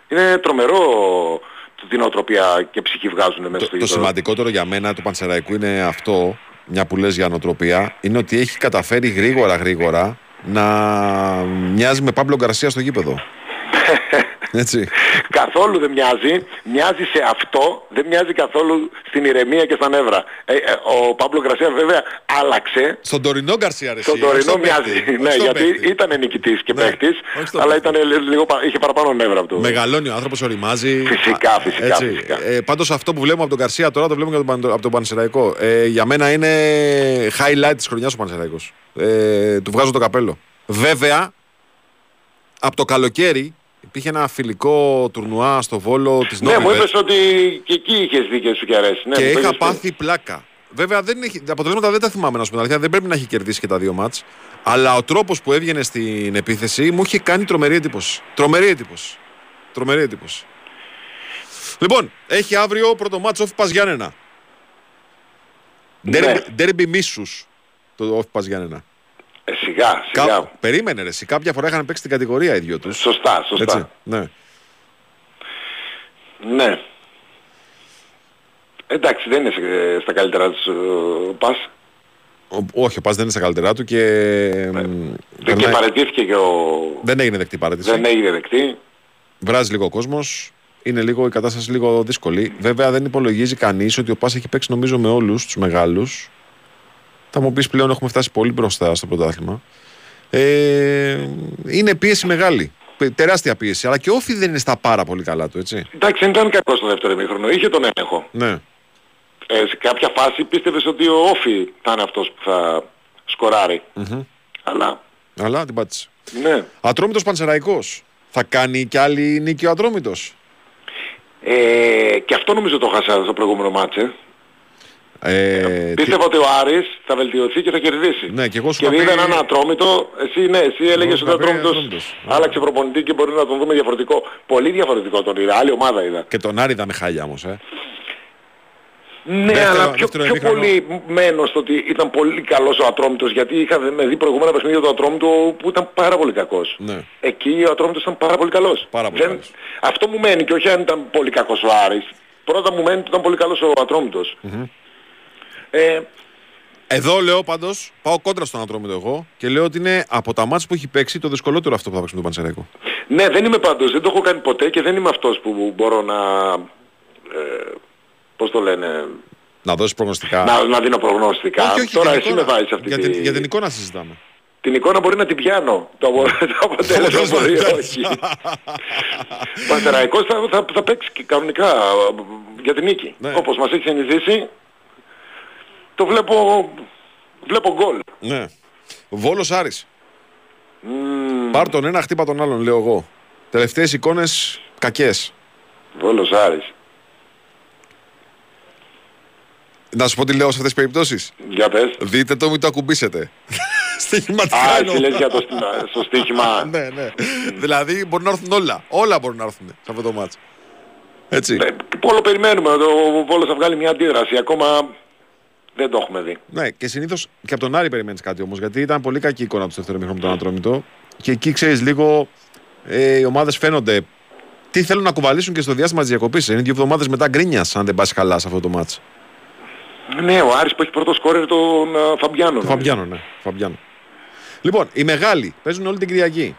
Είναι τρομερό το τι νοοτροπία και ψυχή βγάζουν μέσα Το, στο το γήπεδο. σημαντικότερο για μένα του Πανσεραϊκού είναι αυτό, μια που λες για νοοτροπία, είναι ότι έχει καταφέρει γρήγορα γρήγορα να μοιάζει με Παύλο Γκαρσία στο γήπεδο. <laughs> Έτσι. Καθόλου δεν μοιάζει. Μοιάζει σε αυτό, δεν μοιάζει καθόλου στην ηρεμία και στα νεύρα. Ε, ε, ο Παύλο Γκρασία βέβαια άλλαξε. Στον τωρινό Γκαρσία, ρε, Στον εσύ, όχι τωρινό στον παίκτη. μοιάζει. Όχι Ναι, στον γιατί παίκτη. ήταν νικητής και Ναι, παίχτης, όχι στον αλλά παίκτη. ήταν λι- λίγο, πα- είχε παραπάνω νεύρα από το. Μεγαλώνει ο άνθρωπος, οριμάζει. Φυσικά, Α, φυσικά, Έτσι. φυσικά. Ε, Πάντως αυτό που βλέπουμε από τον Γκαρσία τώρα το βλέπουμε και από τον Παν- από τον Πανσεραϊκό. Ε, για μένα είναι highlight της χρονιάς ο Πανσεραϊκός. Ε, του βγάζω το καπέλο. Βέβαια, από το καλοκαίρι υπήρχε ένα φιλικό τουρνουά στο βόλο της Ναι, μου Νόβιβετ είπες ότι και εκεί είχες δει και σου και αρέσει. Ναι, και μου το είχα είπες πριν. πάθει πλάκα. Βέβαια, δεν έχει, τα αποτελέσματα δεν τα θυμάμαι να σου πω την αλήθεια. Δεν πρέπει να έχει κερδίσει και τα δύο μάτς. Αλλά ο τρόπος που έβγαινε στην επίθεση μου είχε κάνει τρομερή εντύπωση. Τρομερή εντύπωση. Τρομερή εντύπωση. Λοιπόν, έχει αύριο πρώτο μάτς όφη Πας Γιάννενα. Ναι. Ντέρμπι- Ντέρμπι μίσους το όφη Πας Γιάννενα. Ε, σιγά, σιγά. Κα... Περίμενε ρε, εσύ. κάποια φορά είχαν παίξει την κατηγορία οι δυο τους. Σωστά, σωστά. Έτσι, ναι. Ναι. Εντάξει, δεν είναι σε- στα καλύτερα της ο Πας. Ο- όχι, ο Πας δεν είναι στα καλύτερά του και... μ, Δεν περνάει- και παρετήθηκε και ο... δεν έγινε δεκτή παρέτηση. Δεν έγινε δεκτή. Βράζει λίγο ο κόσμος. Είναι λίγο η κατάσταση λίγο δύσκολη. Βέβαια δεν υπολογίζει κανείς ότι ο Πας έχει παίξει νομίζω με όλους τους μεγάλους. Θα μου πεις πλέον έχουμε φτάσει πολύ μπροστά στο πρωτάθλημα. Ε, είναι πίεση μεγάλη. Πε- Τεράστια πίεση. Αλλά και ο Όφη δεν είναι στα πάρα πολύ καλά του, έτσι. Εντάξει, δεν ήταν κακός στο δεύτερο ημίχρονο. Είχε τον έλεγχο. Ναι. Ε, σε κάποια φάση πίστευες ότι ο Όφη θα είναι αυτός που θα σκοράρει. Αλλά, Αλλά την πάτησε. ναι. Ατρόμητος Πανσεραϊκός. Θα κάνει κι άλλη νίκη ο Ατρόμητος. Ε, και αυτό νομίζω το χάσα στο προηγούμενο μάτσε. Ε, τι- Πίστευα ότι ο Άρης θα βελτιωθεί και θα κερδίσει. Ναι, και εγώ σου και είχα είδα πει- έναν ατρόμητο, εσύ ναι, εσύ έλεγες σου ότι ο είχα πει ατρόμητος Ατρόμητος. άλλαξε προπονητή και μπορεί να τον δούμε διαφορετικό. Πολύ διαφορετικό τον είδα, άλλη ομάδα είδα. Και τον Άρη είδαμε χάλια όμως, ε. Ναι, Δεύτερο- αλλά πιο, δεύτερο πιο ημίχρονο. πολύ μένω στο ότι ήταν πολύ καλός ο Ατρόμητος γιατί είχα με δει προηγούμενα παιχνίδια του Ατρόμητο που ήταν πάρα πολύ κακός. Ναι. Εκεί ο Ατρόμητος ήταν πάρα πολύ καλός. Πάρα πολύ καλός. Αυτό μου μένει και όχι αν ήταν πολύ κακός ο Άρης. Πρώτα μου μένει ότι ήταν πολύ καλός ο ατρομητος Ε, Εδώ λέω πάντως, πάω κόντρα στον Ατρόμητο εγώ και λέω ότι είναι από τα μάτια που έχει παίξει το δυσκολότερο αυτό που θα παίξουμε τον Πανσεραϊκό. ναι, δεν είμαι πάντως, δεν το έχω κάνει ποτέ και δεν είμαι αυτός που μπορώ να... Ε, πώς το λένε... Να δώσεις προγνωστικά. Να, να δίνω προγνωστικά. όχι, όχι, Τώρα την εσύ εικόνα. με βάζεις αυτή για, τη... την, για την εικόνα συζητάμε. Την εικόνα μπορεί να την πιάνω. Το, απο- το αποτέλεσμα αποτέλεσμα μπορεί δεν όχι. Ο Πανσεραϊκός θα, θα, θα παίξει και κανονικά ε, για την νίκη. Ναι. Όπως μας έχει συνηθίσει, το βλέπω, βλέπω γκολ. Ναι. Βόλος Άρης. Μμμ, Πάρ τον ένα, χτύπα τον άλλον, λέω εγώ. Τελευταίες εικόνες κακές. Βόλος Άρης. Να σου πω τι λέω σε αυτές τις περιπτώσεις. Για πες. Δείτε το, μην το ακουμπήσετε. <laughs> Στοιχηματικά Α, εννοώ. εσύ λες για το, στο στοίχημα. <laughs> ναι, ναι. δηλαδή μπορεί να έρθουν όλα. Όλα μπορούν να έρθουν σε αυτό το μάτσο. Έτσι. Ε, Πόλο περιμένουμε. Ο Βόλος θα βγάλει μια αντίδραση. Ακόμα δεν το έχουμε δει. Ναι, και συνήθως και από τον Άρη περιμένεις κάτι όμως. Γιατί ήταν πολύ κακή η εικόνα του στο δεύτερο μήχρονο με τον Ατρόμητο. Και εκεί ξέρεις λίγο ε, οι ομάδες φαίνονται τι θέλουν να κουβαλήσουν και στο διάστημα της διακοπής. Είναι δύο εβδομάδες μετά γκρίνιας, αν δεν πας καλά σε αυτό το μάτσο. Ναι, ο Άρης που έχει πρώτο σκόρερ τον α, Φαμπιάνο. Το Φαμπιάνο, ναι. Φαμπιάνο. Λοιπόν, οι μεγάλοι παίζουν όλη την Κυριακή.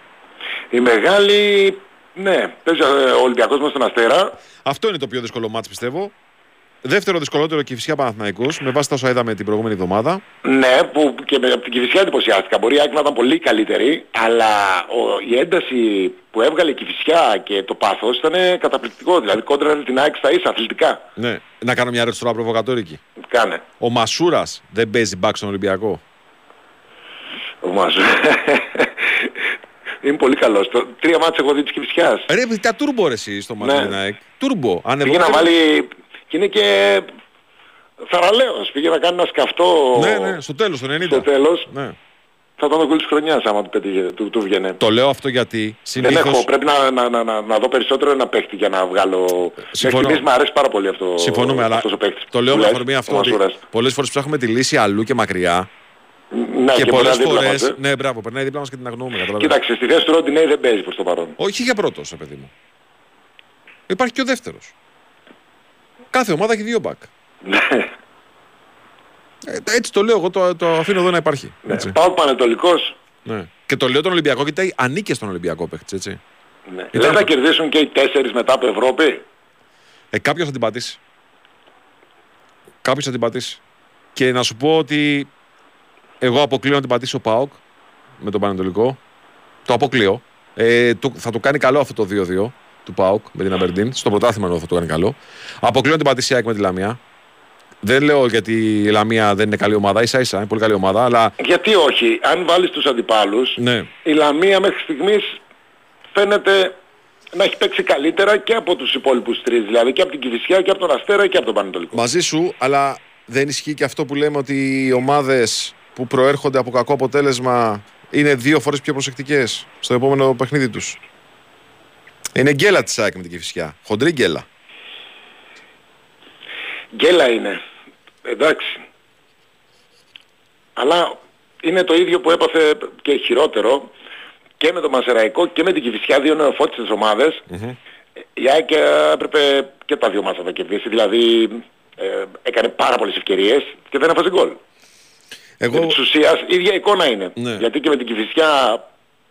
Η μεγάλη, ναι, παίζει ε, ο Ολυμπιακός μας στον Αστέρα. Αυτό είναι το πιο δύσκολο μάτς πιστεύω. Δεύτερο δυσκολότερο και φυσικά Παναθηναϊκός με βάση τα όσα είδαμε την προηγούμενη εβδομάδα. Ναι, που και με, από την Κηφισιά εντυπωσιάστηκα. Μπορεί η Άκη να ήταν πολύ καλύτερη, αλλά ο, η ένταση που έβγαλε η Κηφισιά και το πάθος ήταν καταπληκτικό. Δηλαδή κόντρα την Άκη στα ίσα, αθλητικά. Ναι. Να κάνω μια ερώτηση τώρα προβοκατόρικη. Κάνε. Ο Μασούρας δεν παίζει μπακ στον Ολυμπιακό; Ο Μάζο. <laughs> Είναι πολύ καλός. Το, τρία μάτια έχω δει της Κηφισιάς. Ρε, τα τούρμπο ρε εσύ στο μάτι Ναι. με την ΑΕΚ. Τούρμπο. Πήγε να βάλει... και είναι και θαραλέος. Πήγε να κάνει ένα σκαυτό Ναι, ναι, στο τέλος, το 90. στο τέλος. Ναι. Θα ήταν το γκολ της χρονιάς άμα του, πετύχε, του, του βγαινε. Το λέω αυτό γιατί Δεν συνήθως... έχω, πρέπει να, να, να, να, να δω περισσότερο ένα παίχτη για να βγάλω... Μέχρι Συμφωνώ. στιγμής μου αρέσει πάρα πολύ αυτό Συμφωνούμε, αλλά αυτός ο παίχτης. το λέω που με λες, αφορμή ο αυτό ότι Μασούρας. πολλές φορές ψάχνουμε τη λύση αλλού και μακριά Ναι, και και πολλές μπορεί να δίπλα φορέ. μας, ε. Ναι, μπράβο, περνάει δίπλα μας και την αγνοούμε. καταλαβαίνεις. Κοίταξε, στη θέση του Ροντινέη δεν παίζει προς το παρόν. Όχι για πρώτος, παιδί μου. Υπάρχει και ο δεύτερος. Κάθε ομάδα έχει δύο μπακ. Ναι. Ε, έτσι το λέω εγώ, το, το αφήνω εδώ να υπάρχει. Έτσι. Πάω Πανετολικός. Ναι. Και το λέω τον Ολυμπιακό γιατί ανήκε στον Ολυμπιακό παίχτη, έτσι. Ναι. Ήταν- Δεν θα κερδίσουν και οι τέσσερις μετά από Ευρώπη; Ε, κάποιος θα την πατήσει. Κάποιος θα την πατήσει. Και να σου πω ότι εγώ αποκλείω να την πατήσει ο Πάοκ με τον Πανετολικό. Το αποκλείω. Ε, το, θα το κάνει καλό αυτό το 2-2 του Πάοκ με την Αμπερντίν. Στο πρωτάθλημα εννοώ θα το κάνει καλό. Αποκλείω να την πατήσει η ΑΕΚ με τη Λαμία. Δεν λέω γιατί η Λαμία δεν είναι καλή ομάδα, ίσα ίσα, είναι πολύ καλή ομάδα, αλλά Γιατί όχι, αν βάλεις τους αντιπάλους, ναι. η Λαμία μέχρι στιγμής φαίνεται να έχει παίξει καλύτερα και από τους υπόλοιπους τρεις, δηλαδή και από την Κηφισιά και από τον Αστέρα και από τον Πανετολικό. Μαζί σου, αλλά δεν ισχύει και αυτό που λέμε ότι οι ομάδες που προέρχονται από κακό αποτέλεσμα είναι δύο φορές πιο προσεκτικές στο επόμενο παιχνίδι τους. Είναι γκέλα της ΑΕΚ με την Κηφισιά. Χοντρή γκέλα. Γκέλα είναι. Εντάξει. Αλλά είναι το ίδιο που έπαθε και χειρότερο και με το Μασεραϊκό και με την Κηφισιά, δύο νεοφώτιστες ομάδες. Η ΑΕΚ ε, έπρεπε και τα δύο μάτσα να τα κερδίσει. Δηλαδή ε, έκανε πάρα πολλές ευκαιρίες και δεν έφασε γκολ. Εγώ. Επί της ουσίας ίδια εικόνα είναι. Ναι. Γιατί και με την Κηφισιά